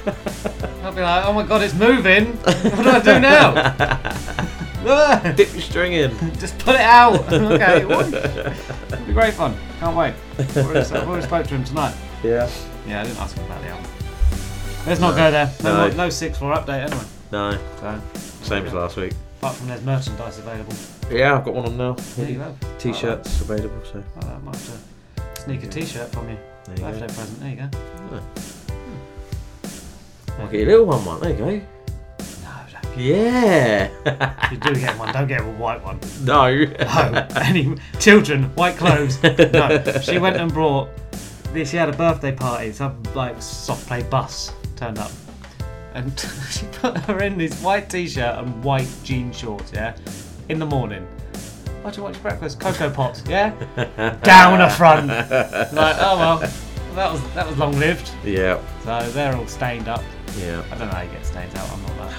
I'll be like, oh my god, it's moving. What do I do now?
Dip your string in.
Just put it out. okay. It'll be great fun. Can't wait. I've already, spoke to him tonight.
Yeah.
Yeah, I didn't ask him about the album. Let's not
No.
go there. No,
No.
no six floor update anyway.
No.
So,
Same as last week.
apart from there's merchandise available.
Yeah, I've got one on now.
There you have.
T-shirts available. So
Oh, I might have to sneak a t-shirt from you.
There you go.
Birthday present. There you go.
I'll get you a little one, one. There you go. Yeah.
You do get one. Don't get a white one.
no.
No. Any children, white clothes. No. She went and brought. This. She had a birthday party. Some like soft play bus turned up, and she put her in this white t-shirt and white jean shorts. Yeah, in the morning. What do you want for breakfast? Coco pops. Yeah. Down the front. Like oh well, that was that was long lived.
Yeah.
So they're all stained up.
Yeah.
I don't know how you get stains out. I'm not that.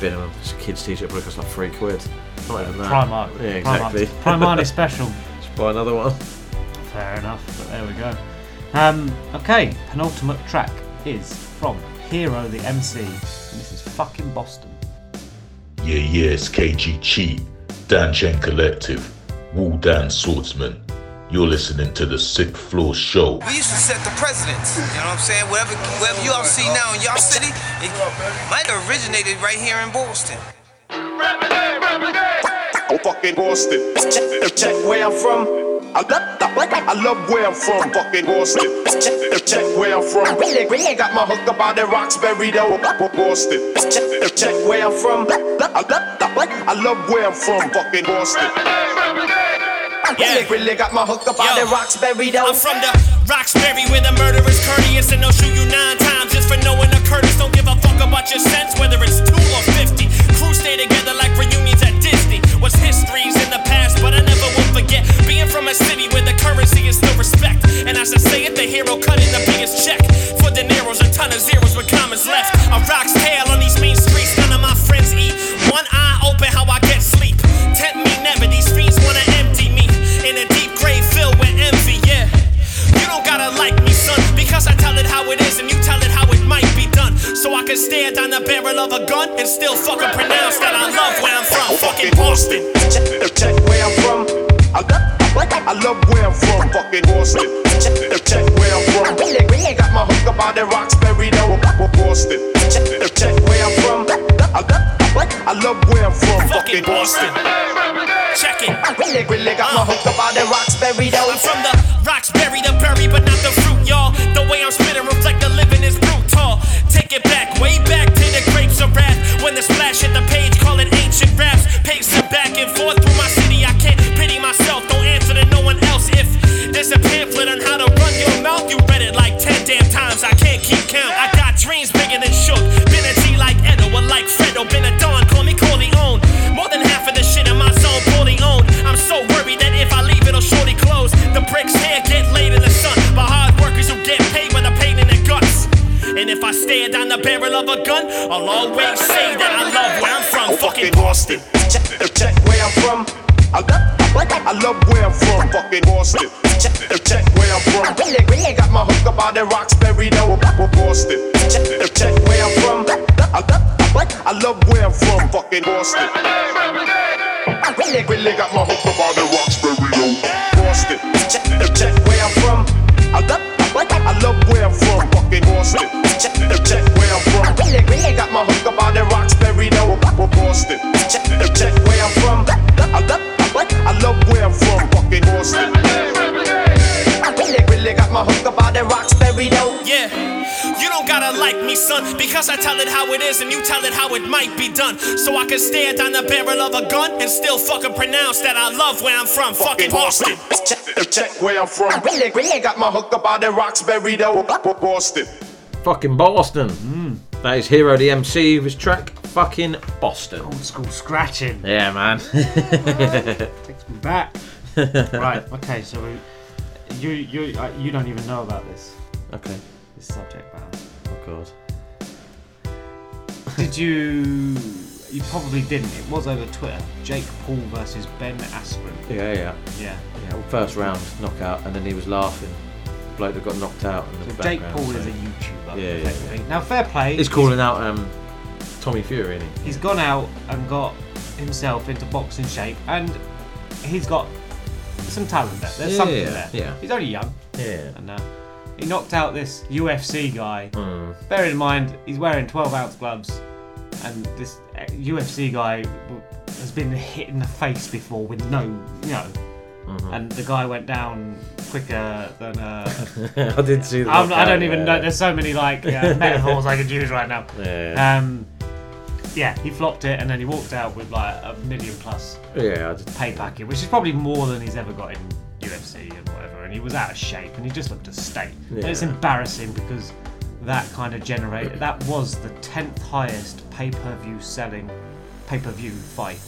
Bit of a it's a kid's t-shirt probably costs like three quid. Not even that.
Primark.
Yeah, exactly.
Primark is special.
Just buy another one.
Fair enough, but there we go. Um, okay, penultimate track is from Hero The Emcee, and this is fucking Boston.
Yeah, yeah, it's KG Cheat, Dan Chen Collective, Wu Dan Swordsman. You're listening to the Sixth Floor Show.
We used to set the precedents. You know what I'm saying? Whatever, whatever you all see now in y'all city, it might have originated right here in Boston.
I'm fucking Boston. Check, check where I'm from. I love, I love where I'm from. Fucking Boston. Check, check where I'm from. Really, really got my hook up out in Roxbury though. Boston. Check, check where I'm from. I love, I love where I'm from. Fucking Boston. I really, really got my hook up out the Roxbury though.
I'm from the Roxbury where the murder is courteous and they'll shoot you nine times just for knowing the Curtis. Don't give a fuck about your sense, whether it's two or fifty. Crew stay together like reunions at Disney. What's history's in the past, but I never will forget being from a city where the currency is still respect. And as I say it, the hero cutting the biggest check for the dineros, a ton of zeros with commas left. A rock's tail on these mean streets, none of my friends eat. One eye open, how I So I can stare down the barrel of a gun and still fucking pronounce that I love where I'm from. Fucking Boston.
Check, check where I'm from. I love, I love where I'm from. Fucking Boston. Check, check where I'm from. Really, really got my hook up out in Roxbury though. Boston. Check, check where I'm from. I love, I love where I'm from. Fucking Boston.
Check it.
I really, really got my uh. hook up out in Roxbury though.
I'm from the Roxbury, the berry, but not the fruit, y'all. The way I'm spitting reflect the living is brutal. Take it back, way back to the grapes of wrath. When the splash hit the page, Boston.
Check, check where I'm from. I love, I love where I'm from. Fucking Boston. Check, check where I'm from. I Really, really got my hook up out in Roxbury though. Boston. Check, check where I'm from. I love,
I love where I'm from, fucking Boston. I really, really got
because I tell it how it is and you tell it how it might be done. So I can stare down the barrel of a gun and still fucking pronounce that I love where I'm from, fucking Boston.
Check, check where I'm from. I really, really got my hook up on the Roxbury though. Boston.
Fucking Boston. That is Hero the Emcee with his track Fucking Boston.
Old school scratching.
Yeah, man.
Takes me back. right. Okay. So we, you you uh, you don't even know about this.
Okay.
This subject matter.
Oh god.
Did you? You probably didn't. It was over Twitter. Jake Paul versus Ben Askren.
Yeah, yeah.
Yeah.
Yeah, well, first round knockout, and then he was laughing. The bloke that got knocked out. In the
So Jake
background,
Paul is a YouTuber.
Yeah, yeah,
effectively. Now, fair play.
He's calling out um, Tommy Fury, isn't he?
He's gone out and got himself into boxing shape, and he's got some talent there. There's something
yeah,
there.
yeah.
He's only young.
Yeah.
And uh, he knocked out this UFC guy.
Hmm.
Bear in mind, he's wearing 12 ounce gloves, and this uh, UFC guy has been hit in the face before with no, you know.
Mm-hmm.
And the guy went down quicker than. Uh,
I did see that.
I'm, I don't even
yeah.
know. There's so many like uh, metaphors I could use right now.
Yeah.
Um, yeah, he flopped it and then he walked out with like a million plus
Yeah,
pay packet, which is probably more than he's ever got in UFC and. And he was out of shape and he just looked a state. And it's embarrassing because that kind of generated that was the tenth highest pay per view selling pay per view fight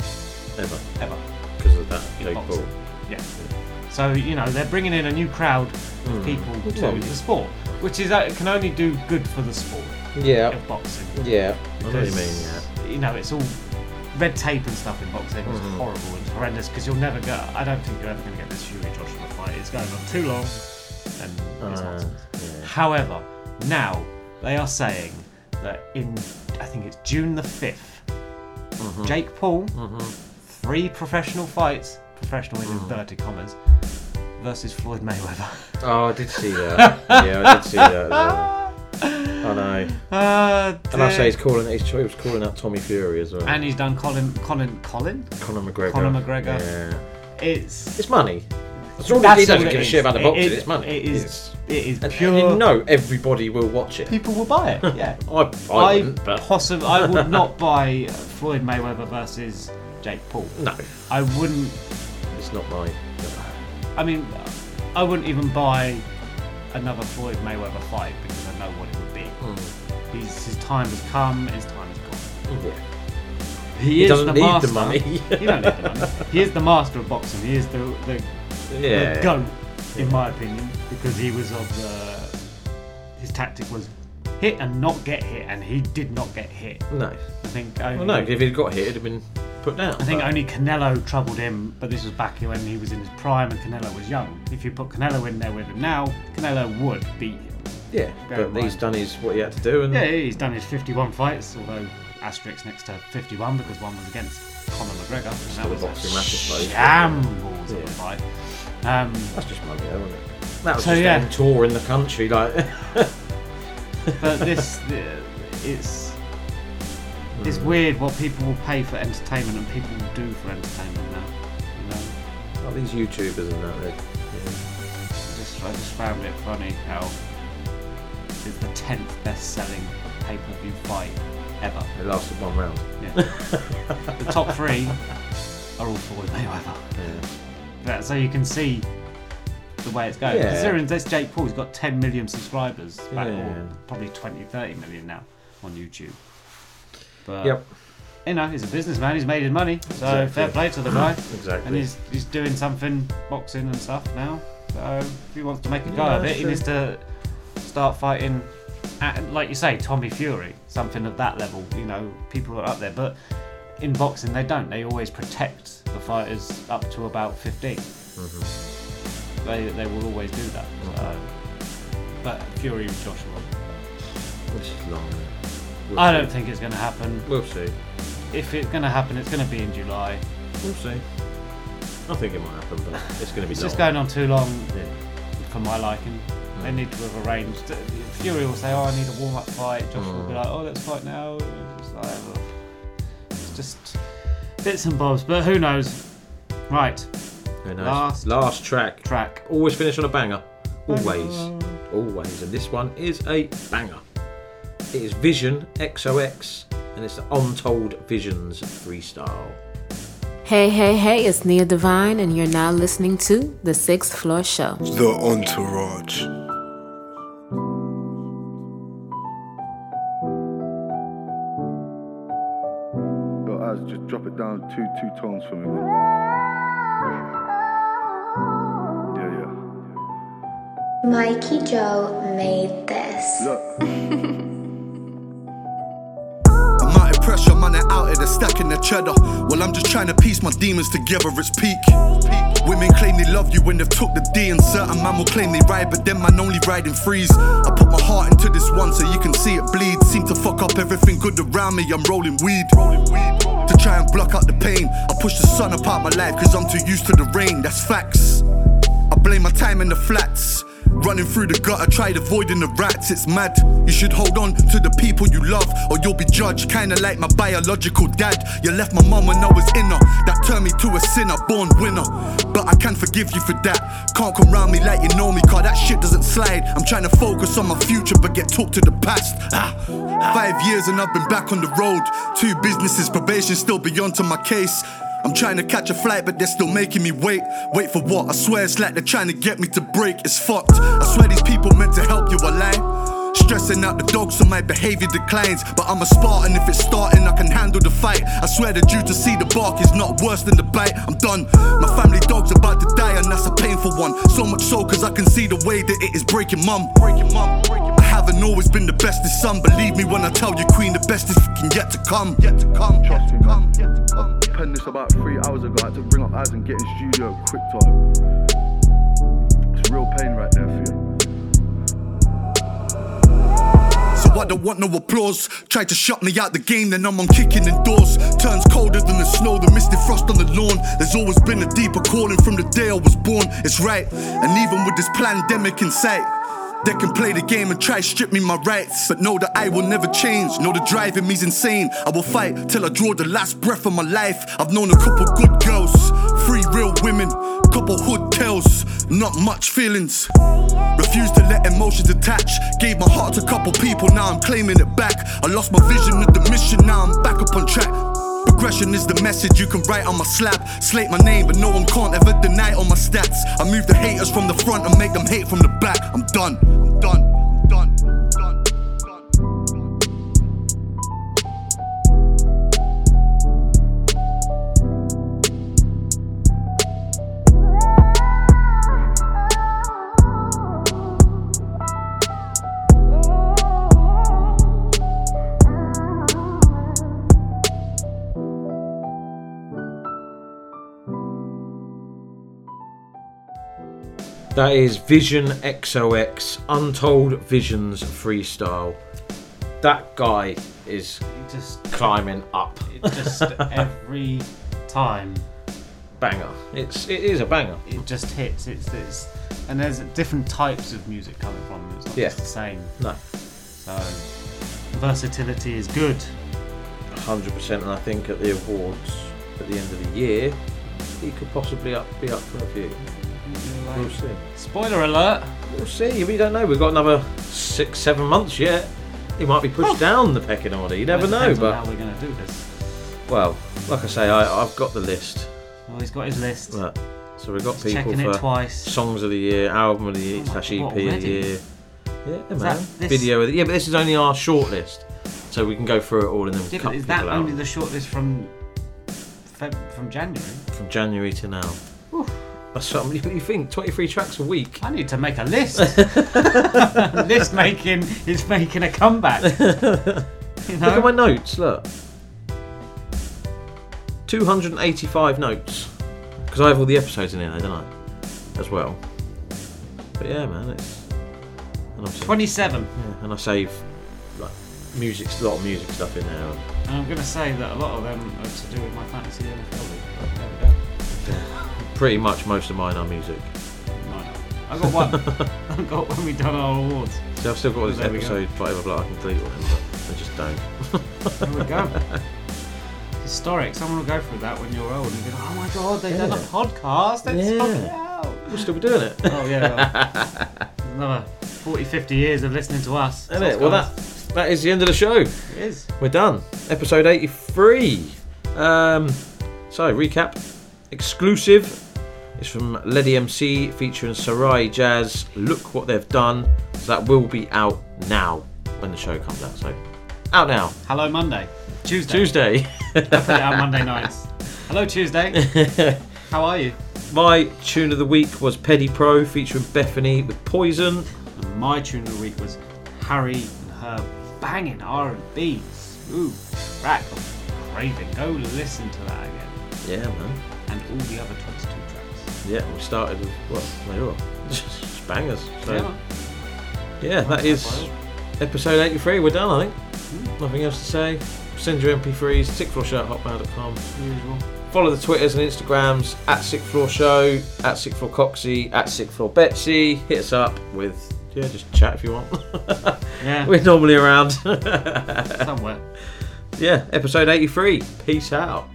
ever.
ever.
Because of that,
in
Jake
boxing. Yeah. So you know they're bringing in a new crowd of
Mm.
people to
Well,
the sport, which is uh, can only do good for the sport.
Yeah.
Of boxing.
Yeah, I know what you mean, yeah.
You know, it's all red tape and stuff in boxing. It's
Mhm.
horrible and horrendous because you'll never go. I don't think you're ever going to get this Fury Joshua It's going on too long, and it's
Uh,
nonsense. However, now they are saying that in I think it's June the 5th
Mhm.
Jake Paul,
Mhm.
three professional fights, professional in
Mhm.
inverted commas, versus Floyd Mayweather.
Oh, I did see that. yeah, I did see that. as well. I know.
Uh,
and I say he's calling. He's, he was calling out Tommy Fury as well.
And he's done Colin, Colin, Colin,
Conor McGregor.
Conor McGregor.
Yeah.
It's
it's money. As long as
That's
he doesn't give a shit about the
It
boxing, it's money.
it is-
It's-
it is
and, and
pure-
you know everybody will watch it.
People will buy it. Yeah.
I, I, wouldn't, but
possibly I would not buy Floyd Mayweather versus Jake Paul.
No.
I wouldn't.
It's not mine.
I mean, I wouldn't even buy another Floyd Mayweather fight because I know what it would be.
Hmm.
He's, his time has come. His time has gone.
Yeah.
He,
He
is
doesn't
the
need the
master.
money.
he don't need the money. He is the master of boxing. He is the the,
Yeah.
the goat, in my opinion, because he was of the. His tactic was hit and not get hit, and he did not get hit.
No.
I think.
Well, no, if he'd got hit, it'd have been put down.
I think
but-
only Canelo troubled him, but this was back when he was in his prime and Canelo was young. If you put Canelo in there with him now, Canelo would beat him.
Yeah,
Bear
but he's
mind.
done his what he had to do, and
Yeah, he's done his 51 fights, although asterisk next to 51 because one was against Conor McGregor. And that was
a
shambles of a fight. Um,
That's just money, though, isn't it? That was
So,
just
yeah.
them touring the country, like.
but this, it's it's
Mm.
weird what people will pay for entertainment and people will do for entertainment now. You know,
oh, these YouTubers and that. They're,
I just I just found it funny how it's the 10th best-selling pay-per-view fight ever.
It lasted one round.
Yeah. the top three are all Floyd Mayweather.
Yeah.
Yeah, so you can see the way it's going.
Yeah.
Considering this Jake Paul, he's got 10 million subscribers, back,
Yeah.
or probably 20, 30 million now on YouTube. But,
Yep.
You know, he's a businessman, he's made his money, so
Exactly.
fair play to the guy.
Exactly.
And he's, he's doing something, boxing and stuff now. So if he wants to make a go
Yeah,
of it, he needs to start fighting, at, like you say, Tommy Fury, something of that level. You know, people are up there. But in boxing, they don't. They always protect the fighters up to about 15.
Mm-hmm.
They, they will always do that. So. But Fury with Joshua.
Which is long. We'll
I
see.
don't think it's going to happen.
We'll see.
If it's going to happen, it's going to be in July.
We'll see. I think it might happen, but it's going to be.
It's just going on too long for my liking. They need to have arranged. Fury will say, "Oh, I need a warm-up fight." Josh will be
Mm.
like, "Oh, let's fight now." It's, like, it's just bits and bobs, but who knows? Right.
Who knows?
Last
Last track.
Track.
Always finish on a banger. Always. Always. And this one is a banger. It is Visionxox and it's the Untold Visions freestyle.
Hey, hey, hey, it's Nia Divine, and you're now listening to The Sixth Floor Show.
The Entourage.
Down two two tones for me, man. Yeah, yeah.
Mikey Joe made this.
Look.
I'm out of pressure, man, they're out of the stack in the cheddar. Well, I'm just trying to piece my demons together, it's peak. Women claim they love you when they've took the D, and certain man will claim they ride, but them man only ride in freeze. I put my heart into this one so you can see it bleed. Seem to fuck up everything good around me, I'm rolling weed. To try and block out the pain, I push the sun apart my life, cause I'm too used to the rain, that's facts. I blame my time in the flats. Running through the gutter, I tried avoiding the rats, it's mad. You should hold on to the people you love, or you'll be judged. Kinda like my biological dad. You left my mum when I was in her. That turned me to a sinner, born winner. But I can forgive you for that. Can't come round me like you know me, car that shit doesn't slide. I'm trying to focus on my future, but get talked to the past. Ah. Five years and I've been back on the road. Two businesses, probation still beyond to my case. I'm trying to catch a flight, but they're still making me wait. Wait for what? I swear it's like they're trying to get me to break. It's fucked. I swear these people meant to help you a lie. Stressing out the dog so my behavior declines. But I'm a Spartan, if it's starting, I can handle the fight. I swear the due to see the bark is not worse than the bite. I'm done. My family dog's about to die, and that's a painful one. So much so, cause I can see the way that it is breaking mum. Breaking mum. I haven't always been the bestest son. Believe me when I tell you, Queen, the best is fucking yet to come. Yet to come.
Trust me, man. I penned this about three hours ago. I had to bring up Az and get in studio quick time. It's real pain right there for you.
So I don't want no applause. Tried to shut me out the game, then I'm on kicking in doors. Turns colder than the snow, the misty frost on the lawn. There's always been a deeper calling from the day I was born. It's right, and even with this pandemic in sight. They can play the game and try strip me my rights, but know that I will never change. Know the driving me's insane. I will fight till I draw the last breath of my life. I've known a couple good girls, three real women, couple hood tales, not much feelings. Refused to let emotions attach. Gave my heart to a couple people, now I'm claiming it back. I lost my vision of the mission, now I'm back up on track. Progression is the message you can write on my slab. Slate my name, but no one can't ever deny all my stats. I move the haters from the front and make them hate from the back. I'm done. I'm done.
That is Visionxox Untold Visions freestyle. That guy is
just
climbing up.
It just every time
banger. It's it is a banger.
It just hits. It's it's and there's different types of music coming from them. It's not
Yeah.
just the same.
No.
So versatility is good.
100%, and I think at the awards at the end of the year, he could possibly up, be up for a few. We'll see.
Spoiler alert.
We'll see. We don't know. We've got another six, seven months yet. He might be pushed down the pecking order. You never
Well, it
know.
depends on
But
how we're going to do this.
well, like I say, I, I've got the list.
Well, he's got his list.
Right. So we've got
He's
people
checking it
for
songs
songs of the year, album of the year, oh slash EP
what,
of the year. Yeah,
Is
man. Video of the yeah, but this is only our short list, so we can go through it all and then
Yeah,
cut
but is that
out.
only the shortlist from Feb, from January?
from January to now. That's something you you think 23 tracks a week.
I need to make a list. list making is making a comeback. You
Look at my notes. Look, 285 notes because I have all the episodes in here, don't I? As well. But yeah, man, it's and
27.
Yeah, and I save like music, a lot of music stuff in there.
And I'm going to say that a lot of them are to do with my fantasy NFL league. But there we go.
Pretty much most of mine are music.
I got one. I got when we done our awards.
So I've still got all this
There we go.
episode, whatever, but I can delete all them, but I just don't.
There we go. Historic. Someone will go through that when you're old and be like, oh my god, they've done a
Yeah.
podcast. Let's
Yeah.
fuck it out.
We'll still be doing it.
Oh, yeah. well, another 40, 50 years of listening to us.
Isn't it? Well, that that is the end of the show. It
is.
We're done. Episode 83. Um, so, recap. Exclusive is from Leddie MC featuring Sarai Jazz. Look what they've done. So that will be out now when the show comes out. So, out now.
Hello, Monday. Tuesday.
Tuesday.
I put it out Monday nights. Hello, Tuesday. How are you?
My tune of the week was Peddypro featuring Bethany with Poison.
And my tune of the week was Hari and her banging R&B. Ooh, track of Craving. Go listen to that again.
Yeah, man.
And all the other 22 tracks.
Yeah, we started with what? They were just bangers. So,
Yeah.
yeah, that is episode 83. We're done, I think.
Hmm.
Nothing else to say. Send your MP3s, sixthfloorshow@hotmail.com.
Usual.
Follow the Twitters and Instagrams at Floor Show, at Floor Coxie, at Floor Betsy. Hit us up with yeah, just chat if you want.
Yeah.
We're normally around.
Somewhere.
Yeah, episode 83. Peace out.